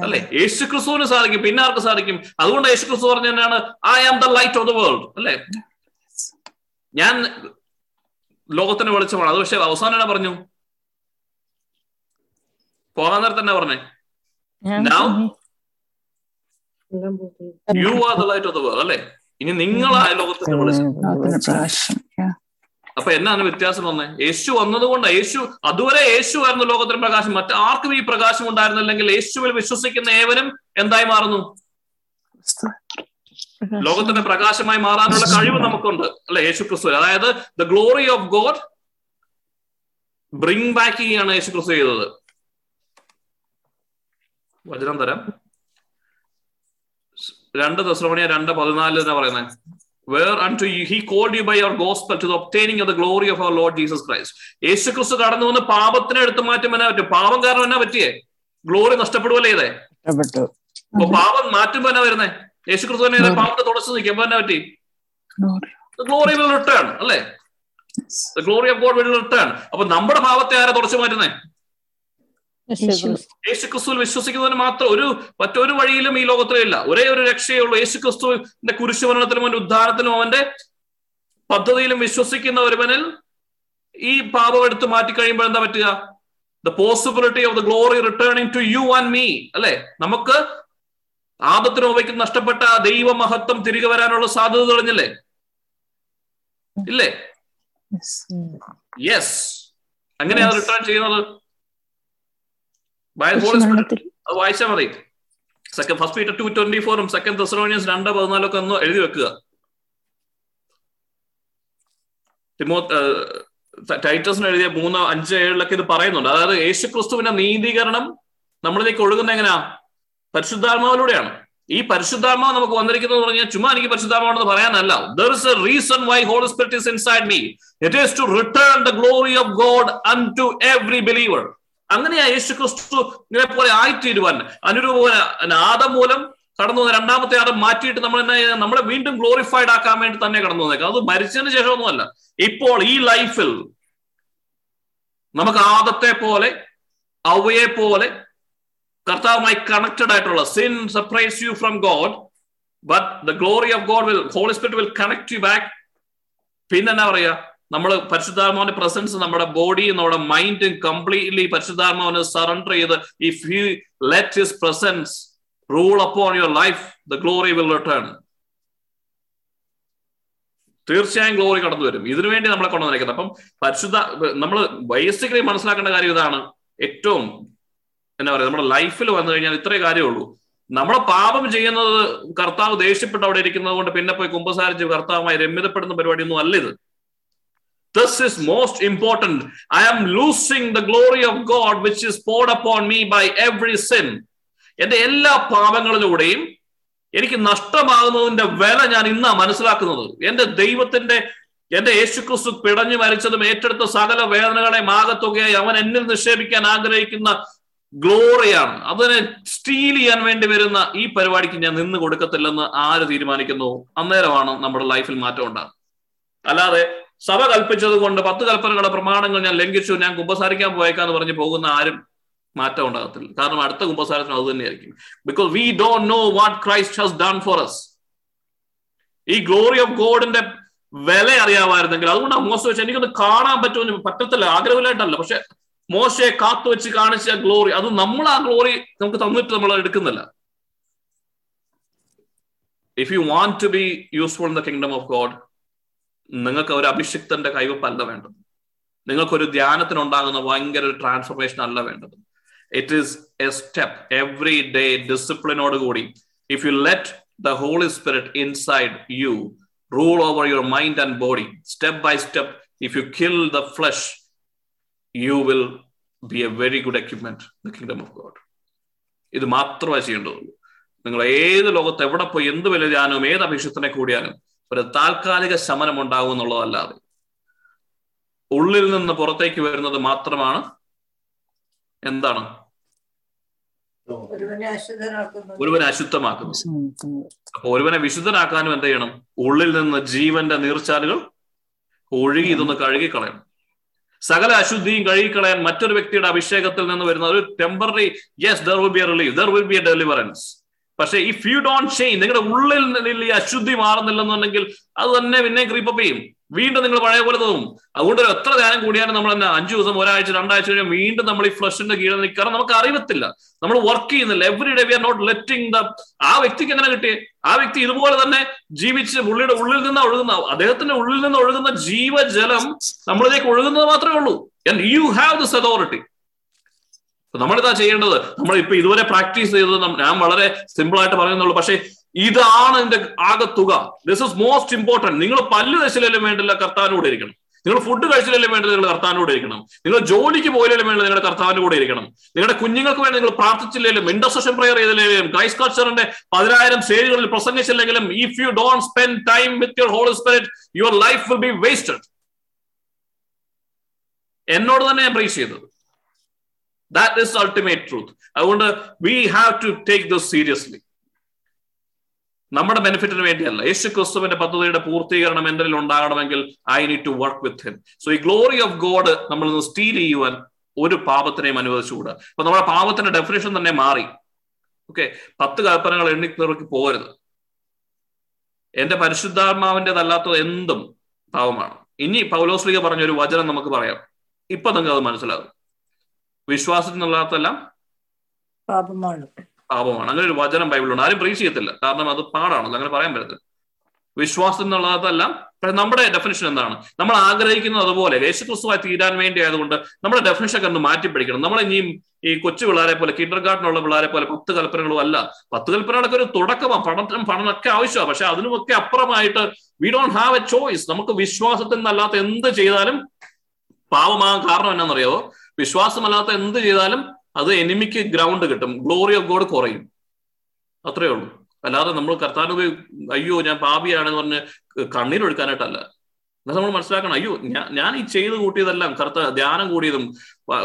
അല്ലെ? യേശുക്രിസ്തുവിന് സാധിക്കും. പിന്നെ ആർക്ക് സാധിക്കും? അതുകൊണ്ട് യേശു ക്രിസ്തു പറഞ്ഞ തന്നെയാണ് I am the light of the world അല്ലെ? ഞാൻ ലോകത്തിന് വെളിച്ചമാണ്. അത് പക്ഷെ അവസാനം എന്നാ പറഞ്ഞു? പോകാൻ നേരത്തെ തന്നെ പറഞ്ഞേ? Now you are the light of the world അല്ലെ? ഇനി നിങ്ങളായ ലോകത്തിന്റെ വെളിച്ചം. അപ്പൊ എന്നാണ് വ്യത്യാസം വന്നത് യേശു വന്നതുകൊണ്ട് യേശു അതുവരെ യേശു ആയിരുന്നു ലോകത്തിന് പ്രകാശം. മറ്റാർക്കും ഈ പ്രകാശം ഉണ്ടായിരുന്നില്ലെങ്കിൽ യേശുവിൽ വിശ്വസിക്കുന്ന ഏവനും എന്തായി മാറുന്നു? ലോകത്തിന്റെ പ്രകാശമായി മാറാനുള്ള കഴിവ് നമുക്കുണ്ട് അല്ലെ? യേശു ക്രിസ്തു. അതായത് the glory of God bring back ചെയ്യാണ് യേശു ക്രിസ്തു ചെയ്തത്. വചനം തരാം. രണ്ട് ദശ്രമണിയ രണ്ട് പതിനാലിൽ എന്നാ പറയുന്നത് where unto you he called you by your gospel to the obtaining of the glory of our Lord Jesus Christ. Yesu Kristu കടന്നു വന്ന് പാപത്തിനെ എടുത്തു മാറ്റും എന്നാ പറ്റും പാപം കാരണം എന്നാ പറ്റിയേ? ഗ്ലോറി നഷ്ടപ്പെടുവല്ലേ ഇതേ? അപ്പൊ പാപം മാറ്റുമ്പോ എന്നാ വരുന്നേ? യേശു ക്രിസ്തു തന്നെ പാപത്തെ തുടച്ചു നിൽക്കുമ്പോ എന്നാ പറ്റി? ഗ്ലോറി വിൽ റിട്ടേൺ അല്ലേ? Glory of God will return അപ്പൊ നമ്മുടെ പാപത്തെ ആരാ തുടച്ചു മാറ്റുന്നേ? യേശു ക്രിസ്തുവിൽ വിശ്വസിക്കുന്നതിന് മാത്രം ഒരു മറ്റൊരു വഴിയിലും ഈ ലോകത്തിലില്ല. ഒരേ ഒരു രക്ഷയേ ഉള്ളൂ യേശു ക്രിസ്തുവിന്റെ കുരിശുമരണത്തിലും അവന്റെ ഉദ്ധാരത്തിലും അവന്റെ പദ്ധതിയിലും വിശ്വസിക്കുന്ന ഒരുവനിൽ ഈ പാപം എടുത്ത് മാറ്റി കഴിയുമ്പോൾ എന്താ പറ്റുക? The possibility of the glory returning to you and me അല്ലെ? നമുക്ക് ആദത്തിന് ഉപയ്ക്ക് നഷ്ടപ്പെട്ട ദൈവ മഹത്വം തിരികെ വരാനുള്ള സാധ്യത തെളിഞ്ഞില്ലേ? ഇല്ലേ? യെസ് അങ്ങനെയാണ് റിട്ടേൺ ചെയ്യുന്നത് ബൈ ഹോളി സ്പിരിറ്റ് അത് വായിച്ചാൽ മതി. Second first Peter two twenty ഫോറും സെക്കൻഡ് തെസറോണിയൻസ് രണ്ട് പതിനാലും ഒക്കെ ഒന്ന് എഴുതി വെക്കുക. തിമോ ടൈറ്റസിന് എഴുതിയ മൂന്ന് അഞ്ച് ഏഴിലൊക്കെ ഇത് പറയുന്നുണ്ട്. അതായത് യേശു ക്രിസ്തുവിന്റെ നീതീകരണം നമ്മളിലേക്ക് ഒഴുകുന്ന എങ്ങനെയാ? പരിശുദ്ധാത്മാവിലൂടെയാണ്. ഈ പരിശുദ്ധാത്മാവ് നമുക്ക് വന്നിരിക്കുന്നത് പറഞ്ഞാൽ ചുമ്മാ എനിക്ക് പരിശുദ്ധാത്മാവെന്ന് പറയാനല്ല. There is a reason why Holy Spirit is inside me it is to return the glory of God unto every believer അങ്ങനെയാ യേശു ക്രിസ്തു ഇങ്ങനെ പോലെ ആയിത്തീരുവാൻ. അനുരൂപ ആദം മൂലം കടന്നു വന്ന രണ്ടാമത്തെ ആദം മാറ്റിയിട്ട് നമ്മൾ എന്നാ നമ്മളെ വീണ്ടും ഗ്ലോറിഫൈഡ് ആക്കാൻ വേണ്ടി തന്നെ കടന്നു വന്നേക്കാം. അത് മരിച്ചതിന് ശേഷമൊന്നുമല്ല ഇപ്പോൾ ഈ ലൈഫിൽ നമുക്ക് ആദത്തെ പോലെ അവയെ പോലെ കർത്താവുമായി കണക്റ്റഡ് ആയിട്ടുള്ള sin separates you from God but the glory of God will Holy Spirit will connect you back പിന്നെ എന്നാ പറയാ? നമ്മൾ പരിശുദ്ധാത്മാവിന്റെ പ്രസൻസ് നമ്മുടെ ബോഡിയും നമ്മുടെ മൈൻഡും കംപ്ലീറ്റ്ലി പരിശുദ്ധാത്മാവിന് സറണ്ടർ ചെയ്ത് if you let his presence rule upon your life the glory will return തീർച്ചയായും ഗ്ലോറി കടന്നു വരും. ഇതിനു വേണ്ടി നമ്മളെ കൊണ്ടുവന്നിരിക്കുന്നത് അപ്പം പരിശുദ്ധ നമ്മൾ ബേസിക്കലി മനസ്സിലാക്കേണ്ട കാര്യം ഇതാണ്. ഏറ്റവും എന്താ പറയുക നമ്മുടെ ലൈഫിൽ വന്നു കഴിഞ്ഞാൽ ഇത്രേ കാര്യമുള്ളൂ. നമ്മളെ പാപം ചെയ്യുന്നത് കർത്താവ് ദേഷ്യപ്പെട്ട് അവിടെ ഇരിക്കുന്നത് കൊണ്ട് പിന്നെ പോയി കുമ്പസാരിച്ച് കർത്താവുമായി രമ്യതപ്പെടുന്ന പരിപാടിയൊന്നും അല്ല ഇത്. This is most important. I am losing the glory of God which is poured upon me by every sin. എന്റെ എല്ലാ പാപങ്ങളിലൂടെയും എനിക്ക് നഷ്ടമാകുന്നതിന്റെ വില ഞാൻ ഇന്നാ മനസ്സിലാക്കുന്നത് എന്റെ ദൈവത്തിന്റെ എന്റെ യേശുക്രിസ്തു പിടഞ്ഞു മരിച്ചതും ഏറ്റെടുത്ത സകല വേദനകളെ മാകത്തുകയായി അവൻ എന്നിൽ നിക്ഷേപിക്കാൻ ആഗ്രഹിക്കുന്ന ഗ്ലോറിയാണ് അതിനെ സ്റ്റീൽ ചെയ്യാൻ വേണ്ടി വരുന്ന ഈ പരിപാടിക്ക് ഞാൻ നിന്ന് കൊടുക്കത്തില്ലെന്ന് ആര് തീരുമാനിക്കുന്നു അന്നേരമാണ് നമ്മുടെ ലൈഫിൽ മാറ്റം ഉണ്ടാകുന്നത് അല്ലാതെ സഭ കൽപ്പിച്ചത് കൊണ്ട് പത്ത് കൽപ്പനകളുടെ പ്രമാണങ്ങൾ ഞാൻ ലംഘിച്ചു ഞാൻ കുമ്പസാരിക്കാൻ പോയേക്കാന്ന് പറഞ്ഞ് പോകുന്ന ആരും മാറ്റം ഉണ്ടാകത്തില്ല. കാരണം അടുത്ത കുമ്പസാരത്തിന് അത് തന്നെയായിരിക്കും. Because we don't know what Christ has done for us ഈ ഗ്ലോറി ഓഫ് ഗോഡിന്റെ വില അറിയാമായിരുന്നെങ്കിൽ അതുകൊണ്ട് മോശ വെച്ച് എനിക്കൊന്ന് കാണാൻ പറ്റുമെന്ന് പറ്റത്തില്ല ആഗ്രഹമില്ലായിട്ടല്ല. പക്ഷെ മോശയെ കാത്തു വെച്ച് കാണിച്ച ഗ്ലോറി അത് നമ്മൾ ആ ഗ്ലോറി നമുക്ക് തന്നിട്ട് നമ്മൾ എടുക്കുന്നില്ല. If you want to be useful in the kingdom of God നിങ്ങൾക്ക് ഒരു അഭിഷിക്തന്റെ കൈവപ്പല്ല വേണ്ടത്. നിങ്ങൾക്കൊരു ധ്യാനത്തിനുണ്ടാകുന്ന ഭയങ്കര ഒരു ട്രാൻസ്ഫോർമേഷൻ അല്ല വേണ്ടത്. It is a step every day ഡിസിപ്ലിനോട് കൂടി if you let the Holy Spirit inside you rule over your mind and body step by step if you kill the flesh you will be a very good equipment the kingdom of God ഇത് മാത്രമേ ചെയ്യേണ്ടതുള്ളൂ. നിങ്ങൾ ഏത് ലോകത്ത് എവിടെ പോയി എന്ത് വലിയ ധ്യാനവും ഏത് അഭിഷേകത്തിനെ കൂടിയാലും ഒരു താൽക്കാലിക ശമനം ഉണ്ടാകും എന്നുള്ളതല്ലാതെ. ഉള്ളിൽ നിന്ന് പുറത്തേക്ക് വരുന്നത് മാത്രമാണ് എന്താണ്? ഒരുവനെ അശുദ്ധമാക്കുന്നു അപ്പൊ ഒരുവനെ വിശുദ്ധനാക്കാനും എന്ത് ചെയ്യണം? ഉള്ളിൽ നിന്ന് ജീവന്റെ നീർച്ചാലുകൾ ഒഴുകി ഇതൊന്ന് കഴുകിക്കളയണം. സകല അശുദ്ധിയും കഴുകിക്കളയാൻ മറ്റൊരു വ്യക്തിയുടെ അഭിഷേകത്തിൽ നിന്ന് വരുന്ന ഒരു temporary yes there will be relief there will be a deliverance പക്ഷേ ഇഫ് യു ഡോണ്ട് ചേഞ്ച് നിങ്ങളുടെ ഉള്ളിൽ നിന്ന് ഈ അശുദ്ധി മാറുന്നില്ലെന്നുണ്ടെങ്കിൽ അത് തന്നെ പിന്നെ ക്രീപ്പപ്പ് ചെയ്യും. വീണ്ടും നിങ്ങൾ പഴയ പോലെ തോന്നും. അതുകൊണ്ട് എത്ര ധ്യാനം കൂടിയാലും നമ്മൾ തന്നെ അഞ്ചു ദിവസം ഒരാഴ്ച രണ്ടാഴ്ച കഴിഞ്ഞാൽ വീണ്ടും നമ്മൾ ഈ ഫ്ലഷിന്റെ കീഴിൽ നിൽക്കണം നമുക്ക് അറിയത്തില്ല. നമ്മൾ വർക്ക് ചെയ്യുന്നില്ല. Every day we are not letting the ആ വ്യക്തിക്ക് എങ്ങനെ കിട്ടിയേ ആ വ്യക്തി ഇതുപോലെ തന്നെ ജീവിച്ച് പുള്ളിയുടെ ഉള്ളിൽ നിന്ന് ഒഴുകുന്ന അദ്ദേഹത്തിന്റെ ഉള്ളിൽ നിന്ന് ഒഴുകുന്ന ജീവജലം നമ്മളിലേക്ക് ഒഴുകുന്നത് മാത്രമേ ഉള്ളൂ. യു ഹാവ് ദിസ് അതോറിറ്റി നമ്മളിതാ ചെയ്യേണ്ടത് നമ്മൾ ഇപ്പൊ ഇതുവരെ പ്രാക്ടീസ് ചെയ്തത് ഞാൻ വളരെ സിമ്പിൾ ആയിട്ട് പറയുന്നുള്ളൂ. പക്ഷേ ഇതാണ് എന്റെ ആകെ തുക. ദിസ് ഇസ് മോസ്റ്റ് ഇമ്പോർട്ടന്റ് നിങ്ങൾ പല്ല് ദശയിലും വേണ്ടില്ല കർത്താവിനൂടെ ഇരിക്കണം. നിങ്ങൾ ഫുഡ് കഴിച്ചില്ലെങ്കിലും വേണ്ടത് നിങ്ങൾ കർത്താവിനോട് ഇരിക്കണം. നിങ്ങൾ ജോലിക്ക് പോയില്ലെങ്കിലും വേണ്ടത് നിങ്ങളുടെ കർത്താവിന്റെ കൂടെ ഇരിക്കണം. നിങ്ങളുടെ കുഞ്ഞുങ്ങൾക്ക് വേണ്ടി നിങ്ങൾ പ്രാർത്ഥിച്ചില്ലെങ്കിലും ഇന്റർസെഷൻ പ്രയർ ചെയ്തില്ലെങ്കിലും ക്രൈസ്റ്റ് കൾച്ചറിന്റെ പതിനായിരം സേരികളിൽ പ്രസംഗിച്ചില്ലെങ്കിലും if you don't spend time with your Holy Spirit your life will be wasted എന്നോട് തന്നെ ഞാൻ പ്രൈസ് ചെയ്തത്. ദാറ്റ് ഇസ് അൾട്ടിമേറ്റ് ട്രൂത്ത് അതുകൊണ്ട് we have to take those seriously നമ്മുടെ ബെനിഫിറ്റിന് വേണ്ടിയല്ല. യേശു ക്രിസ്തുവിന്റെ പദ്ധതിയുടെ പൂർത്തീകരണം എന്തെങ്കിലും ഉണ്ടാകണമെങ്കിൽ I need to work with him so ഈ ഗ്ലോറി ഓഫ് ഗോഡ് നമ്മൾ നിന്ന് സ്റ്റീൽ ചെയ്യുവാൻ ഒരു പാപത്തിനെയും അനുവദിച്ചുകൂടാ. അപ്പൊ നമ്മുടെ പാപത്തിന്റെ ഡെഫിനേഷൻ തന്നെ മാറി. ഓക്കെ പത്ത് കൽപ്പനകൾ എണ്ണിക്കുന്നവർക്ക് പോകരുത്. എന്റെ പരിശുദ്ധാത്മാവിന്റെതല്ലാത്ത എന്തും പാവമാണ് ഇനി പൗലോസ്ലിക പറഞ്ഞ ഒരു വചനം നമുക്ക് പറയാം. ഇപ്പൊ നിങ്ങൾക്ക് അത് മനസ്സിലാകും. വിശ്വാസത്തിനല്ലാത്തതെല്ലാം പാപമാണ്. പാപമാണ്. അങ്ങനെ ഒരു വചനം ബൈബിളുണ്ട് ആരും പ്രീച്ച് ചെയ്യത്തില്ല. കാരണം അത് പാടാണല്ലോ അങ്ങനെ പറയാൻ പറ്റത്തില്ല. വിശ്വാസം എന്നുള്ളതല്ല പക്ഷെ നമ്മുടെ ഡെഫിനിഷൻ എന്താണ്? നമ്മൾ ആഗ്രഹിക്കുന്നത് അതുപോലെ. യേശുക്രിസ്തുവായി തീരാൻ വേണ്ടി ആയതുകൊണ്ട് നമ്മുടെ ഡെഫിനിഷൻ ഒക്കെ ഒന്ന് മാറ്റി പഠിക്കണം നമ്മൾ ഇനിയും ഈ കൊച്ചു പിള്ളേരെ പോലെ കിൻഡർ ഗാർഡനുള്ള പിള്ളേരെ പോലെ പത്ത് കൽപ്പനകളും അല്ല. പത്ത് കൽപ്പനകളൊക്കെ ഒരു തുടക്കമാണ്. പഠനം പഠനമൊക്കെ ആവശ്യമാണ്. പക്ഷെ അതിനുമൊക്കെ അപ്പുറമായിട്ട് we don't have a choice നമുക്ക് വിശ്വാസത്തിൽ നിന്നല്ലാത്ത എന്ത് ചെയ്താലും പാവമാകാൻ കാരണം എന്നാണെന്നറിയാവോ? വിശ്വാസമല്ലാത്ത എന്ത് ചെയ്താലും അത് എനിമിക്ക് ഗ്രൗണ്ട് കിട്ടും. ഗ്ലോറി ഓഫ് ഗോഡ് കുറയും. അത്രേ ഉള്ളൂ. അല്ലാതെ നമ്മൾ കർത്താനുപ അയ്യോ ഞാൻ പാപിയാണെന്ന് പറഞ്ഞ് കണ്ണീരൊഴുക്കാനായിട്ടല്ല എന്നാൽ നമ്മൾ മനസ്സിലാക്കണം അയ്യോ ഞാൻ ഞാൻ ഈ ചെയ്ത് കൂട്ടിയതെല്ലാം കർത്ത ധ്യാനം കൂടിയതും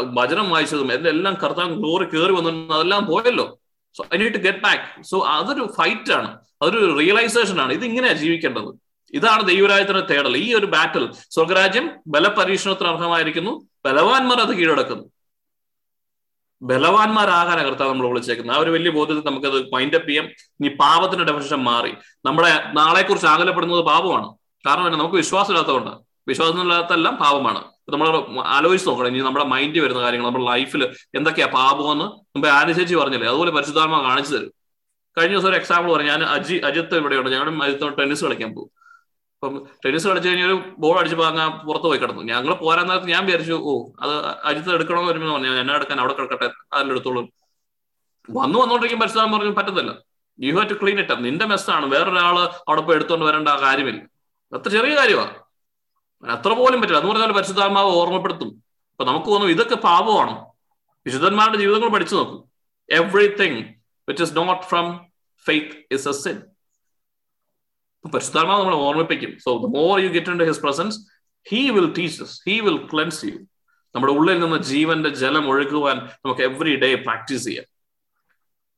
വചനം വായിച്ചതും എല്ലാം കർത്താൻ ഗ്ലോറി കയറി വന്നു അതെല്ലാം പോയല്ലോ. So I need to get back so അതൊരു ഫൈറ്റ് ആണ്. അതൊരു റിയലൈസേഷൻ ആണ്. ഇത് ഇങ്ങനെയാണ് ജീവിക്കേണ്ടത്. ഇതാണ് ദൈവരാജ്യത്തിന്റെ തേടൽ. ഈ ഒരു ബാറ്റിൽ സ്വർഗരാജ്യം ബലപരീക്ഷണത്തിന് അർഹമായിരിക്കുന്നു ബലവാന്മാർ അത് കീഴടക്കുന്നു. ബലവാന്മാരാകാൻ കർത്താവ് നമ്മൾ വിളിച്ചേക്കുന്നത്. ആ ഒരു വലിയ ബോധ്യത്തിൽ നമുക്കത് മൈൻഡ് അപ്പ് ചെയ്യാം. ഇനി പാപത്തിന്റെ ഡെഫിനേഷൻ മാറി. നമ്മുടെ നാളെക്കുറിച്ച് ആകലപ്പെടുന്നത് പാപമാണ്. കാരണം നമുക്ക് വിശ്വാസമില്ലാത്തതുകൊണ്ട് വിശ്വാസമില്ലാത്തതെല്ലാം പാപമാണ്. നമ്മൾ ആലോചിച്ച് നോക്കണം. ഇനി നമ്മുടെ മൈൻഡിൽ വരുന്ന കാര്യങ്ങൾ നമ്മുടെ ലൈഫിൽ എന്തൊക്കെയാ പാപമെന്ന് മുമ്പ് ആനുചേച്ചി പറഞ്ഞില്ലേ? അതുപോലെ പരിശുദ്ധാത്മ കാണിച്ചു തരും. കഴിഞ്ഞ ദിവസം ഒരു എക്സാമ്പിൾ പറഞ്ഞു ഞാൻ അജി അജിത്ത് ഇവിടെയുണ്ട്. ഞങ്ങളും അജിത്തോട് ടെന്നീസ് കളിക്കാൻ പോകും. അപ്പം ടെന്നീസ് കളിച്ചു കഴിഞ്ഞാൽ ഒരു ബോൾ അടിച്ചപ്പോൾ അങ്ങ് പുറത്ത് പോയി കിടന്നു. ഞങ്ങൾ പോരാൻ നേരത്ത് ഞാൻ വിചാരിച്ചു ഓ അത് അജിത്ത് എടുക്കണമെന്ന് വരുമ്പോൾ പറഞ്ഞു എന്നെ എടുക്കാൻ അവിടെ കിടക്കട്ടെ അതിലെടുത്തോളൂ വന്നു വന്നോണ്ടിരിക്കും പരിസരം പറഞ്ഞു പറ്റത്തില്ല. You have to clean it നിന്റെ മെസ്സാണ് വേറൊരാൾ അവിടെ പോയി എടുത്തോണ്ട് വരേണ്ട ആ കാര്യമില്ല. അത്ര ചെറിയ കാര്യമാണ് അത്ര പോലും പറ്റില്ല. എന്ന് പറഞ്ഞാൽ പരിശുദ്ധാത്മാവ് ഓർമ്മപ്പെടുത്തും. അപ്പൊ നമുക്ക് തോന്നും ഇതൊക്കെ പാപമാണ്. വിശുദ്ധന്മാരുടെ ജീവിതങ്ങൾ പഠിച്ചു നോക്കും. Everything which is not from faith is a sin പരിശുദ്ധാത്മാവ് നമ്മളെ ഓർമ്മിപ്പിക്കും. So the more you get in his presence he will teaches he will cleanse you നമ്മുടെ ഉള്ളിൽ നിന്ന് ജീവന്റെ ജലം ഒഴുകുവാൻ നമുക്ക് എവറി ഡേ പ്രാക്ടീസ് ചെയ്യാം.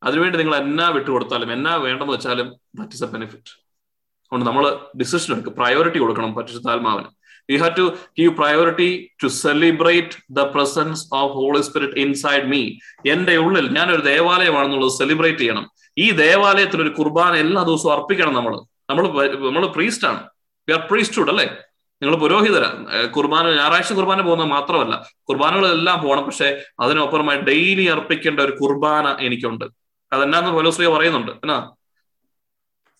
അതിനുവേണ്ടി നിങ്ങൾ എന്നാ വിട്ടുകൊടുത്താലും എന്നാ വേണ്ടെന്ന് വെച്ചാലും ദാറ്റ് ഇസ് എ ബെനിഫിറ്റ് അതുകൊണ്ട് നമ്മൾ ഡിസിഷൻ എടുക്കും പ്രയോറിറ്റി കൊടുക്കണം പരിശുദ്ധാത്മാവിന്. You have to give priority to celebrate the presence of Holy Spirit inside me എന്റെ ഉള്ളിൽ ഞാൻ ഞാനൊരു ദേവാലയമാണെന്നുള്ളത് സെലിബ്രേറ്റ് ചെയ്യണം. ഈ ദേവാലയത്തിൽ ഒരു കുർബാന എല്ലാ ദിവസവും അർപ്പിക്കണം നമ്മൾ നമ്മൾ നമ്മൾ പ്രീസ്റ്റ് ആണ്. വി ആർ പ്രീസ്റ്റ്ഹുഡ് അല്ലേ? നിങ്ങൾ പുരോഹിതര. കുർബാന ഞായറാഴ്ച കുർബാന പോകുന്നത് മാത്രമല്ല കുർബാനകളെല്ലാം പോകണം പക്ഷെ അതിനൊപ്പുറമായി ഡെയിലി അർപ്പിക്കേണ്ട ഒരു കുർബാന എനിക്കുണ്ട്. അതെന്നാന്ന് പോലോശ്രീ പറയുന്നുണ്ട്. എന്നാ?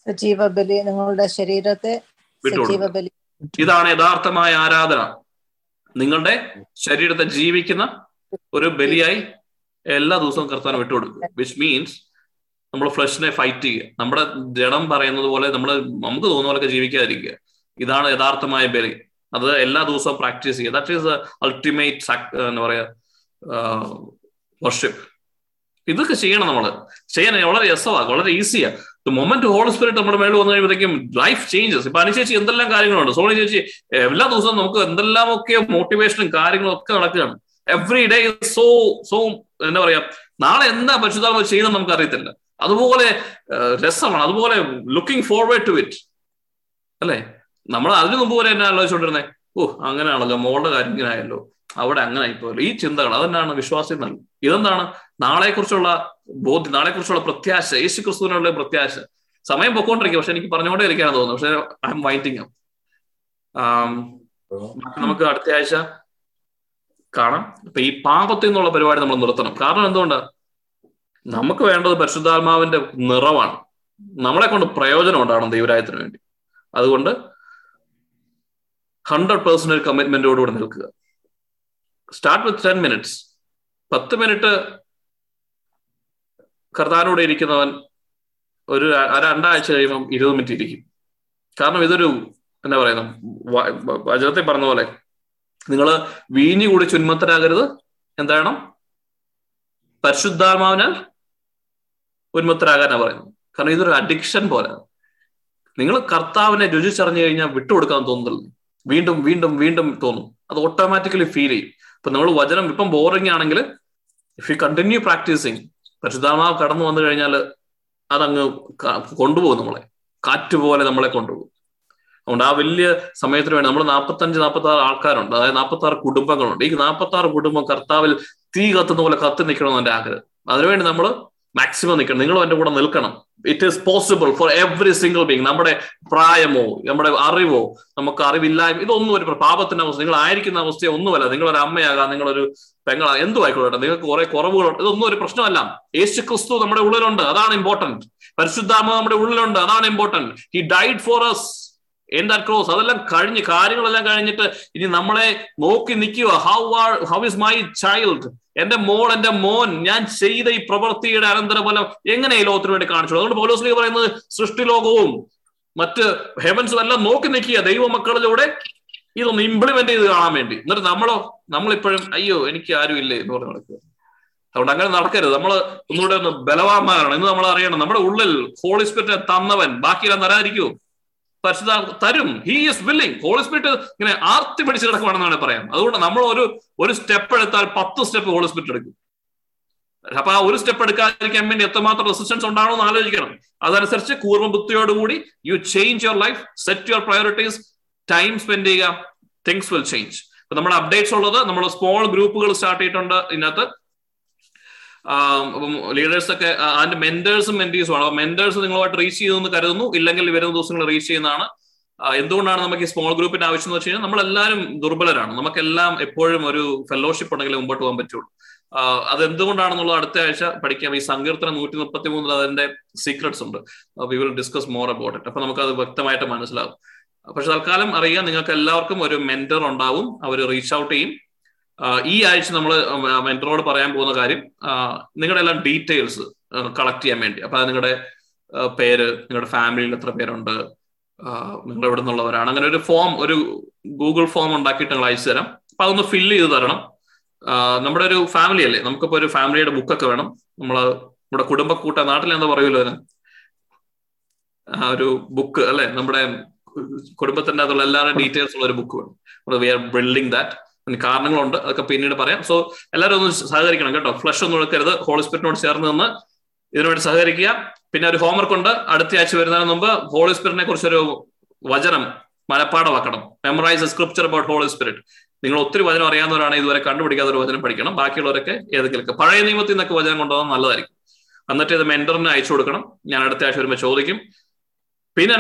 സജീവ ബലി നിങ്ങളുടെ ശരീരത്തെ വിട്ടുകൊടുക്കുക. സജീവ ബലി ഇതാണ് യഥാർത്ഥമായ ആരാധന. നിങ്ങളുടെ ശരീരത്തെ ജീവിക്കുന്ന ഒരു ബലിയായി എല്ലാ ദിവസവും കർത്താൻ വിട്ടുകൊടുക്കും വിച്ച് മീൻസ് നമ്മൾ ഫ്ലഷിനെ ഫൈറ്റ് ചെയ്യുക. നമ്മുടെ ജഡം പറയുന്നത് പോലെ നമ്മൾ നമുക്ക് തോന്നുന്ന പോലെയൊക്കെ ജീവിക്കാതിരിക്കുക. ഇതാണ് യഥാർത്ഥമായ ബലി. അത് എല്ലാ ദിവസവും പ്രാക്ടീസ് ചെയ്യുക. ദാറ്റ് ഈസ് അൾട്ടിമേറ്റ് എന്താ പറയാ വർഷിപ്പ് ഇതൊക്കെ ചെയ്യണം നമ്മൾ ചെയ്യാൻ വളരെ രസമാണ് വളരെ ഈസിയാണ് മൊമെന്റ് ഹോൾ സ്പിരിറ്റ് നമ്മുടെ മേളിൽ വന്നു കഴിയുമ്പോഴത്തേക്കും ലൈഫ് ചേഞ്ചസ് ഇപ്പൊ അനുചേച്ചി എന്തെല്ലാം കാര്യങ്ങളുണ്ട്? സോണി ചേച്ചി എല്ലാ ദിവസവും നമുക്ക് എന്തെല്ലാം ഒക്കെ മോട്ടിവേഷനും കാര്യങ്ങളും ഒക്കെ നടക്കുകയാണ്. എവറി ഡേ സോ സോ എന്താ പറയാ നാളെ എന്താ പരിശുദ്ധ ചെയ്യുന്നത് നമുക്ക് അറിയത്തില്ല അതുപോലെ രസമാണ്. അതുപോലെ ലുക്കിംഗ് ഫോർവേഡ് ടു ഇറ്റ് അല്ലേ? നമ്മൾ അതിനു മുമ്പ് വരെ എന്നെ ആലോചിച്ചുകൊണ്ടിരുന്നേ? ഓ അങ്ങനെയാണല്ലോ. മോളുടെ കാര്യം ഇങ്ങനെയായല്ലോ അവിടെ അങ്ങനെ ആയിപ്പോയല്ലോ. ഈ ചിന്തകൾ അതെന്നാണ് വിശ്വാസം നൽകും ഇതെന്താണ്? നാളെ കുറിച്ചുള്ള ബോധ്യം നാളെ കുറിച്ചുള്ള പ്രത്യാശ യേശു ക്രിസ്തുവിനുള്ള പ്രത്യാശ. സമയം പൊക്കോണ്ടിരിക്കും പക്ഷെ എനിക്ക് പറഞ്ഞുകൊണ്ടേ ഇരിക്കാനാണ് തോന്നുന്നു പക്ഷെ ഐ എം വൈറ്റിംഗ് നമുക്ക് അടുത്ത ആഴ്ച കാണാം. അപ്പൊ ഈ പാപത്തിൽ നിന്നുള്ള പരിപാടി നമ്മൾ നിർത്തണം. കാരണം എന്തുകൊണ്ടാ? നമുക്ക് വേണ്ടത് പരിശുദ്ധാത്മാവിന്റെ നിറവാണ്. നമ്മളെ കൊണ്ട് പ്രയോജനം ഉണ്ടാവണം ദൈവരായത്തിന് വേണ്ടി. അതുകൊണ്ട് ഹൺഡ്രഡ് പേഴ്സന്റ് ഒരു കമ്മിറ്റ്മെന്റോടുകൂടി നിൽക്കുക. സ്റ്റാർട്ട് വിത്ത് ടെൻ മിനിറ്റ്സ് പത്ത് മിനിറ്റ് കർത്താനോട് ഇരിക്കുന്നവൻ ഒരു രണ്ടാഴ്ച കഴിയുമ്പം ഇരുപത് മിനിറ്റ് ഇരിക്കും. കാരണം ഇതൊരു എന്താ പറയുന്നത് വചനത്തിൽ പറഞ്ഞ പോലെ നിങ്ങൾ വീഞ്ഞു കൂടി ചുന്മത്തരാകരുത് എന്താണ് പരിശുദ്ധാത്മാവിനാൽ ഉന്മത്തരാകാനാ പറയുന്നത്. കാരണം ഇതൊരു അഡിക്ഷൻ പോലെ. നിങ്ങൾ കർത്താവിനെ രുചിച്ചറിഞ്ഞു കഴിഞ്ഞാൽ വിട്ടുകൊടുക്കാൻ തോന്നുന്നില്ല വീണ്ടും വീണ്ടും വീണ്ടും തോന്നും. അത് ഓട്ടോമാറ്റിക്കലി ഫീൽ ചെയ്യും. ഇപ്പൊ നമ്മൾ വചനം ഇപ്പം ബോറിംഗ് ആണെങ്കിൽ ഇഫ് യു കണ്ടിന്യൂ പ്രാക്ടീസിങ് പരിശുദ്ധാത്മാവ് കടന്നു വന്നു കഴിഞ്ഞാൽ അതങ്ങ് കൊണ്ടുപോകും നമ്മളെ. കാറ്റുപോലെ നമ്മളെ കൊണ്ടുപോകും. അതുകൊണ്ട് ആ വലിയ സമയത്തിന് വേണ്ടി നമ്മൾ നാൽപ്പത്തഞ്ച് നാൽപ്പത്തി ആറ് ആൾക്കാരുണ്ട്. അതായത് നാൽപ്പത്തി ആറ് കുടുംബങ്ങളുണ്ട്. ഈ നാൽപ്പത്തി ആറ് കുടുംബം കർത്താവിൽ തീ കത്തുന്ന പോലെ കത്തി നിൽക്കണമെന്ന് എന്റെ ആഗ്രഹം. അതിനുവേണ്ടി നമ്മൾ മാക്സിമം നിൽക്കണം. നിങ്ങളും എന്റെ കൂടെ നിൽക്കണം. It is possible for every single being നമ്മുടെ പ്രായമോ നമ്മുടെ അറിവോ നമുക്ക് അറിവില്ലായ്മ ഇതൊന്നും ഒരു പാപത്തിന്റെ അവസ്ഥ. നിങ്ങൾ ആയിരിക്കുന്ന അവസ്ഥയോ ഒന്നുമല്ല. നിങ്ങളൊരു അമ്മയാകാം നിങ്ങളൊരു പെങ്ങളാ എന്തു ആയിക്കോട്ടെ നിങ്ങൾക്ക് കുറെ കുറവുകളുണ്ട്. ഇതൊന്നും ഒരു പ്രശ്നമല്ല. യേശു ക്രിസ്തു നമ്മുടെ ഉള്ളിലുണ്ട്. അതാണ് ഇമ്പോർട്ടന്റ് പരിശുദ്ധാത്മ നമ്മുടെ ഉള്ളിലുണ്ട്. അതാണ് important he died for us that cross അതെല്ലാം കഴിഞ്ഞ് കാര്യങ്ങളെല്ലാം കഴിഞ്ഞിട്ട് ഇനി നമ്മളെ നോക്കി നിൽക്കുക. How are how is my child എന്റെ മോൾ എന്റെ മോൻ ഞാൻ ചെയ്ത ഈ പ്രവൃത്തിയുടെ അനന്തരഫലം എങ്ങനെ ഈ ലോകത്തിന് വേണ്ടി കാണിച്ചു? അതുകൊണ്ട് പൗലോസ്ലീ പറയുന്നത് സൃഷ്ടിലോകവും മറ്റ് ഹെവൻസും എല്ലാം നോക്കി നിൽക്കുക ദൈവമക്കളിലൂടെ. ഇതൊന്ന് ഇംപ്ലിമെന്റ് ചെയ്ത് കാണാൻ വേണ്ടി. എന്നിട്ട് നമ്മളോ നമ്മളിപ്പോഴും അയ്യോ എനിക്ക് ആരും ഇല്ലേ? എന്ന് പറഞ്ഞ് നടക്കുക. അതുകൊണ്ട് അങ്ങനെ നടക്കരുത്. നമ്മൾ ഒന്നുകൂടെ ഒന്ന് ബലവാന്മാരാണ്. ഇന്ന് നമ്മൾ അറിയണം നമ്മുടെ ഉള്ളിൽ ഹോളി സ്പിരിറ്റ് തന്നവൻ. ബാക്കിയെല്ലാം തരാതിരിക്കുമോ പരിശുദ്ധ തരും. He is willing Holy Spirit ഇങ്ങനെ ആർത്തി പിടിച്ച് കിടക്കുവാണെന്നാണ് പറയാം. അതുകൊണ്ട് നമ്മൾ ഒരു ഒരു സ്റ്റെപ്പ് എടുത്താൽ പത്ത് സ്റ്റെപ്പ് ഹോളി സ്പിരിറ്റ് എടുക്കും. അപ്പൊ ആ ഒരു സ്റ്റെപ്പ് എടുക്കാതിരിക്കാൻ വേണ്ടി എത്രമാത്രം റെസിസ്റ്റൻസ് ഉണ്ടാണോ എന്ന് ആലോചിക്കണം. അതനുസരിച്ച് കൂർമ്മ ബുദ്ധിയോടുകൂടി you change your life set your priorities time spend ചെയ്യുക തിങ്സ് വിൽ ചേഞ്ച് ഇപ്പൊ നമ്മുടെ അപ്ഡേറ്റ്സ് ഉള്ളത് നമ്മൾ സ്മോൾ ഗ്രൂപ്പുകൾ സ്റ്റാർട്ട് ചെയ്തിട്ടുണ്ട് ഇതിനകത്ത്. ലീഡേഴ്സ് ഒക്കെ ആൻഡ് അതിന്റെ മെന്റേഴ്സും മെന്റീസും ആണ് മെന്റേഴ്സ് നിങ്ങളുമായിട്ട് റീച്ച് ചെയ്തെന്ന് കരുതുന്നു. ഇല്ലെങ്കിൽ വരുന്ന ദിവസങ്ങൾ റീച്ച് ചെയ്യുന്നതാണ്. എന്തുകൊണ്ടാണ് നമുക്ക് ഈ സ്മോൾ ഗ്രൂപ്പിന്റെ ആവശ്യം എന്ന് വെച്ച് കഴിഞ്ഞാൽ നമ്മളെല്ലാവരും ദുർബലരാണ്. നമുക്കെല്ലാം എപ്പോഴും ഒരു ഫെലോഷിപ്പ് ഉണ്ടെങ്കിൽ മുമ്പോട്ട് പോകാൻ പറ്റുള്ളൂ. അത് അതെന്തുകൊണ്ടാണെന്നുള്ളത് അടുത്ത ആഴ്ച പഠിക്കാം. ഈ സങ്കീർത്തനം നൂറ്റി മുപ്പത്തി മൂന്നിൽ അതിന്റെ സീക്രട്സ് ഉണ്ട്. We will discuss more about it അപ്പൊ നമുക്ക് അത് വ്യക്തമായിട്ട് മനസ്സിലാവും പക്ഷെ തൽക്കാലം അറിയാം നിങ്ങൾക്ക് എല്ലാവർക്കും ഒരു മെന്റർ ഉണ്ടാവും. അവർ റീച്ച് ഔട്ട് ചെയ്യും. ഈ ആഴ്ച നമ്മൾ മെന്ററോട് പറയാൻ പോകുന്ന കാര്യം നിങ്ങളുടെ എല്ലാം ഡീറ്റെയിൽസ് കളക്ട് ചെയ്യാൻ വേണ്ടി. അപ്പൊ നിങ്ങളുടെ പേര് നിങ്ങളുടെ ഫാമിലിയിൽ എത്ര പേരുണ്ട് നിങ്ങൾ എവിടെ നിന്നുള്ളവരാണ് അങ്ങനെ ഒരു ഫോം ഒരു ഗൂഗിൾ ഫോം ഉണ്ടാക്കിയിട്ട് നിങ്ങൾ അയച്ചു തരാം. അപ്പൊ അതൊന്ന് ഫില്ല് ചെയ്ത് തരണം. നമ്മുടെ ഒരു ഫാമിലി അല്ലേ? നമുക്കിപ്പോ ഒരു ഫാമിലിയുടെ ബുക്കൊക്കെ വേണം. നമ്മൾ നമ്മുടെ കുടുംബക്കൂട്ട നാട്ടിൽ എന്താ പറയുമല്ലോ അതിന്? ആ, ഒരു ബുക്ക് അല്ലെ? നമ്മുടെ കുടുംബത്തിന്റെ അതുള്ള എല്ലാവരുടെ ഡീറ്റെയിൽസ് ഉള്ള ഒരു ബുക്ക് വേണം. വി ആർ ബിൽഡിംഗ് ദാറ്റ് കാരണങ്ങളുണ്ട് അതൊക്കെ പിന്നീട് പറയാം. സോ എല്ലാവരും ഒന്ന് സഹകരിക്കണം കേട്ടോ. ഫ്ലഷ് ഒന്നും എടുക്കരുത്. ഹോളിസ്പിരിറ്റിനോട് ചേർന്ന് നിന്ന് ഇതിനുവേണ്ടി സഹകരിക്കുക. പിന്നെ ഒരു ഹോംവർക്ക് ഉണ്ട്. അടുത്ത ആഴ്ച വരുന്നതിന് മുമ്പ് ഹോളി സ്പിരിറ്റിനെ കുറിച്ചൊരു വചനം മനപ്പാടമാക്കണം memorise scripture about Holy Spirit നിങ്ങൾ ഒത്തിരി വചനം അറിയാവുന്നവരാണ് ഇതുവരെ കണ്ടുപിടിക്കാത്ത ഒരു വചനം പഠിക്കണം. ബാക്കിയുള്ളവരൊക്കെ ഏതെങ്കിലും പഴയ നിയമത്തിൽ നിന്നൊക്കെ വചനം കൊണ്ടുപോകാൻ നല്ലതായിരിക്കും. എന്നിട്ട് ഇത് മെന്ററിന് അയച്ചു കൊടുക്കണം. ഞാൻ അടുത്ത ആഴ്ച വരുമ്പോൾ ചോദിക്കും. പിന്നെ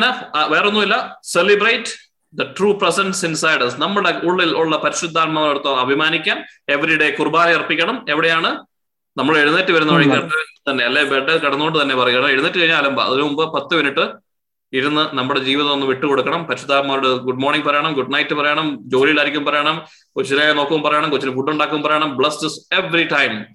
വേറൊന്നുമില്ല. Celebrate the true presence inside നമ്മുടെ ഉള്ളിൽ ഉള്ള പരിശുദ്ധാത്മാവിനടുത്ത് അഭിമാനിക്കാം എവറി ഡേ കുർബാന അർപ്പിക്കണം. എവിടെയാണ്? നമ്മൾ എഴുന്നേറ്റ് വരുന്ന വഴി തന്നെ അല്ലെ? ബെഡ് കിടന്നുകൊണ്ട് തന്നെ പറയുക എഴുന്നേറ്റ് കഴിഞ്ഞാൽ അലമ്പ. അതിനു മുമ്പ് പത്ത് മിനിറ്റ് ഇരുന്ന് നമ്മുടെ ജീവിതം ഒന്ന് വിട്ടുകൊടുക്കണം പരിശുദ്ധാത്മാവോട് ഗുഡ് മോർണിംഗ് പറയണം ഗുഡ് നൈറ്റ് പറയണം ജോലിയിലായിരിക്കും പറയണം കൊച്ചിനെ നോക്കും പറയണം കൊച്ചിന് ഫുഡ് ഉണ്ടാക്കും പറയണം ബ്ലസ്ഡ് എവറി ടൈം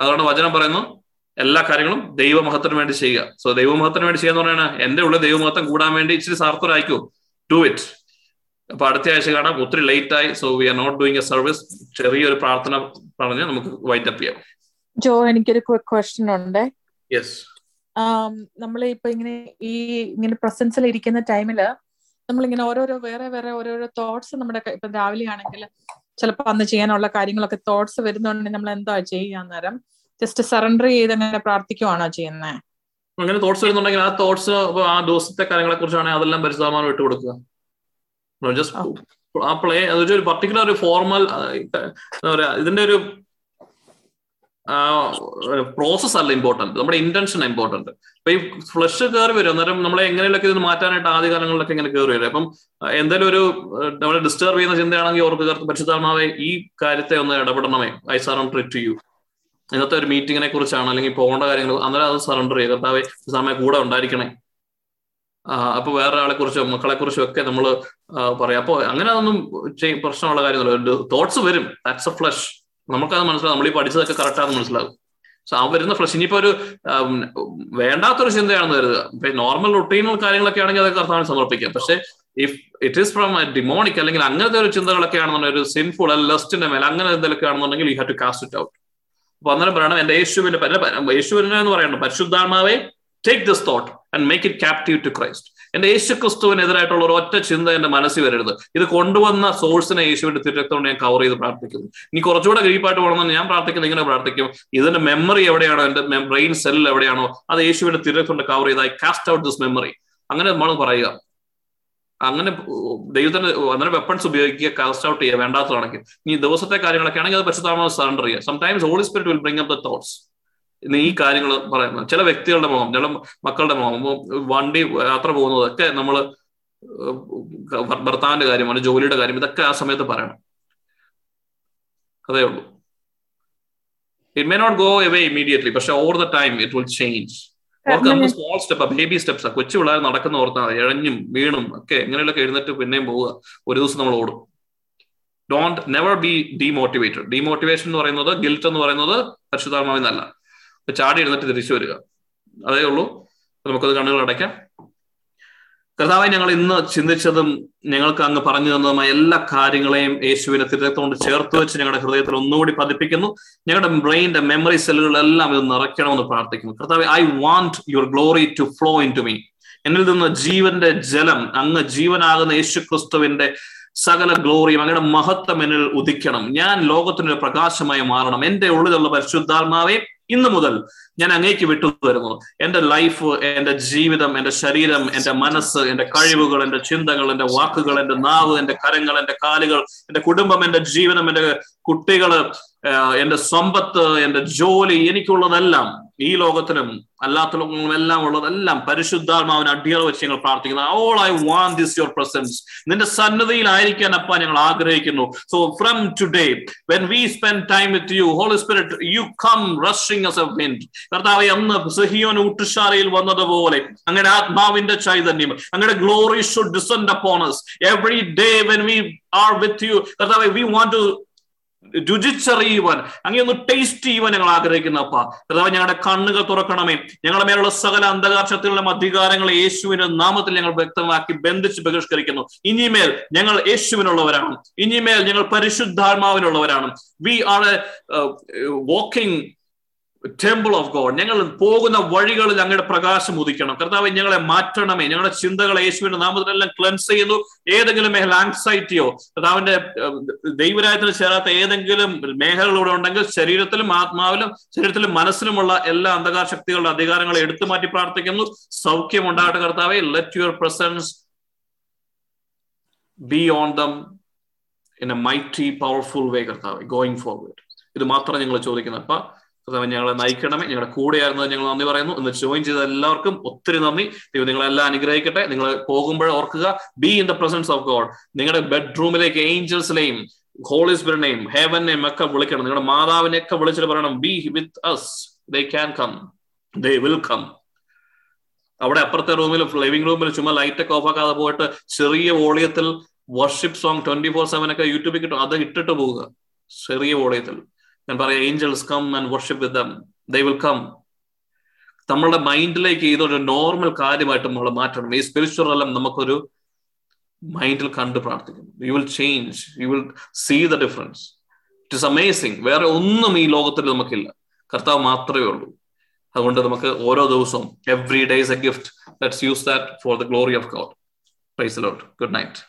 അതുകൊണ്ട് വചനം പറയുന്നു. എല്ലാ കാര്യങ്ങളും ദൈവമഹത്തിന് വേണ്ടി ചെയ്യുക. സോ ദൈവമഹത്തിന് വേണ്ടി ചെയ്യുക എന്ന് പറയുന്നത് എന്റെ ഉള്ളിൽ ദൈവമഹത്വം കൂടാൻ വേണ്ടി ഇച്ചിരി സാർത്ഥരായിക്കോ ഡു ഇറ്റ് അപ്പൊ അടുത്ത ആഴ്ച കാണാം. ഒത്തിരി ലേറ്റ് ആയി so we are not doing a service ചെറിയൊരു പ്രാർത്ഥന പറഞ്ഞ് നമുക്ക് വൈറ്റ് അപ്പ് ചെയ്യാം. ജോ എനിക്കൊരു ക്വസ്റ്റ്യൻ ഉണ്ട്. യെസ് നമ്മൾ ഇപ്പൊ ഇങ്ങനെ ഈ ഇങ്ങനെ പ്രസൻസിൽ ഇരിക്കുന്ന ടൈമിൽ നമ്മളിങ്ങനെ ഓരോരോ വേറെ വേറെ ഓരോരോ തോട്ട്സ് നമ്മുടെ ഇപ്പൊ രാവിലെ ആണെങ്കിൽ ചിലപ്പോൾ അന്ന് ചെയ്യാനുള്ള കാര്യങ്ങളൊക്കെ തോട്ട്സ് വരുന്നുണ്ടെങ്കിൽ നമ്മൾ എന്താ ചെയ്യാൻ നേരം ജസ്റ്റ് സറണ്ടർ ചെയ്ത് അങ്ങനെ പ്രാർത്ഥിക്കുവാണോ ചെയ്യുന്നത് അങ്ങനെ തോട്ട്സ് വരുന്നുണ്ടെങ്കിൽ ആ തോട്ട്സ് ആ ദിവസത്തെ കാര്യങ്ങളെ കുറിച്ചാണെങ്കിൽ അതെല്ലാം പരിശുദ്ധമാനം ഇട്ട് കൊടുക്കുക ജസ്റ്റ് ആ. പ്ലേ അതൊരു പർട്ടിക്കുലർ ഒരു ഫോർമൽ എന്താ പറയാ ഇതിന്റെ ഒരു പ്രോസസ് അല്ല ഇമ്പോർട്ടന്റ് നമ്മുടെ ഇന്റൻഷൻ ഇമ്പോർട്ടന്റ് അപ്പൊ ഈ ഫ്ലഷ് കയറി വരും അന്നേരം നമ്മളെ എങ്ങനെയൊക്കെ ഇത് മാറ്റാനായിട്ട് ആദ്യ കാലങ്ങളിലൊക്കെ ഇങ്ങനെ കയറി വരും. അപ്പം എന്തെങ്കിലും ഒരു നമ്മളെ ഡിസ്റ്റർബ് ചെയ്യുന്ന ചിന്തയാണെങ്കിൽ ഓർക്ക് കയർത്ത് പരിശുദ്ധാത്മാവെ ഈ കാര്യത്തെ ഒന്ന് ഇടപെടണമേ. ഐ സറണ്ടർ ടു യു ഇന്നത്തെ ഒരു മീറ്റിങ്ങിനെ കുറിച്ചാണ് അല്ലെങ്കിൽ പോകേണ്ട കാര്യങ്ങൾ അന്നേരം അത് സറണ്ടർ ചെയ്യുക കർത്താവെ സമയം കൂടെ ഉണ്ടായിരിക്കണേ. അപ്പൊ വേറെ ആളെ കുറിച്ചോ മക്കളെ കുറിച്ചോ ഒക്കെ നമ്മൾ പറയാം. അപ്പൊ അങ്ങനെ അതൊന്നും പ്രശ്നമുള്ള കാര്യമൊന്നുമില്ല. തോട്ട്സ് വരും. ദാറ്റ്സ് എ ഫ്ലഷ് നമുക്കത് മനസ്സിലാവും. നമ്മൾ ഈ പഠിച്ചതൊക്കെ കറക്റ്റാന്ന് മനസ്സിലാവും. സോ ആ വരുന്ന ഫ്ലഷ് ഇനിയിപ്പോ ഒരു വേണ്ടാത്തൊരു ചിന്തയാണെന്ന് കരുതുക. ഇപ്പൊ നോർമൽ റുട്ടീനൽ കാര്യങ്ങളൊക്കെ ആണെങ്കിൽ അതൊക്കെ കർത്താവിന് സമർപ്പിക്കാം. പക്ഷെ if it is from demonic അല്ലെങ്കിൽ അങ്ങനത്തെ ഒരു ചിന്തകളൊക്കെ ആണെന്നുണ്ടെങ്കിൽ ഒരു സിൻഫുൾ ലസ്റ്റിന്റെ മേലെ അങ്ങനെ എന്തെങ്കിലും ആണെന്നുണ്ടെങ്കിൽ you have to cast it out അപ്പൊ അന്നേരം പറയണം എന്റെ യേശുവിന്റെ യേശുവിനെ എന്ന് പറയണം പരിശുദ്ധാത്മാവേ take this thought and make it captive to Christ എന്റെ യേശു ക്രിസ്തുവിനെതിരായിട്ടുള്ള ഒരു ഒറ്റ ചിന്ത എന്റെ മനസ്സിൽ വരരുത്. ഇത് കൊണ്ടുവന്ന സോഴ്സിനെ യേശുവിന്റെ തിരക്തോണ്ട് ഞാൻ കവർ ചെയ്ത് പ്രാർത്ഥിക്കുന്നു. ഇനി കുറച്ചുകൂടെ ഗ്രീപ്പായിട്ട് പോകണമെന്ന് ഞാൻ പ്രാർത്ഥിക്കുന്നത് ഇങ്ങനെ പ്രാർത്ഥിക്കും. ഇതിന്റെ മെമ്മറി എവിടെയാണോ? എന്റെ ബ്രെയിൻ സെല്ലിൽ എവിടെയാണോ? അത് യേശുവിന്റെ തിരക്തോണ്ട് കവർ ചെയ്ത് I cast out this memory അങ്ങനെ നമ്മൾ പറയുക. അങ്ങനെ ദൈവത്തിന്റെ അങ്ങനെ വെപ്പൺസ് ഉപയോഗിക്കുക കാസ്റ്റ് ഔട്ട് ചെയ്യുക വേണ്ടാത്തതാണെങ്കിൽ. ഇനി ദിവസത്തെ കാര്യങ്ങളൊക്കെ ആണെങ്കിൽ അത് പരിശുദ്ധമാവ് സറണ്ടർ ചെയ്യുക. Sometimes Holy Spirit will bring up the thoughts ഈ കാര്യങ്ങൾ പറയുന്നത് ചില വ്യക്തികളുടെ മുഖം ചില മക്കളുടെ മുഖം വണ്ടി യാത്ര പോകുന്നതൊക്കെ നമ്മൾ ഭർത്താവിന്റെ കാര്യമാണ് അല്ലെങ്കിൽ ജോലിയുടെ കാര്യം ഇതൊക്കെ ആ സമയത്ത് പറയണം. അതേ ഉള്ളൂ it may not go away immediately പക്ഷെ over the time it will change ഓർക്ക് നമ്മൾ സ്മോൾ സ്റ്റെപ്പ് ബേബി സ്റ്റെപ്സ് കൊച്ചു പിള്ളേർ നടക്കുന്ന ഓർത്താൽ ഇഴഞ്ഞും വീണും ഒക്കെ എങ്ങനെയുള്ള എഴുന്നേറ്റ് പിന്നെയും പോവുക. ഒരു ദിവസം നമ്മൾ ഓടും. Don't never be demotivated demotivation എന്ന് പറയുന്നത് ഗിൽറ്റ് എന്ന് പറയുന്നത് പരിശുദ്ധാത്മാവിന്നല്ല ചാടി എഴുന്നേറ്റ് തിരിച്ചു വരിക. അതേ ഉള്ളൂ. നമുക്കത് കണ്ണുകൾ അടയ്ക്കാം. കർത്താവായി ഞങ്ങൾ ഇന്ന് ചിന്തിച്ചതും ഞങ്ങൾക്ക് അങ്ങ് പറഞ്ഞു തന്നതുമായ എല്ലാ കാര്യങ്ങളെയും യേശുവിനെ തിരുത്തോണ്ട് ചേർത്ത് വെച്ച് ഞങ്ങളുടെ ഹൃദയത്തിൽ ഒന്നുകൂടി പതിപ്പിക്കുന്നു. ഞങ്ങളുടെ ബ്രെയിന്റെ മെമ്മറി സെല്ലുകളെല്ലാം ഇത് നിറയ്ക്കണമെന്ന് പ്രാർത്ഥിക്കുന്നു. കർത്താവ് I want your glory to flow into me എന്നിൽ നിന്ന് ജീവന്റെ ജലം അങ്ങ് ജീവനാകുന്ന യേശു ക്രിസ്തുവിന്റെ സകല ഗ്ലോറിയും അങ്ങയുടെ മഹത്വം എന്നിൽ ഉദിക്കണം. ഞാൻ ലോകത്തിനൊരു പ്രകാശമായി മാറണം. എന്റെ ഉള്ളിലുള്ള പരിശുദ്ധാത്മാവെ ഇന്നു മുതൽ ഞാൻ അങ്ങേക്ക് വിട്ടു തരുന്നു എന്റെ ലൈഫ് എന്റെ ജീവിതം എന്റെ ശരീരം എന്റെ മനസ്സ് എന്റെ കഴിവുകൾ എന്റെ ചിന്തകൾ എന്റെ വാക്കുകൾ എന്റെ നാവ് എന്റെ കരങ്ങൾ എന്റെ കാലുകൾ എന്റെ കുടുംബം എന്റെ ജീവിതം എന്റെ കുട്ടികൾ എന്റെ സമ്പത്ത് എന്റെ ജോലി എനിക്കുള്ളതെല്ലാം ഈ ലോകത്തിലും അല്ലാത്ത ലോകങ്ങളും എല്ലാം ഉള്ളതെല്ലാം പരിശുദ്ധാത്മാവിന് അടിയറ വെച്ച് ഞങ്ങൾ പ്രാർത്ഥിക്കുന്നു. All I want this your presence നിന്റെ സന്നദ്ധയിലായിരിക്കാൻ അപ്പ ഞങ്ങൾ ആഗ്രഹിക്കുന്നു. So from today when we spend time with you Holy Spirit you come rushing as a wind കർത്താവ് അന്ന് സഹിയോൻ ഊട്ടുശാലയിൽ വന്നതുപോലെ അങ്ങനെ ആത്മാവിന്റെ ചൈതന്യം അങ്ങനെ glory should descend upon us. Every day when we are with you കർത്താവ് വി വാണ്ട് ടു രുചിച്ചറിയുവാൻ അങ്ങനെ ഒന്ന് ടേസ്റ്റ് ചെയ്യുവാൻ ഞങ്ങൾ ആഗ്രഹിക്കുന്ന അപ്പ. കർത്താവ് ഞങ്ങളുടെ കണ്ണുകൾ തുറക്കണമേ. ഞങ്ങളുടെ മേലുള്ള സകല അന്ധകാർഷത്തിലുള്ള അധികാരങ്ങളെ യേശുവിന്റെ നാമത്തിൽ ഞങ്ങൾ വ്യക്തമാക്കി ബന്ധിച്ച് ബഹിഷ്കരിക്കുന്നു. ഇനിമേൽ ഞങ്ങൾ യേശുവിനുള്ളവരാണ്. ഇനിമേൽ ഞങ്ങൾ പരിശുദ്ധാത്മാവിനുള്ളവരാണ്. We are walking temple of God ഞങ്ങൾ പോകുന്ന വഴികളിൽ അങ്ങയുടെ പ്രകാശം ഉദിക്കണം. കർത്താവ് ഞങ്ങളെ മാറ്റണമേ. ഞങ്ങളുടെ ചിന്തകളെ യേശുവിന്റെ നാമത്തിലെല്ലാം ക്ലെൻസ് ചെയ്യുന്നു. ഏതെങ്കിലും മേഖല ആങ്സൈറ്റിയോ കർത്താവിന്റെ ദൈവരായത്തിന് ചേരാത്ത ഏതെങ്കിലും മേഖലകളിലൂടെ ഉണ്ടെങ്കിൽ ശരീരത്തിലും ആത്മാവിലും ശരീരത്തിലും മനസ്സിലുമുള്ള എല്ലാ അന്ധകാര ശക്തികളുടെ അധികാരങ്ങളെ എടുത്തു മാറ്റി പ്രാർത്ഥിക്കുന്നു. സൗഖ്യം ഉണ്ടാകട്ടെ കർത്താവെ. Let your presence be on them in a mighty powerful way കർത്താവെ. ഗോയിങ് ഫോർവേഡ് ഇത് മാത്രം ഞങ്ങൾ ചോദിക്കുന്നത്. അപ്പൊ കർത്താവ് ഞങ്ങളെ നയിക്കണമേ. ഞങ്ങളുടെ കൂടെയായിരുന്നത് ഞങ്ങൾ നന്ദി പറയുന്നു. ഇന്ന് ജോയിൻ ചെയ്ത എല്ലാവർക്കും ഒത്തിരി നന്ദി. ദൈവം നിങ്ങളെല്ലാം അനുഗ്രഹിക്കട്ടെ. നിങ്ങൾ പോകുമ്പോൾ ഓർക്കുക be in the presence of God നിങ്ങളുടെ ബെഡ്റൂമിലേക്ക് ഏഞ്ചൽസിലെയും ഹോളി സ്പിരിനെയും ഹേവനെയും ഒക്കെ വിളിക്കണം. നിങ്ങളുടെ മാതാവിനെയൊക്കെ വിളിച്ചിട്ട് പറയണം be with us they can come they will come അവിടെ അപ്പുറത്തെ റൂമിൽ ലിവിംഗ് റൂമിൽ ചുമ്മാ ലൈറ്റ് ഒക്കെ ഓഫ് ആക്കാതെ പോയിട്ട് ചെറിയ വോളിയത്തിൽ worship song twenty four seven ഒക്കെ യൂട്യൂബിൽ കിട്ടും. അത് ഇട്ടിട്ട് പോവുക. ചെറിയ വോളിയത്തിൽ. ഞാൻ പറയാം angels come and worship with them they will come നമ്മളുടെ മൈൻഡിലേക്ക് ഇതൊരു നോർമൽ കാര്യമായിട്ട് നമ്മൾ മാറ്റണം. ഈ സ്പിരിച്വൽ എല്ലാം നമുക്കൊരു മൈൻഡിൽ കണ്ട് പ്രാർത്ഥിക്കും you will change you will see the difference it is amazing വേറെ ഒന്നും ഈ ലോകത്തിൽ നമുക്കില്ല. കർത്താവ് മാത്രമേ ഉള്ളൂ. അതുകൊണ്ട് നമുക്ക് ഓരോ ദിവസവും every day is a gift let's use that for the glory of God praise Lord good night